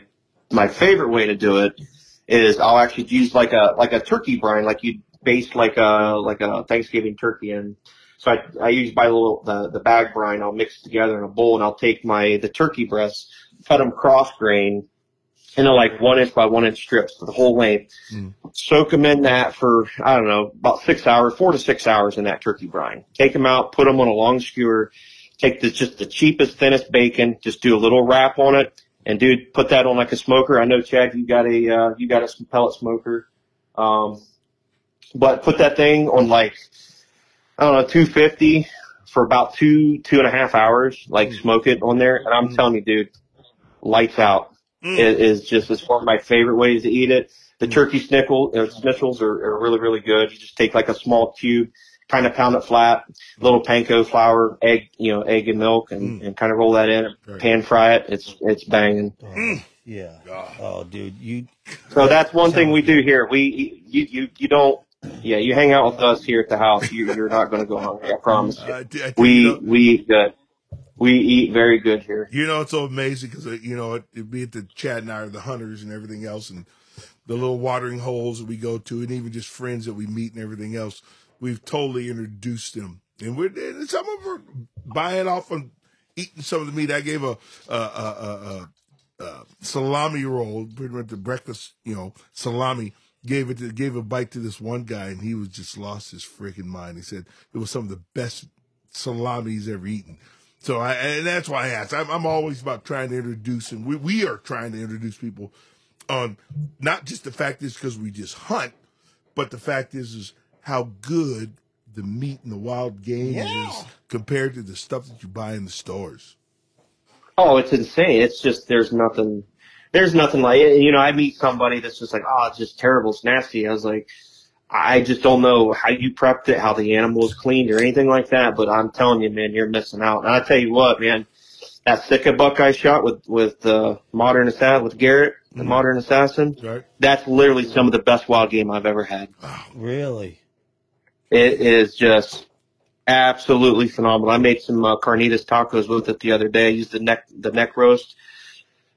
my favorite way to do it is I'll actually use like a like a turkey brine, like you baste like a like a Thanksgiving turkey in. So I, I use my little the the bag brine. I'll mix it together in a bowl, and I'll take my the turkey breasts, cut them cross grain, into like one inch by one inch strips for the whole length.
Mm.
Soak them in that for I don't know about six hours, four to six hours in that turkey brine. Take them out, put them on a long skewer. Take the just the cheapest, thinnest bacon. Just do a little wrap on it, and dude, put that on like a smoker. I know Chad, you got a uh, you got a pellet smoker, um, but put that thing on like I don't know 250 for about two two and a half hours. Like mm. smoke it on there, and I'm mm. telling you, dude, lights out.
Mm.
It is just it's one of my favorite ways to eat it. The mm. turkey snickle or schnitzels are, are really really good. You just take like a small cube, kind of pound it flat, little panko flour, egg, you know, egg and milk, and, and kind of roll that in,
Right.
pan fry it. It's it's banging.
Oh, yeah. Oh, dude, you.
So that's one thing we do here. We you you you don't. Yeah, you hang out with us here at the house. You, you're not going to go hungry. I promise you.
I I
We
you know,
we eat good. We eat very good here.
You know, it's so amazing because, uh, you know, it, it'd be at the Chad and I are the hunters and everything else and the little watering holes that we go to and even just friends that we meet and everything else. We've totally introduced them. And we're, and some of them are buying off on eating some of the meat. I gave a, a, a, a, a, a salami roll, pretty much the breakfast, you know, salami. Gave it to, gave a bite to this one guy and he was just lost his freaking mind. He said it was some of the best salami he's ever eaten. So I, and that's why I asked. I'm, I'm always about trying to introduce, and we, we are trying to introduce people on not just the fact is because we just hunt, but the fact is is how good the meat and the wild game is compared to the stuff that you buy in the stores.
Oh, it's insane. It's just there's nothing. There's nothing like it. You know, I meet somebody that's just like, oh, it's just terrible. It's nasty. I was like, I just don't know how you prepped it, how the animal was cleaned, or anything like that. But I'm telling you, man, you're missing out. And I tell you what, man, that Sika buck I shot with with uh, modern assassin with Garrett, the
Mhm.
modern assassin.
Right?
That's literally some of the best wild game I've ever had.
Really?
It is just absolutely phenomenal. I made some uh, carnitas tacos with it the other day. I used the neck the neck roast.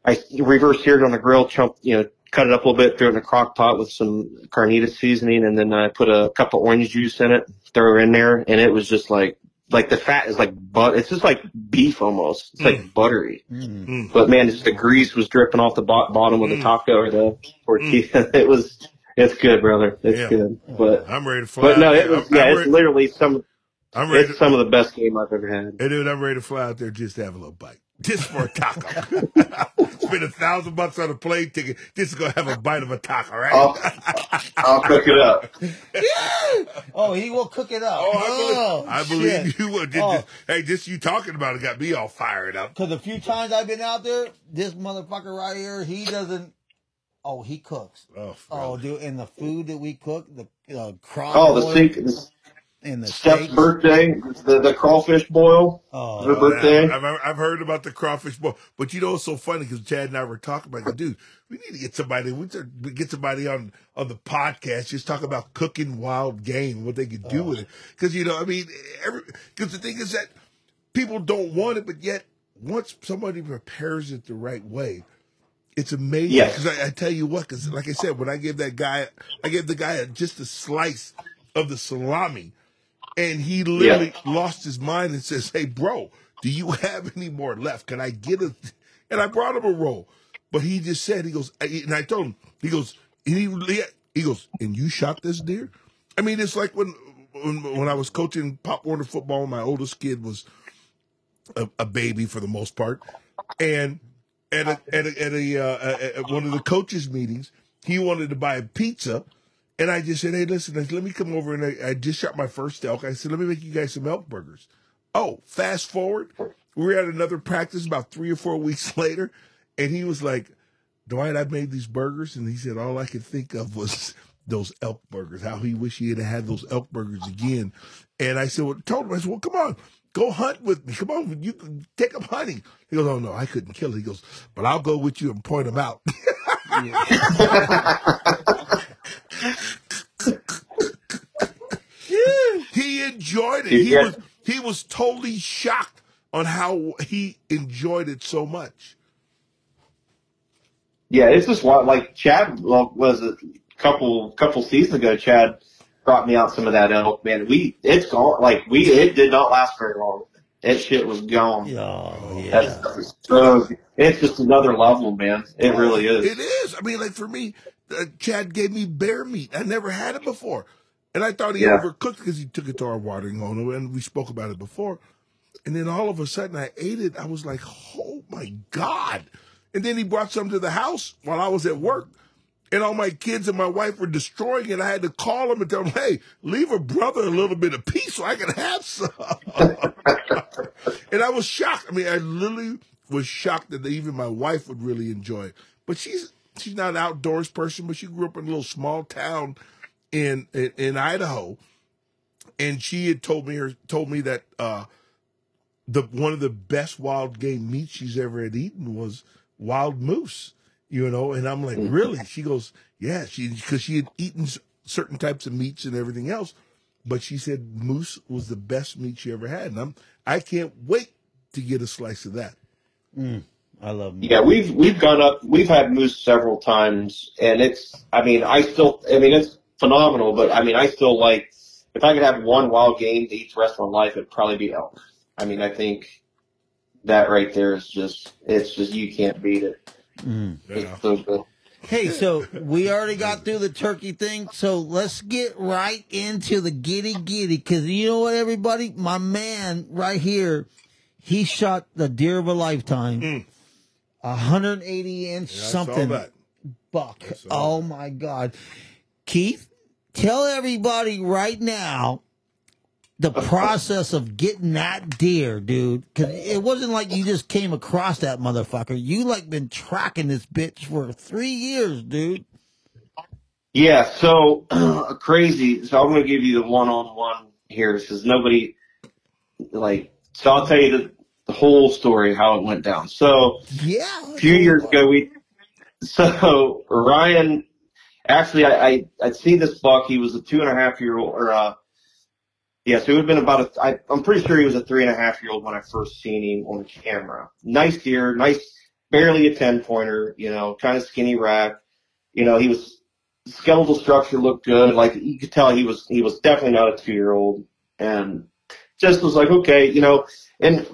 I reverse seared it on the grill, chunk, you know, cut it up a little bit, threw it in a crock pot with some carnitas seasoning, and then I put a cup of orange juice in it, throw it in there, and it was just like like the fat is like but it's just like beef almost. It's like buttery.
Mm.
But man, just the grease was dripping off the bo- bottom of the
Mm.
taco or the tortilla. it was it's good, brother. It's
Yeah.
good. But
I'm ready to fly.
but no,
out
it
there.
was
I'm,
yeah,
I'm
it's
ready,
literally some
I'm ready
it's
to,
some of the best game I've ever had.
Hey, dude, I'm ready to fly out there just to have a little bite. Just for a taco. Spend a thousand bucks on a plane ticket just to go have a bite of a taco, right?
I'll, I'll cook it up.
Oh, he will cook it up.
Oh, I believe, I believe you will. Just,
Oh.
just- hey, just you talking about it got me all fired up.
Cause a few times I've been out there, this motherfucker right here, he doesn't. Oh, he cooks.
Oh,
Oh, dude, and the food that we cook, the uh, craw
Oh, the
boil
sink, the
and the
Steph's
steaks.
birthday, the the crawfish boil.
Oh,
Her birthday.
I've, I've, I've heard about the crawfish boil, but you know it's so funny because Chad and I were talking about, it. dude, we need to get somebody, we get somebody on on the podcast just talk about cooking wild game, what they could do oh. with it. Because you know, I mean, because the thing is that people don't want it, but yet once somebody prepares it the right way, it's amazing.
Yes.
Because I, I tell you what, because like I said, when I gave that guy, I gave the guy just a slice of the salami, and he literally lost his mind and says, "Hey, bro, do you have any more left? Can I get a?" And I brought him a roll, but he just said, "He goes," and I told him, "He goes, and he he goes, and you shot this deer." I mean, it's like when when, when I was coaching Pop Warner football, my oldest kid was a, a baby for the most part, and at a, at a, at, a, uh, at one of the coaches meetings, he wanted to buy a pizza, and I just said, "Hey, listen, let me come over and I, I just shot my first elk. I said, let me make you guys some elk burgers." Oh, fast forward, we were at another practice about three or four weeks later, and he was like, "Dwight, I made these burgers," and he said, "All I could think of was." Those elk burgers, how he wished he had had those elk burgers again. And I said, well, told him, I said, well, come on, go hunt with me. Come on, you can take him hunting. He goes, oh no, I couldn't kill it. He goes, but I'll go with you and point him out. he enjoyed it. He was he was totally shocked on how he enjoyed it so much.
Yeah, it's just what like Chad was a couple couple seasons ago. Chad brought me out some of that elk. Man, we it's gone. Like we it did not last very long. That shit was gone.
Yeah, oh,
That
yeah.
stuff is so. It's just another level, man. It really is.
It is. I mean, like for me, uh, Chad gave me bear meat. I never had it before, and I thought he
Yeah.
overcooked because he took it to our watering hole, and we spoke about it before. And then all of a sudden, I ate it. I was like, "Oh my god!" And then he brought some to the house while I was at work, and all my kids and my wife were destroying it. I had to call them and tell them, "Hey, leave a brother a little bit of peace so I can have some." and I was shocked. I mean, I literally was shocked that even my wife would really enjoy it. But she's she's not an outdoors person, but she grew up in a little small town in in, in Idaho, and she had told me her told me that uh, the one of the best wild game meat she's ever had eaten was wild moose. You know, and I'm like, really? She goes, yeah, she because she had eaten certain types of meats and everything else, but she said moose was the best meat she ever had, and I'm I can't wait to get a slice of that.
I love him.
Yeah, we've we've gone up. We've had moose several times, and it's. I mean, I still. I mean, it's phenomenal. But I mean, I still like. If I could have one wild game to eat the rest of my life, it'd probably be elk. I mean, I think that right there is just. It's just you can't beat it.
Yeah.
It's so good.
Hey, so we already got through the turkey thing, so let's get right into the giddy giddy. Cause you know what, everybody? My man right here, he shot the deer of a lifetime. A 180 inch
I saw
something buck.
saw
Oh my God. Keith, tell everybody right now the process of getting that deer, dude. Cause it wasn't like you just came across that motherfucker. You like been tracking this bitch for three years, dude.
Yeah, so crazy. So I'm going to give you the one-on-one here because nobody, like, so I'll tell you the, the whole story how it went down. So
Yeah.
a few years ago, we, so Ryan, actually, I, I I'd seen this buck. He was a two and a half year old, or uh, Yeah, so it would have been about a, I, I'm pretty sure he was a three and a half year old when I first seen him on camera. Nice deer, nice, barely a 10 pointer, you know, kind of skinny rack. You know, he was, skeletal structure looked good. Like you could tell he was, he was definitely not a two year old and just was like, okay, you know, and,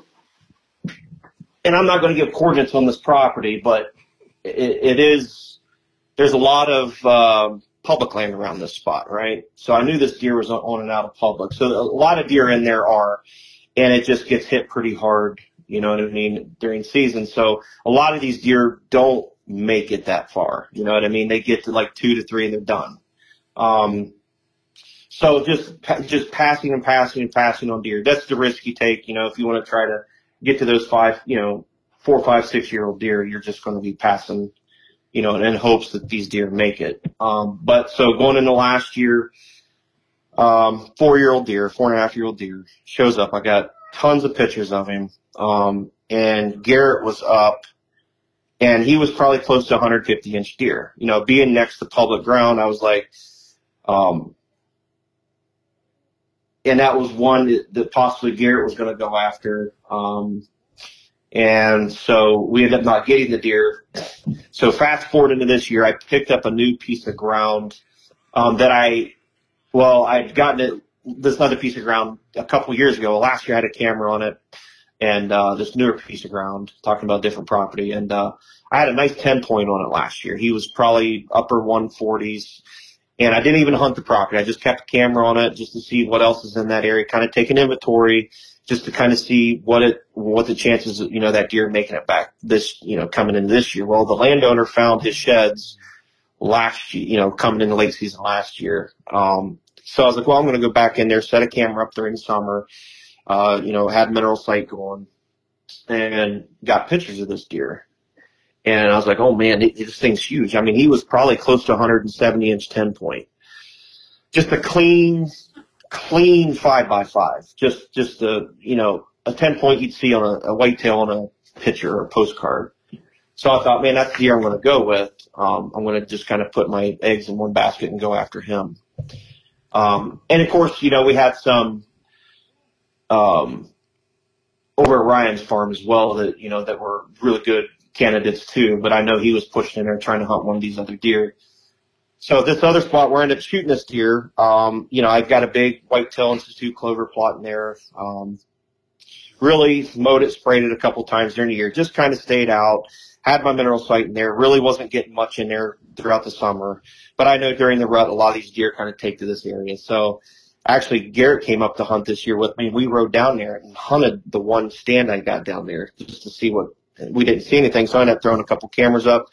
and I'm not going to give coordinates on this property, but it, it is, there's a lot of, um, public land around this spot, right? So I knew this deer was on and out of public. So a lot of deer in there are, and it just gets hit pretty hard, you know what I mean, during season. So a lot of these deer don't make it that far, you know what I mean? They get to like two to three and they're done. Um, so just, just passing and passing and passing on deer. That's the risk you take, you know, if you want to try to get to those five, you know, four, five, six year old deer, you're just going to be passing you know, in hopes that these deer make it. Um, but so going into last year, um, four year old deer, four and a half year old deer shows up. I got tons of pictures of him. Um, and Garrett was up and he was probably close to 150 inch deer. You know, being next to public ground, I was like, um, and that was one that, that possibly Garrett was going to go after. Um, and so we ended up not getting the deer. So fast forward into this year, I picked up a new piece of ground um, that I, well, I'd gotten it, this other piece of ground a couple years ago. Last year I had a camera on it and uh, this newer piece of ground talking about different property. And uh, I had a nice 10 point on it last year. He was probably upper 140s. And I didn't even hunt the property. I just kept a camera on it just to see what else is in that area, kind of take an inventory, just to kind of see what it, what the chances, you know, that deer making it back this, you know, coming into this year. Well, the landowner found his sheds last year, you know, coming into late season last year. Um, so I was like, well, I'm going to go back in there, set a camera up during summer, uh, you know, had mineral site going and got pictures of this deer. And I was like, oh man, this thing's huge. I mean, he was probably close to 170 inch 10 point. Just a clean, clean five by five. Just, just a, you know, a 10 point you'd see on a, a whitetail on a picture or a postcard. So I thought, man, that's the deer I'm going to go with. Um, I'm going to just kind of put my eggs in one basket and go after him. Um, and of course, you know, we had some, um, over at Ryan's farm as well that, you know, that were really good candidates too, but I know he was pushing in there trying to hunt one of these other deer. So this other spot where I ended up shooting this deer, um, you know, I've got a big whitetail institute clover plot in there. Um, really mowed it, sprayed it a couple times during the year, just kind of stayed out, had my mineral site in there, really wasn't getting much in there throughout the summer. But I know during the rut, a lot of these deer kind of take to this area. So actually Garrett came up to hunt this year with me. We rode down there and hunted the one stand I got down there just to see what, we didn't see anything. So I ended up throwing a couple cameras up,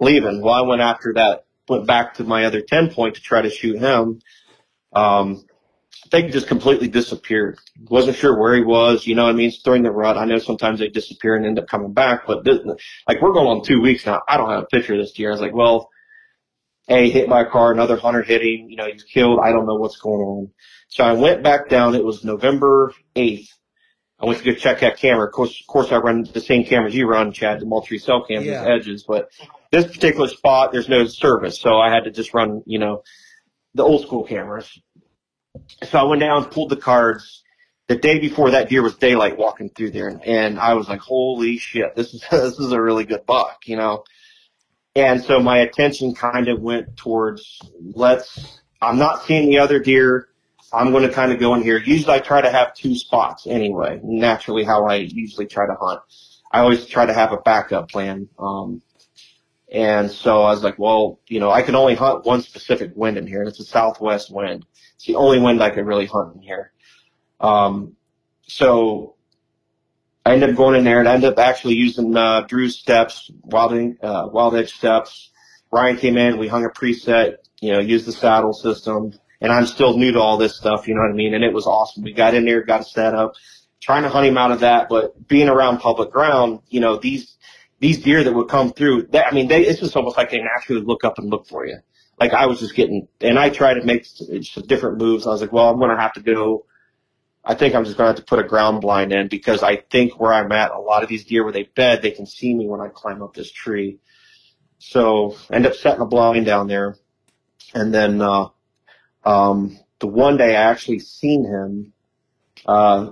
leaving. Well, I went after that went back to my other 10 point to try to shoot him. Um, they just completely disappeared. Wasn't sure where he was. You know what I mean? During the rut, I know sometimes they disappear and end up coming back, but this, like we're going on two weeks now. I don't have a picture of this year. I was like, well, a hit by a car, another hunter hit him. You know, he's killed. I don't know what's going on. So I went back down. It was November 8th. I went to go check that camera. Of course, of course, I run the same cameras you run, Chad, the multi cell cam, yeah. edges, but this particular spot, there's no service, so I had to just run, you know, the old school cameras. So I went down, pulled the cards. The day before that deer was daylight walking through there, and, and I was like, "Holy shit, this is this is a really good buck," you know. And so my attention kind of went towards let's. I'm not seeing the other deer. I'm going to kind of go in here. Usually I try to have two spots anyway. Naturally, how I usually try to hunt. I always try to have a backup plan. Um, and so I was like, well, you know, I can only hunt one specific wind in here, and it's a southwest wind. It's the only wind I can really hunt in here. Um, so I ended up going in there and I ended up actually using uh, Drew's steps, uh, Wild Edge steps. Ryan came in, we hung a preset, you know, used the saddle system, and I'm still new to all this stuff, you know what I mean? And it was awesome. We got in there, got set up, trying to hunt him out of that, but being around public ground, you know, these these deer that would come through, that, I mean, they, it's just almost like they naturally look up and look for you. Like I was just getting, and I tried to make different moves. I was like, well, I'm going to have to go. I think I'm just going to have to put a ground blind in because I think where I'm at, a lot of these deer where they bed, they can see me when I climb up this tree. So end up setting a blind down there. And then, uh, um, the one day I actually seen him, uh,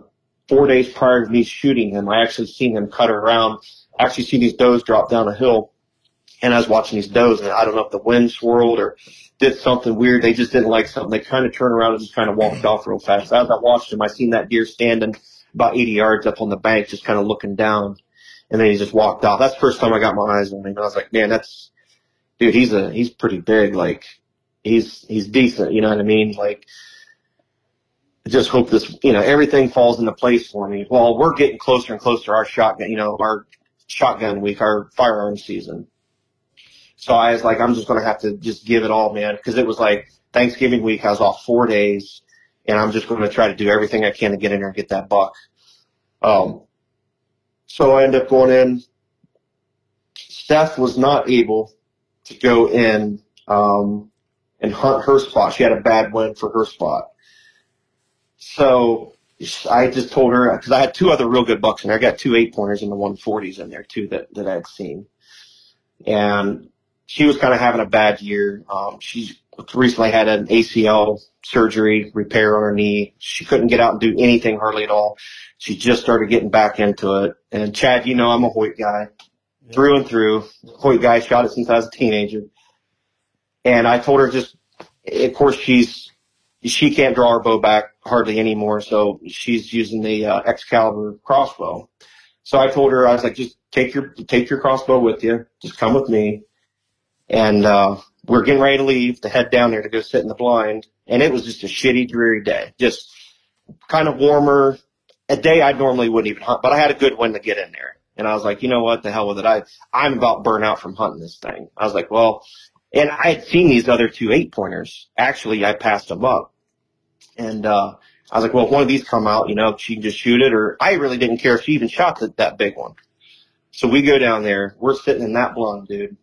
four days prior to me shooting him, I actually seen him cut around. Actually seen these does drop down a hill, and I was watching these does, and I don't know if the wind swirled or did something weird. They just didn't like something. They kind of turned around and just kind of walked off real fast. As I watched him, I seen that deer standing about 80 yards up on the bank, just kind of looking down, and then he just walked off. That's the first time I got my eyes on him. And I was like, man, that's dude. He's a he's pretty big. Like he's he's decent. You know what I mean? Like I just hope this, you know, everything falls into place for me. Well, we're getting closer and closer to our shotgun, you know, our shotgun week, our firearm season. So I was like, I'm just to have to just give it all, man. Cause it was like Thanksgiving week. I was off four days and I'm just to try to do everything I can to get in there and get that buck. Um, so I ended up going in. Steph was not able to go in, um, and hunt her spot. She had a bad wind for her spot. So I just told her because I had two other real good bucks in there. I got two eight pointers and the 140s in there too that that I'd seen, and she was kind of having a bad year. Um, she recently had an ACL surgery repair on her knee. She couldn't get out and do anything hardly at all. She just started getting back into it. And Chad, you know I'm a Hoyt guy through and through. Hoyt guy shot it since I was a teenager. And I told her just, of course she's, she can't draw her bow back hardly anymore. So she's using the uh, Excalibur crossbow. So I told her, I was like, just take your, take your crossbow with you. Just come with me. And, uh, we're getting ready to leave to head down there to go sit in the blind. And it was just a shitty, dreary day. Just kind of warmer. A day I normally wouldn't even hunt, but I had a good one to get in there. And I was like, you know what? The hell with it. I, I'm about burnt out from hunting this thing. I was like, well, and I had seen these other two eight pointers. Actually, I passed them up. And, uh, I was like, well, if one of these come out, you know, she can just shoot it or I really didn't care if she even shot the, that big one. So we go down there. We're sitting in that blind, dude.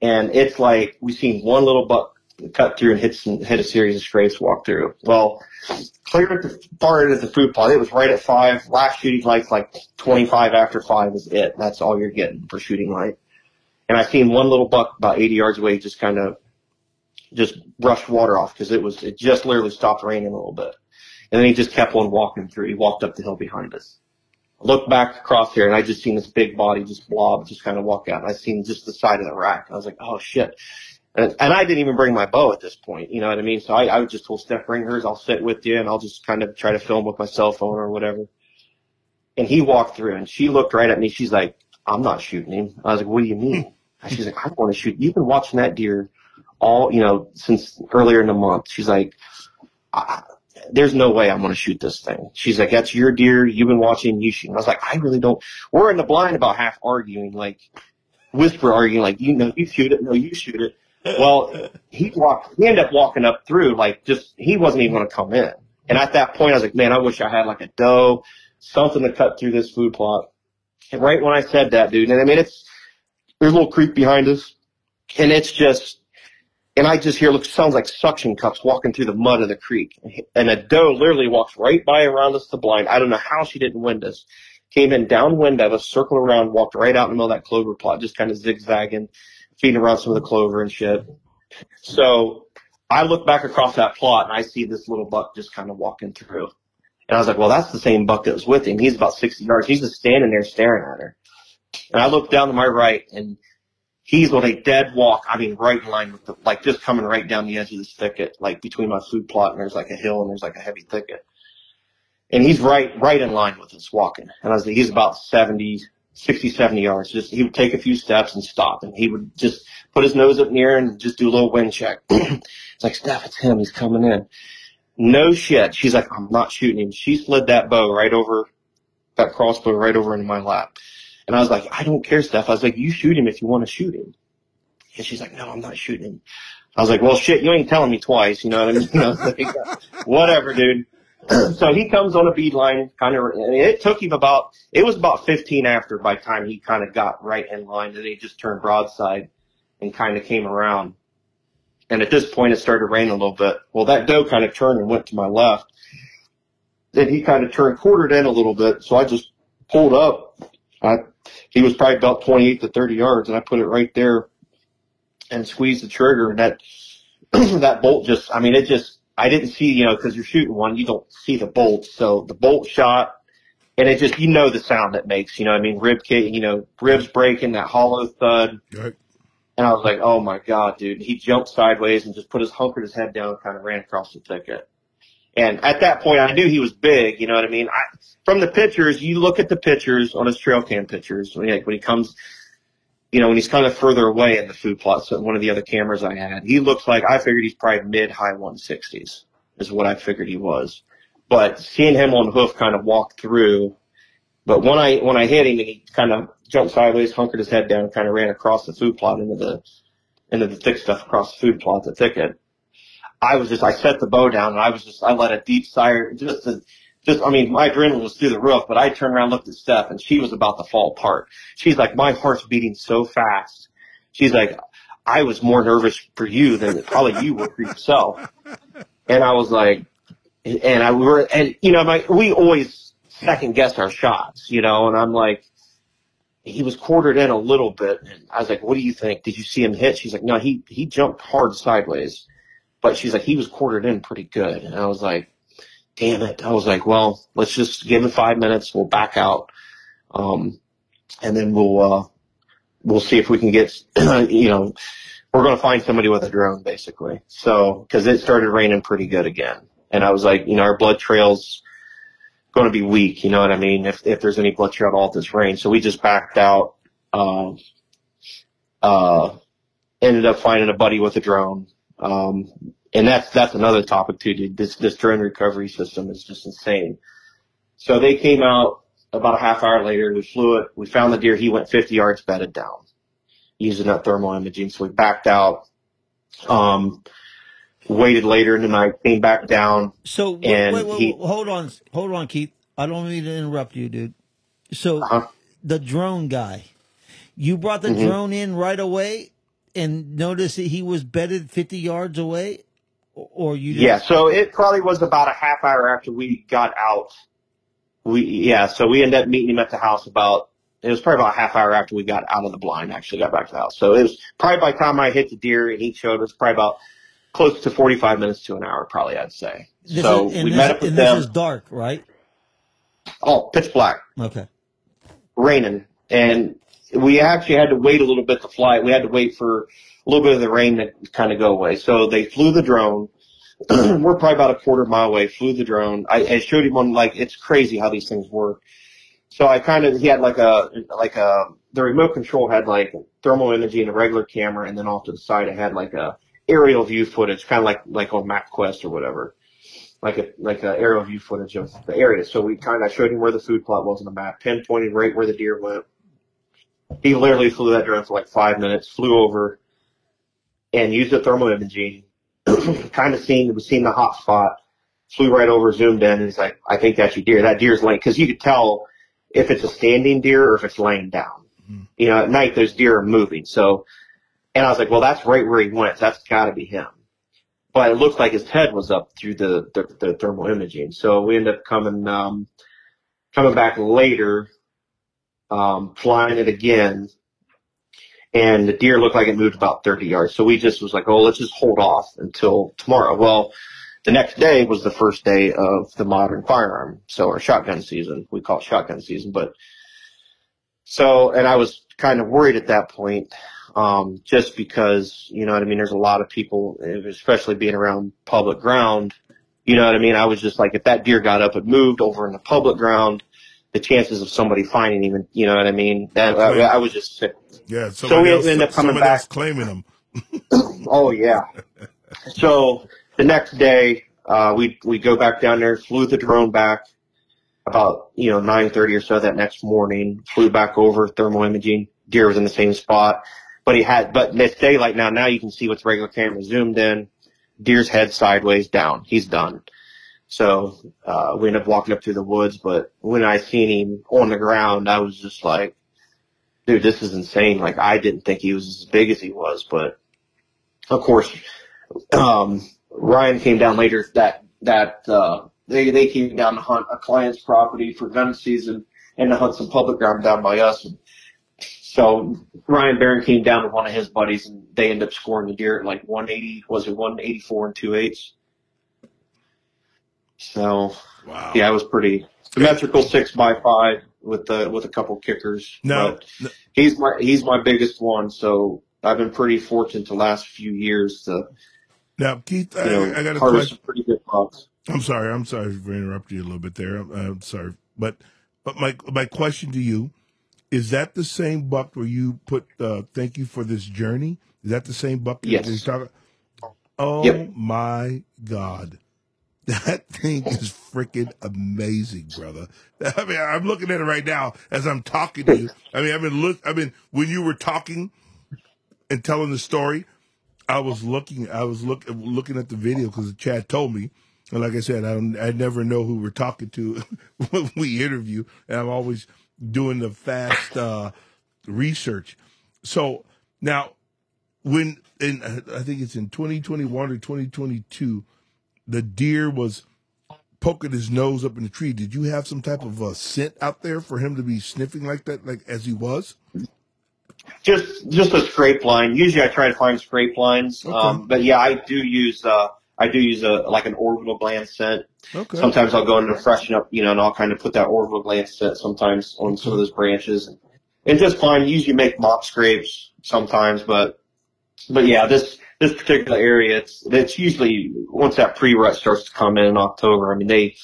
And it's like we've seen one little buck cut through and hit some, hit a series of strays walk through. Well, clear at the far end of the food plot. It was right at five. Last shooting light's like 25 after five is it. That's all you're getting for shooting light. And I seen one little buck about 80 yards away just kind of just brushed water off because it was, it just literally stopped raining a little bit. And then he just kept on walking through. He walked up the hill behind us. I looked back across here and I just seen this big body just blob, just kind of walk out. And I seen just the side of the rack. I was like, oh shit. And, and I didn't even bring my bow at this point. You know what I mean? So I, I just told Steph, bring hers. I'll sit with you and I'll just kind of try to film with my cell phone or whatever. And he walked through and she looked right at me. She's like, I'm not shooting him. I was like, what do you mean? She's like, I want to shoot. You've been watching that deer all, you know, since earlier in the month. She's like, there's no way I'm going to shoot this thing. She's like, that's your deer. You've been watching, you shoot. And I was like, I really don't. We're in the blind about half arguing, like whisper arguing, like, you know, you shoot it. No, you shoot it. Well, he walked, he ended up walking up through, like just, he wasn't even going to come in. And at that point, I was like, man, I wish I had like a doe, something to cut through this food plot. And right when I said that, dude, and I mean, it's, there's a little creek behind us and it's just, and I just hear look sounds like suction cups walking through the mud of the creek. And a doe literally walks right by around us the blind. I don't know how she didn't wind us. Came in downwind of us, circled around, walked right out in the middle of that clover plot, just kind of zigzagging, feeding around some of the clover and shit. So I look back across that plot and I see this little buck just kind of walking through. And I was like, well, that's the same buck that was with him. He's about 60 yards. He's just standing there staring at her. And I look down to my right and he's on a dead walk. I mean, right in line with the, like just coming right down the edge of this thicket, like between my food plot and there's like a hill and there's like a heavy thicket. And he's right, right in line with us walking. And I was like, he's about 70, 60, 70 yards. Just, he would take a few steps and stop and he would just put his nose up near and just do a little wind check. it's like, Steph, it's him. He's coming in. No shit. She's like, I'm not shooting him. She slid that bow right over, that crossbow right over into my lap. And I was like, I don't care, Steph. I was like, you shoot him if you want to shoot him. And she's like, no, I'm not shooting him. I was like, well, shit, you ain't telling me twice. You know what I mean? You know, like, whatever, dude. so he comes on a bead line, kind of, and it took him about, it was about 15 after by the time he kind of got right in line and he just turned broadside and kind of came around. And at this point, it started raining a little bit. Well, that doe kind of turned and went to my left. Then he kind of turned, quartered in a little bit. So I just pulled up. I he was probably about 28 to 30 yards, and I put it right there and squeezed the trigger, and that that bolt just, I mean, it just I didn't see, you know, because you're shooting one, you don't see the bolt, So the bolt shot, and it just, you know, the sound it makes. You know, I mean, rib you know, ribs breaking, that hollow thud.
Right.
And I was like, oh my God, dude. He jumped sideways and just put his hunkered his head down and kind of ran across the thicket. And at that point, I knew he was big. You know what I mean? I, from the pictures, you look at the pictures on his trail cam pictures when he, like, when he comes, you know, when he's kind of further away in the food plot. So one of the other cameras I had, he looks like I figured he's probably mid high 160s is what I figured he was. But seeing him on the hoof kind of walk through, but when I when I hit him and he kind of jumped sideways, hunkered his head down, kind of ran across the food plot into the into the thick stuff across the food plot, the thicket. I was just I set the bow down and I was just I let a deep sigh, just a, just I mean my adrenaline was through the roof, but I turned around, looked at Steph, and she was about to fall apart. She's like, my heart's beating so fast. She's like, I was more nervous for you than probably you were for yourself. And I was like, and I we were, and you know, my, we always second guess our shots, you know, and I'm like, he was quartered in a little bit, and I was like, what do you think? Did you see him hit? She's like, no, he, he jumped hard sideways, but she's like, he was quartered in pretty good. And I was like, damn it. I was like, well, let's just give him five minutes. We'll back out. Um, and then we'll, uh, we'll see if we can get, you know, we're going to find somebody with a drone basically. So, cause it started raining pretty good again. And I was like, you know, our blood trail's going to be weak. You know what I mean? If, if there's any blood trail at all this rain. So we just backed out, um, uh, ended up finding a buddy with a drone. Um, and that's, that's another topic too, dude. This, this drone recovery system is just insane. So they came out about a half hour later. We flew it. We found the deer. He went 50 yards bedded down using that thermal imaging. So we backed out. Um, waited later in the night, came back down.
So wait,
And
wait, wait,
he-
hold on, hold on, Keith. I don't mean to interrupt you, dude. So
Uh-huh.
the drone guy, you brought the
Mhm.
drone in right away and noticed that he was bedded fifty yards away, or you?
Yeah, so it probably was about a half hour after we got out. We yeah, so we ended up meeting him at the house about it was probably about a half hour after we got out of the blind, actually got back to the house. So it was probably by the time I hit the deer and he showed us probably about close to forty five minutes to an hour, probably I'd say.
This
so
is, and
we
this,
met up with
and
them.
this is dark, right?
oh, pitch black.
Okay.
raining and we actually had to wait a little bit to fly. We had to wait for a little bit of the rain to kind of go away. So they flew the drone. We're probably about a quarter mile away, flew the drone. I, I showed him on like, it's crazy how these things work. So I kind of, he had like a, like a, the remote control had like thermal imaging, a regular camera, and then off to the side it had like a aerial view footage, kind of like, like on MapQuest or whatever like a like a aerial view footage of the area. So we kind of showed him where the food plot was on the map, pinpointed right where the deer went. He literally flew that drone for like five minutes, flew over, and used the thermal imaging, kind of seen was seeing the hot spot, flew right over, zoomed in, and he's like, "I think that's your deer. That deer's laying," because you could tell if it's a standing deer or if it's laying down.
Mhm.
You know, at night those deer are moving. So, and I was like, "Well, that's right where he went. That's got to be him." but it looked like his head was up through the, the, the thermal imaging. So we ended up coming, um, coming back later, um, flying it again. And the deer looked like it moved about 30 yards. So we just was like, oh, let's just hold off until tomorrow. Well, the next day was the first day of the modern firearm. So our shotgun season, we call it shotgun season, but so, and I was kind of worried at that point um, just because, you know what I mean, there's a lot of people, especially being around public ground, you know what I mean? I was just like, if that deer got up and moved over in the public ground, the chances of somebody finding him, you know what I mean? That, I, I was just sick.
Yeah. Somebody
we
else,
ended up coming back.
claiming them.
Oh yeah. So the next day, uh, we, we go back down there, flew the drone back about, you know, 9.30 or so that next morning, flew back over thermal imaging. Deer was in the same spot, but he had, but it's daylight now. Now you can see what's regular camera zoomed in. Deer's head sideways down. He's done. So, uh, we ended up walking up through the woods, but when I seen him on the ground, I was just like, dude, this is insane. Like I didn't think he was as big as he was, but of course, um, Ryan came down later that, that, uh, they, they came down to hunt a client's property for gun season and to hunt some public ground down by us. And so Ryan Barron came down with one of his buddies and they ended up scoring the deer at like 180, was it 184 and two eighths? So
Wow.
yeah, it was pretty symmetrical six by five with the with a couple kickers.
No,
But he's my he's my biggest one. So I've been pretty fortunate the last few years to
now, Keith, I,
know
I got a question.
pretty good bucks.
I'm sorry. I'm sorry for interrupting you a little bit there. I'm, I'm sorry, but but my my question to you is that the same buck where you put uh, "Thank you for this journey"? Is that the same buck? that
Yes.
you're talking? Oh
Yep.
my god, that thing is freaking amazing, brother. I mean, I'm looking at it right now as I'm talking to you. I mean, I've been look. I mean, when you were talking and telling the story, I was looking. I was look, looking at the video because Chad told me. And like I said, I I never know who we're talking to when we interview, and I'm always doing the fast uh, research. So now, when in I think it's in 2021 or 2022, the deer was poking his nose up in the tree. Did you have some type of a scent out there for him to be sniffing like that, like as he was?
Just just a scrape line. Usually I try to find scrape lines.
Okay.
Um, but yeah, I do use uh I do use a like an orbital gland scent.
Okay.
Sometimes I'll go in to freshen up, you know, and I'll kind of put that orbital gland scent sometimes on some of those branches. And just fine. Usually make mock scrapes sometimes, but but yeah, this this particular area, it's it's usually once that pre rut starts to come in in October. I mean, they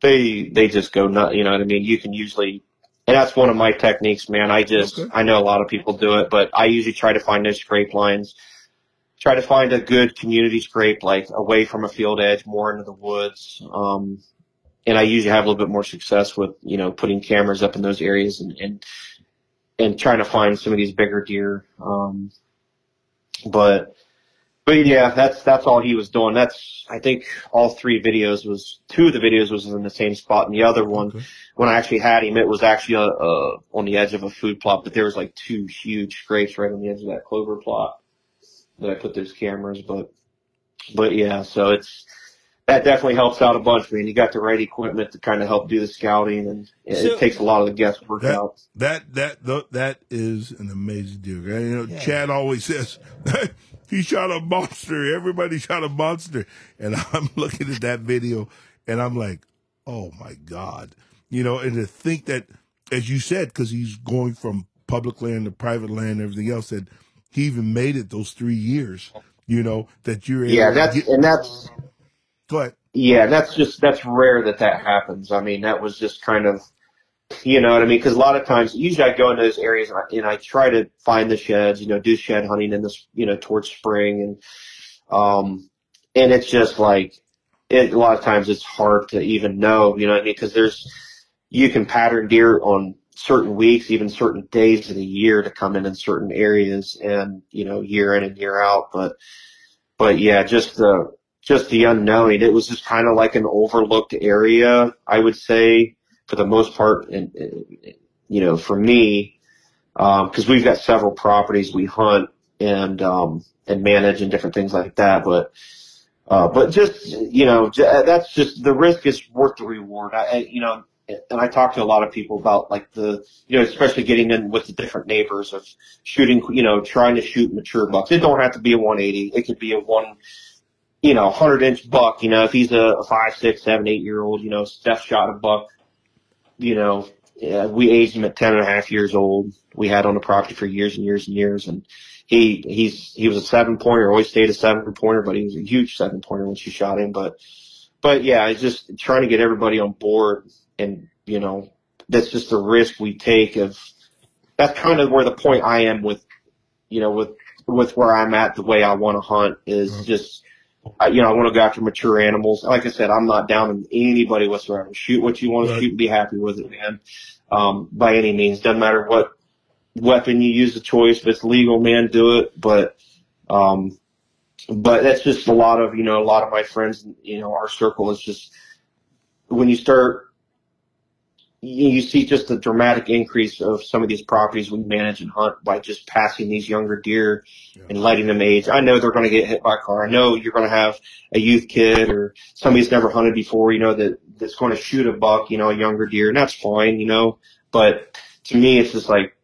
they they just go nut. You know what I mean? You can usually, and that's one of my techniques, man. I just
Okay.
I know a lot of people do it, but I usually try to find those scrape lines. Try to find a good community scrape, like away from a field edge, more into the woods. Um, and I usually have a little bit more success with you know putting cameras up in those areas and and and trying to find some of these bigger deer. Um, but but yeah, that's that's all he was doing. That's I think all three videos was two of the videos was in the same spot, and the other one
Okay.
when I actually had him, it was actually uh, uh, on the edge of a food plot, but there was like two huge scrapes right on the edge of that clover plot that I put those cameras. But but yeah, so it's that definitely helps out a bunch. I mean, you got the right equipment to kind of help do the scouting, and it,
So-
it takes a lot of the guesswork
That-
out.
That that that is an amazing deal. You know,
Yeah.
Chad always says he shot a monster. Everybody shot a monster, and I'm looking at that video, and I'm like, oh my god, you know. And to think that, as you said, because he's going from public land to private land, and everything else, that he even made it those three years. You know that you're able
Yeah,
to
that's
get-
and that's
go ahead.
Yeah, that's just that's rare that that happens. I mean, that was just kind of, you know what I mean? Because a lot of times, usually I go into those areas and I, and I try to find the sheds, you know, do shed hunting in this, you know, towards spring, and um, and it's just like it. A lot of times, it's hard to even know, you know what I mean? Because there's you can pattern deer on certain weeks, even certain days of the year to come in in certain areas, and you know, year in and year out, but. But yeah, just the just the unknowing. It was just kind of like an overlooked area, I would say, for the most part. And, and you know, for me, because we've got several properties we hunt and um, and manage and different things like that. But uh, but just you know, that's just the risk is worth the reward. I, I you know. And I talk to a lot of people about like the, you know, especially getting in with the different neighbors of shooting, you know, trying to shoot mature bucks. It don't have to be a 180. It could be a one, you know, hundred inch buck, you know, if he's a, a five, six, seven, eight year old, you know, Steph shot a buck, you know, yeah, we aged him at ten and a half years old. We had on the property for years and years and years. And he, he's, he was a seven pointer, always stayed a seven pointer, but he was a huge seven pointer when she shot him. But, but yeah, it's just trying to get everybody on board and, you know, that's just the risk we take of, that's kind of where the point I am with, you know, with, with where I'm at, the way I want to hunt is
Mhm.
just, I, you know, I want to go after mature animals. Like I said, I'm not down on anybody whatsoever. Shoot what you want to shoot and be happy with it, man. Um, by any means, doesn't matter what weapon you use the choice. If it's legal, man, do it. But, um, but that's just a lot of, you know, a lot of my friends, you know, our circle is just, when you start you, you see just the dramatic increase of some of these properties we manage and hunt by just passing these younger deer
Yeah.
and letting them age. I know they're going to get hit by a car. I know you're going to have a youth kid or somebody who's never hunted before, you know, that, that's going to shoot a buck, you know, a younger deer, and that's fine, you know, but to me, it's just like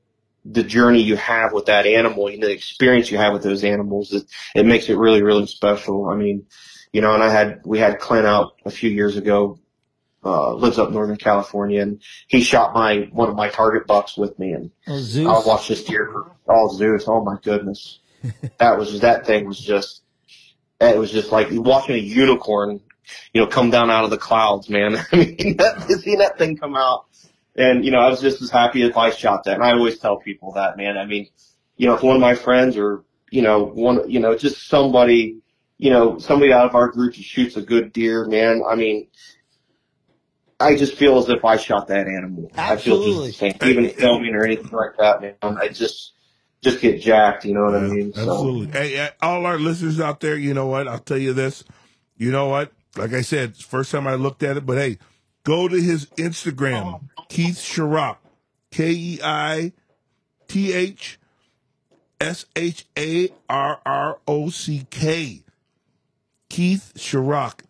the journey you have with that animal, you know, the experience you have with those animals, it, it makes it really, really special. I mean, you know, and I had we had Clint out a few years ago. Uh, lives up Northern California, and he shot my one of my target bucks with me, and
Oh, Zeus.
I watched this deer for all Zeus. Oh my goodness, that was that thing was just it was just like watching a unicorn, you know, come down out of the clouds, man. I mean, that, seeing that thing come out, and you know, I was just as happy if I shot that. And I always tell people that, man. I mean, you know, if one of my friends or you know one, you know, just somebody, you know, somebody out of our group just shoots a good deer, man. I mean. I just feel as if I shot that animal. I feel
Absolutely.
just the same. Even filming or anything like that, man. I just, just get jacked. You know what I mean? So-
Absolutely. Hey, uh, all our listeners out there, you know what? I'll tell you this. You know what? Like I said, first time I looked at it, but hey, go to his Instagram, Keith Sharrock, K E I T H S H A R R O C K. Keith Sharrock.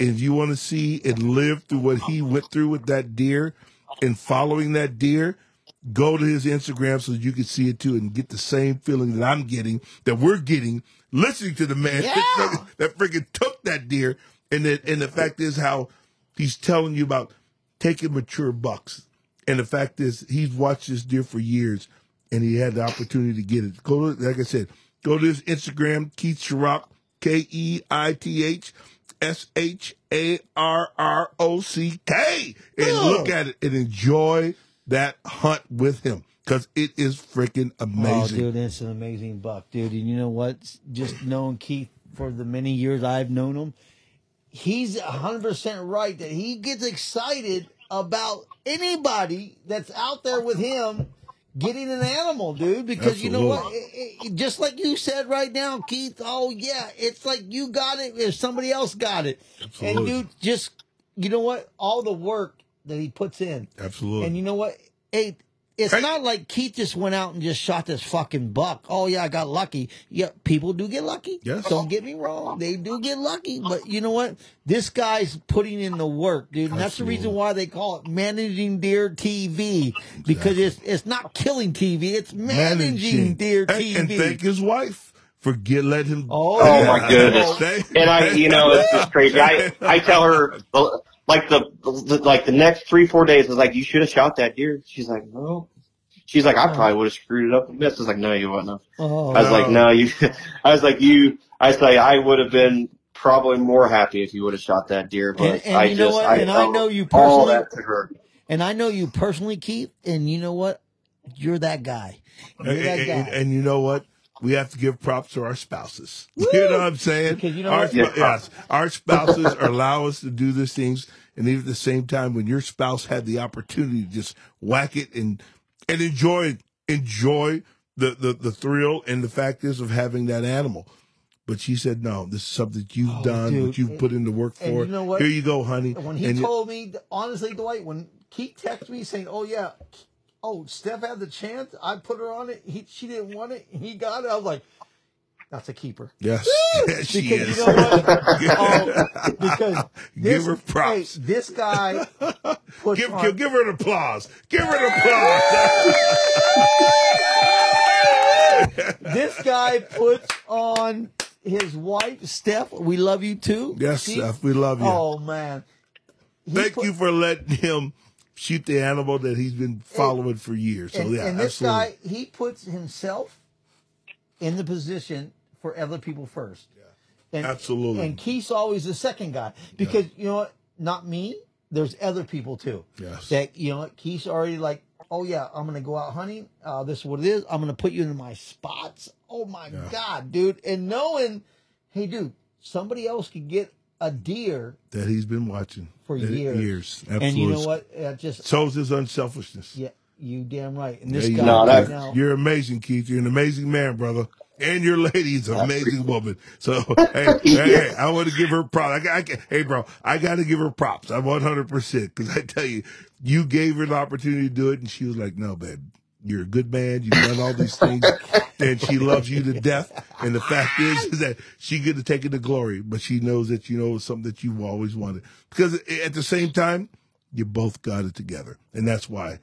And if you want to see and live through what he went through with that deer and following that deer, go to his Instagram so that you can see it too and get the same feeling that I'm getting, that we're getting, listening to the man
Yeah.
that, that freaking took that deer. And the, and the fact is how he's telling you about taking mature bucks. And the fact is he's watched this deer for years and he had the opportunity to get it. Go to, like I said, go to his Instagram, Keith Sharrock, K E I T H S H A R R O C K, and
Oh.
look at it and enjoy that hunt with him because it is freaking
Oh,
amazing.
dude, it's an amazing buck, dude. And you know what? Just knowing Keith for the many years I've known him, he's 100% right that he gets excited about anybody that's out there with him getting an animal, dude. Because you know what? It- it- just like you said right now, Keith, oh, yeah, it's like you got it if somebody else got it. Absolutely. And,
Absolutely.
dude, just, you know what? All the work that he puts in.
Absolutely.
And you know what? Hey, it's
Hey.
not like Keith just went out and just shot this fucking buck. Oh yeah, I got lucky. Yeah, people do get lucky.
Yes.
Don't get me wrong. They do get lucky. But you know what? This guy's putting in the work, dude. And that's the reason why they call it managing deer TV. Because it's it's not killing TV, it's managing, deer TV.
And, thank his wife for get let him.
Oh,
Oh my goodness. And I, you know, it's just crazy. I, I tell her, like the, the, like the next three, four days, I was like, you should have shot that deer. She's like, no. She's like, I oh. probably would have screwed it up and missed. I was like, no, you wouldn't have.
Oh,
I was like, no, you, I was like, you, I say, I would have been probably more happy if you would have shot that deer, but
And- and
I
you know
just,
what?
I,
And I
owe
know you
all
personally-
that to her.
and I know you personally, Keith, and you know what? You're that guy. Uh, You're
and,
that
and-
guy.
and you know what? We have to give props to our spouses. You know what I'm saying?
Because you know
our,
what?
sp- yes, our spouses allow us to do these things, and even at the same time, when your spouse had the opportunity to just whack it and and enjoy enjoy the the, the thrill and the fact is of having that animal. But she said, "No, this is something you've
Oh,
done,
dude.
what you've put in the work for.
you know what?
Here you go, honey."
when he
And
told me, honestly, Dwight, when Keith texted me saying, "Oh yeah, oh Steph had the chance, I put her on it. He, she didn't want it. He got it." I was like, "That's a keeper."
yes, yes, she
Because
is.
you know oh, because
Give
this,
her props.
Hey, this guy puts
Give,
on,
give, give her an applause. Give her an applause.
this guy puts on his wife Steph. We love you too.
Yes,
She-
Steph, we love you.
Oh man, He
Thank
put-
you for letting him shoot the animal that he's been following for years. So
and,
yeah,
and this
absolutely.
guy, he puts himself in the position for other people first. And,
Absolutely.
And Keith's always the second guy because you know what? Not me. There's other people too.
Yes.
That you know what? Keith's already like, oh yeah, I'm gonna go out hunting. Uh, this is what it is. I'm gonna put you in my spots. Oh my god, dude! And knowing, hey, dude, somebody else could get a deer
that he's been watching
for
Uh,
years.
Years, absolutely.
And you know what? It just
Shows his unselfishness.
yeah, you damn right. And this
There you
guy
go.
right now.
You're amazing, Keith. You're an amazing man, brother. And your lady's an amazing woman. So, hey, hey, hey, I want to give her props. I, I, hey, bro, I got to give her props. I'm 100% because I tell you, you gave her the opportunity to do it, and she was like, no, babe, you're a good man. You've done all these things, and she loves you to death. And the fact is, is that she could have taken the glory, but she knows that, you know, something that you've always wanted. Because at the same time, you both got it together. And that's why.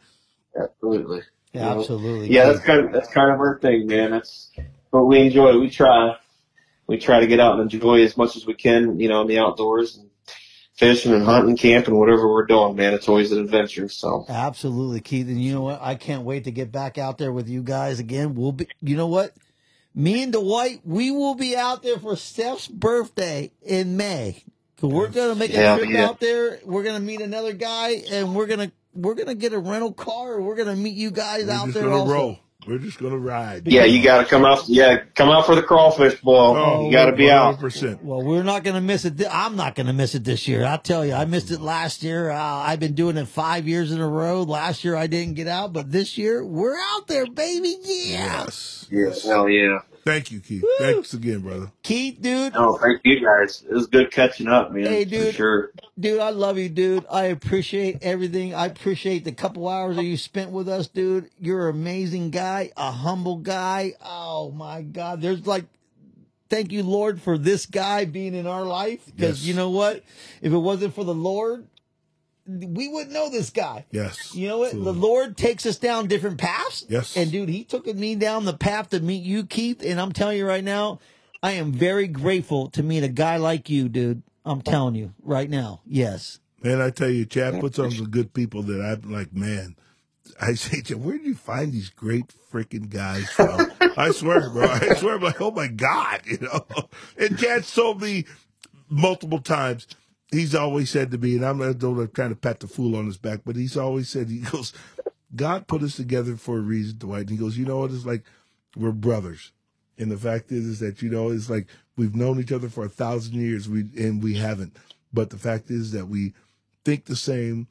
Absolutely.
Yeah,
You know?
absolutely.
Yeah, that's kind of that's kind of our thing, man. That's what we enjoy. We try. we try to get out and enjoy as much as we can, you know, in the outdoors and fishing and hunting, camping, whatever we're doing, man. It's always an adventure. So
Absolutely, Keith. And you know what? I can't wait to get back out there with you guys again. We'll be, you know what? Me and Dwight, we will be out there for Steph's birthday in May. So we're gonna make a
Yeah,
trip
yeah.
out there. We're gonna meet another guy, and we're gonna we're gonna get a rental car. We're gonna meet you guys
We're
out
just
there
gonna
also.
roll. We're just gonna ride.
yeah, you got to come out. Yeah, come out for the crawfish boil.
Oh,
you got to be out.
100%.
Well, we're not going to miss it. thi- I'm not going to miss it this year. I tell you, I missed it last year. Uh, I've been doing it five years in a row. Last year I didn't get out, but this year we're out there, baby. Yeah.
Yes.
Yes, hell yeah.
Thank you, Keith. Thanks again, brother.
Keith, dude,
No, thank you guys. It was good catching up, man.
Hey,
For
dude.
sure.
dude, I love you, dude. I appreciate everything. I appreciate the couple hours that you spent with us, dude. You're an amazing guy, a humble guy. Oh my God. There's like, thank you, Lord, for this guy being in our life. Because
Yes.
you know what? If it wasn't for the Lord, we wouldn't know this guy.
Yes.
You know what?
Absolutely.
The Lord takes us down different paths.
Yes.
And dude, he took me down the path to meet you, Keith. And I'm telling you right now, I am very grateful to meet a guy like you, dude. I'm telling you right now. Yes.
Man, I tell you, Chad puts on some good people that I'm like, man. I say, Chad, where do you find these great freaking guys from? I swear, bro. I swear, I'm like, oh my God, you know. And Chad's told me multiple times. He's always said to me, and I'm not trying to pat the fool on his back, but he's always said, he goes, God put us together for a reason, Dwight. And he goes, you know what? It's like we're brothers. And the fact is, is that you know, it's like we've known each other for a thousand years, we and we haven't. But the fact is that we think the same,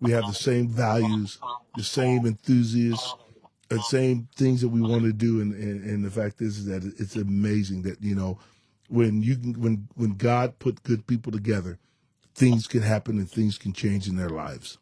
we have the same values, the same enthusiasts, the same things that we want to do. And, and and the fact is, is that it's amazing that you know when you can when when God put good people together, things can happen and things can change in their lives.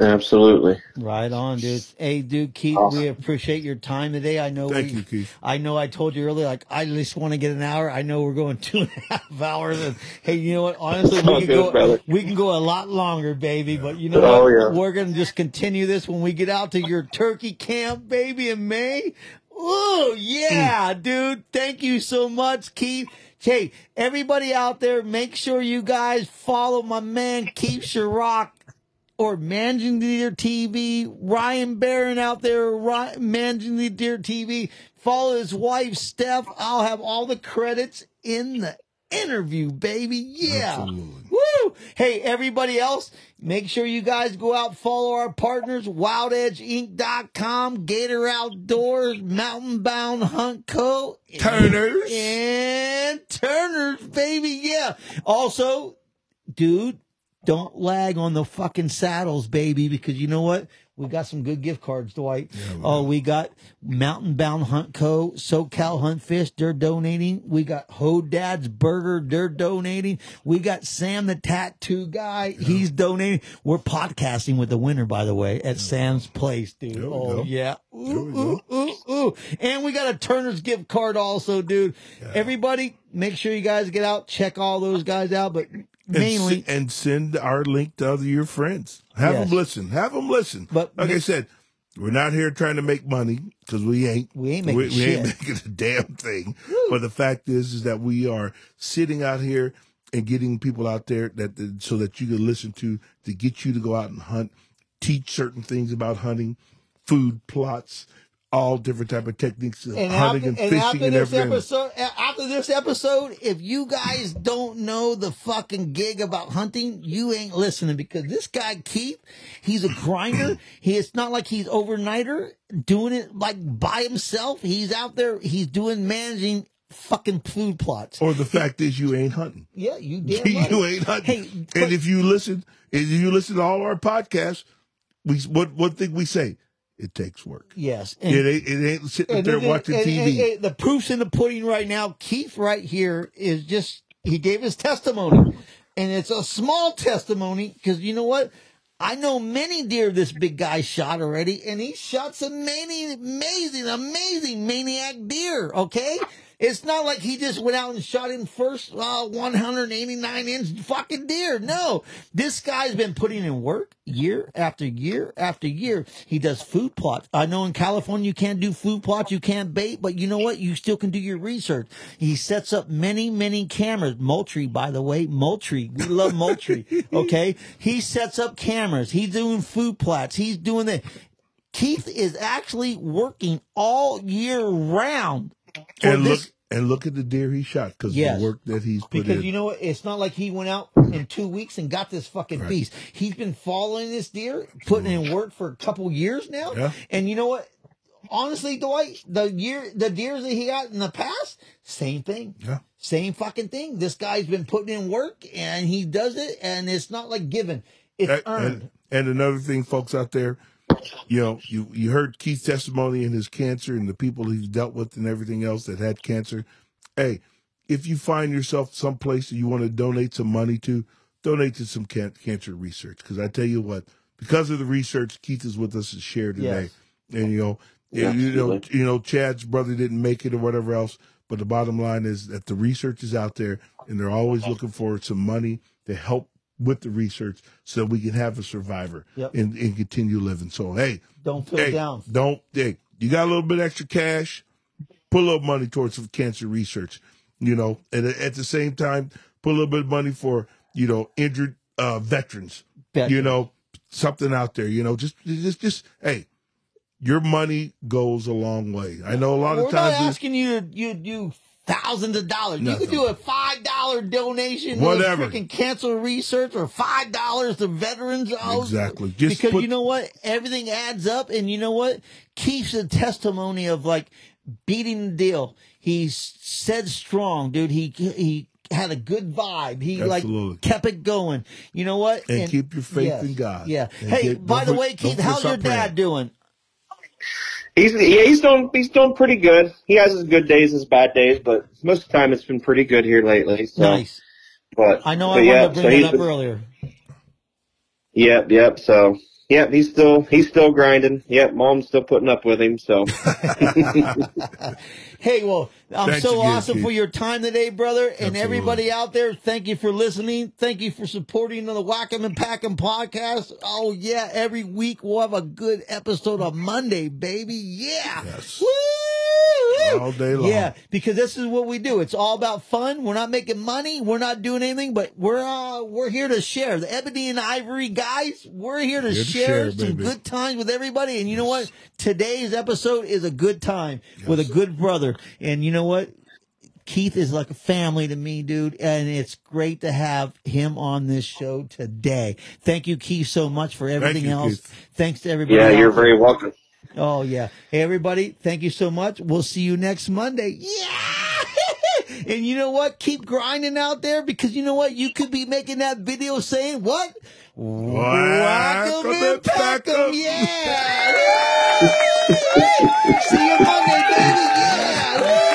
Absolutely.
Right on, dude. Hey, dude, Keith, we appreciate your time today. I know
Thank
we,
you, Keith.
I know I told you earlier, like, I at least want to get an hour. I know we're going two and a half hours. And hey, you know what? Honestly, we oh, can
good,
go,
brother.
we can go a lot longer, baby. But you know
Oh,
what?
yeah.
We're going to just continue this when we get out to your turkey camp, baby, in May. Oh, yeah, mm. dude. Thank you so much, Keith. Hey, everybody out there, make sure you guys follow my man, Keith Sharrock or managing the deer TV. Ryan Barron out there, Ry- managing the deer TV. Follow his wife Steph. I'll have all the credits in the interview, baby. Yeah.
Absolutely.
Woo! Hey, everybody else, make sure you guys go out, follow our partners, WildEdgeInc.com, Gator Outdoors, Mountain Bound Hunt Co.
Turners.
And Turners, baby. Yeah. Also, dude, don't lag on the fucking saddles, baby, because you know what? We got some good gift cards, Dwight. oh, we got Mountain Bound Hunt Co., SoCal Hunt Fish, they're donating. We got Hodad's Burger, they're donating. We got Sam the Tattoo Guy, he's donating. We're podcasting with the winner, by the way, at Sam's Place, dude.
We
Oh,
go.
yeah. Ooh, ooh, ooh, ooh. And we got a Turner's gift card also, dude. Everybody, make sure you guys get out, check all those guys out, but mainly,
se- and send our link to other your friends. Have
Yes.
them listen. Have them listen.
But
like I said, we're not here trying to make money because we ain't.
We ain't making
we, we ain't making a damn thing. But the fact is, is that we are sitting out here and getting people out there that so that you can listen to to get you to go out and hunt, teach certain things about hunting, food plots, all different type of techniques of
and
hunting
after,
and
and
fishing and
this
everything.
episode, after this episode, if you guys don't know the fucking gig about hunting, you ain't listening because this guy Keith, he's a grinder. he it's not like he's overnighter doing it like by himself. He's out there. He's doing managing fucking food plots.
Or the fact is, you ain't hunting.
yeah, you damn right.
you ain't hunting.
Hey,
and if you listen, if you listen to all our podcasts, we what one thing we say, it takes work.
yes, and-
It ain't it ain't sitting
And
there
then-
watching
and-
TV.
and- and the proof's in the pudding right now. Keith right here is just he gave his testimony, and it's a small testimony because you know what? I know many deer this big guy shot already, and he shot some many amazing, amazing maniac deer. Okay, It's not like he just went out and shot him first uh, 189 inch fucking deer. No, this guy's been putting in work year after year after year. He does food plots. I know in California you can't do food plots, you can't bait, but you know what? You still can do your research. He sets up many, many cameras. Moultrie, by the way, Moultrie. We love Moultrie. Okay, he sets up cameras. He's doing food plots. He's doing the. Keith is actually working all year round.
And look and look at the deer he shot because
Yes.
the work that he's put
because
in.
you know what? It's not like he went out in two weeks and got this fucking beast. He's been following this deer, putting in mm. work for a couple years now.
Yeah.
And you know what? Honestly, Dwight, the year the deers that he got in the past, same thing.
Yeah.
Same fucking thing. This guy's been putting in work and he does it and it's not like given. It's
and,
earned.
and, and another thing, folks out there, you know, you, you heard Keith's testimony and his cancer and the people he's dealt with and everything else that had cancer. Hey, if you find yourself someplace that you want to donate some money to, donate to some can- cancer research. Because I tell you what, because of the research, Keith is with us to share today. And you know,
Yeah,
you know, you know, Chad's brother didn't make it or whatever else. But the bottom line is that the research is out there, and they're always looking for some money to help with the research so that we can have a survivor
Yep.
and, and continue living. So hey,
Don't feel
hey,
down.
don't hey, you got a little bit extra cash, put a little money towards some cancer research, you know, and at the same time, put a little bit of money for you know injured uh, veterans,
Bet.
you know, something out there, you know, just just just hey, your money goes a long way. I know a lot
We're
of
not
times. it's-
asking you to you do thousands of dollars. You
Nothing.
can do a five dollar donation
Whatever.
freaking cancer research or five dollars to veterans. Oh,
Exactly. Just
because
put-
you know what? Everything adds up and you know what? Keeps a testimony of like beating the deal. He said strong, dude. He he had a good vibe. He
Absolutely.
like kept it going. You know what?
And keep your faith in God.
Yeah.
And
hey,
get-
by the way, Keith, how's your
stop praying.
dad doing?
He's yeah, he's doing he's doing pretty good. He has his good days, and his bad days, but most of the time it's been pretty good here lately. So,
Nice.
But
I know I wanted
yeah,
to bring
so
that up
been-
earlier.
Yep, yep. So yep, he's still he's still grinding. Yep, mom's still putting up with him. So
Hey, well, I'm
Thanks
so
again,
awesome for your time today, brother. And
Absolutely.
everybody out there, thank you for listening. Thank you for supporting the Whack'em and Pack'em podcast. Oh, yeah, every week we'll have a good episode on Monday, baby. Yeah.
Yes.
Woo!
All day long.
Yeah, because this is what we do. It's all about fun. We're not making money. We're not doing anything, but we're uh, we're here to share. The Ebony and Ivory guys, we're here to,
Here to
share,
share,
some
baby.
good times with everybody. And you know what? Today's episode is a good time with a good brother. And you know what? Keith is like a family to me, dude, and it's great to have him on this show today. Thank you, Keith, so much for everything
you,
else.
Keith.
Thanks to everybody.
yeah, you're very welcome.
Oh yeah. Hey everybody, thank you so much. We'll see you next Monday. Yeah. and you know what? Keep grinding out there because you know what? You could be making that video saying what? Whack 'em and pack 'em. Yeah. see you Monday, baby. Yeah.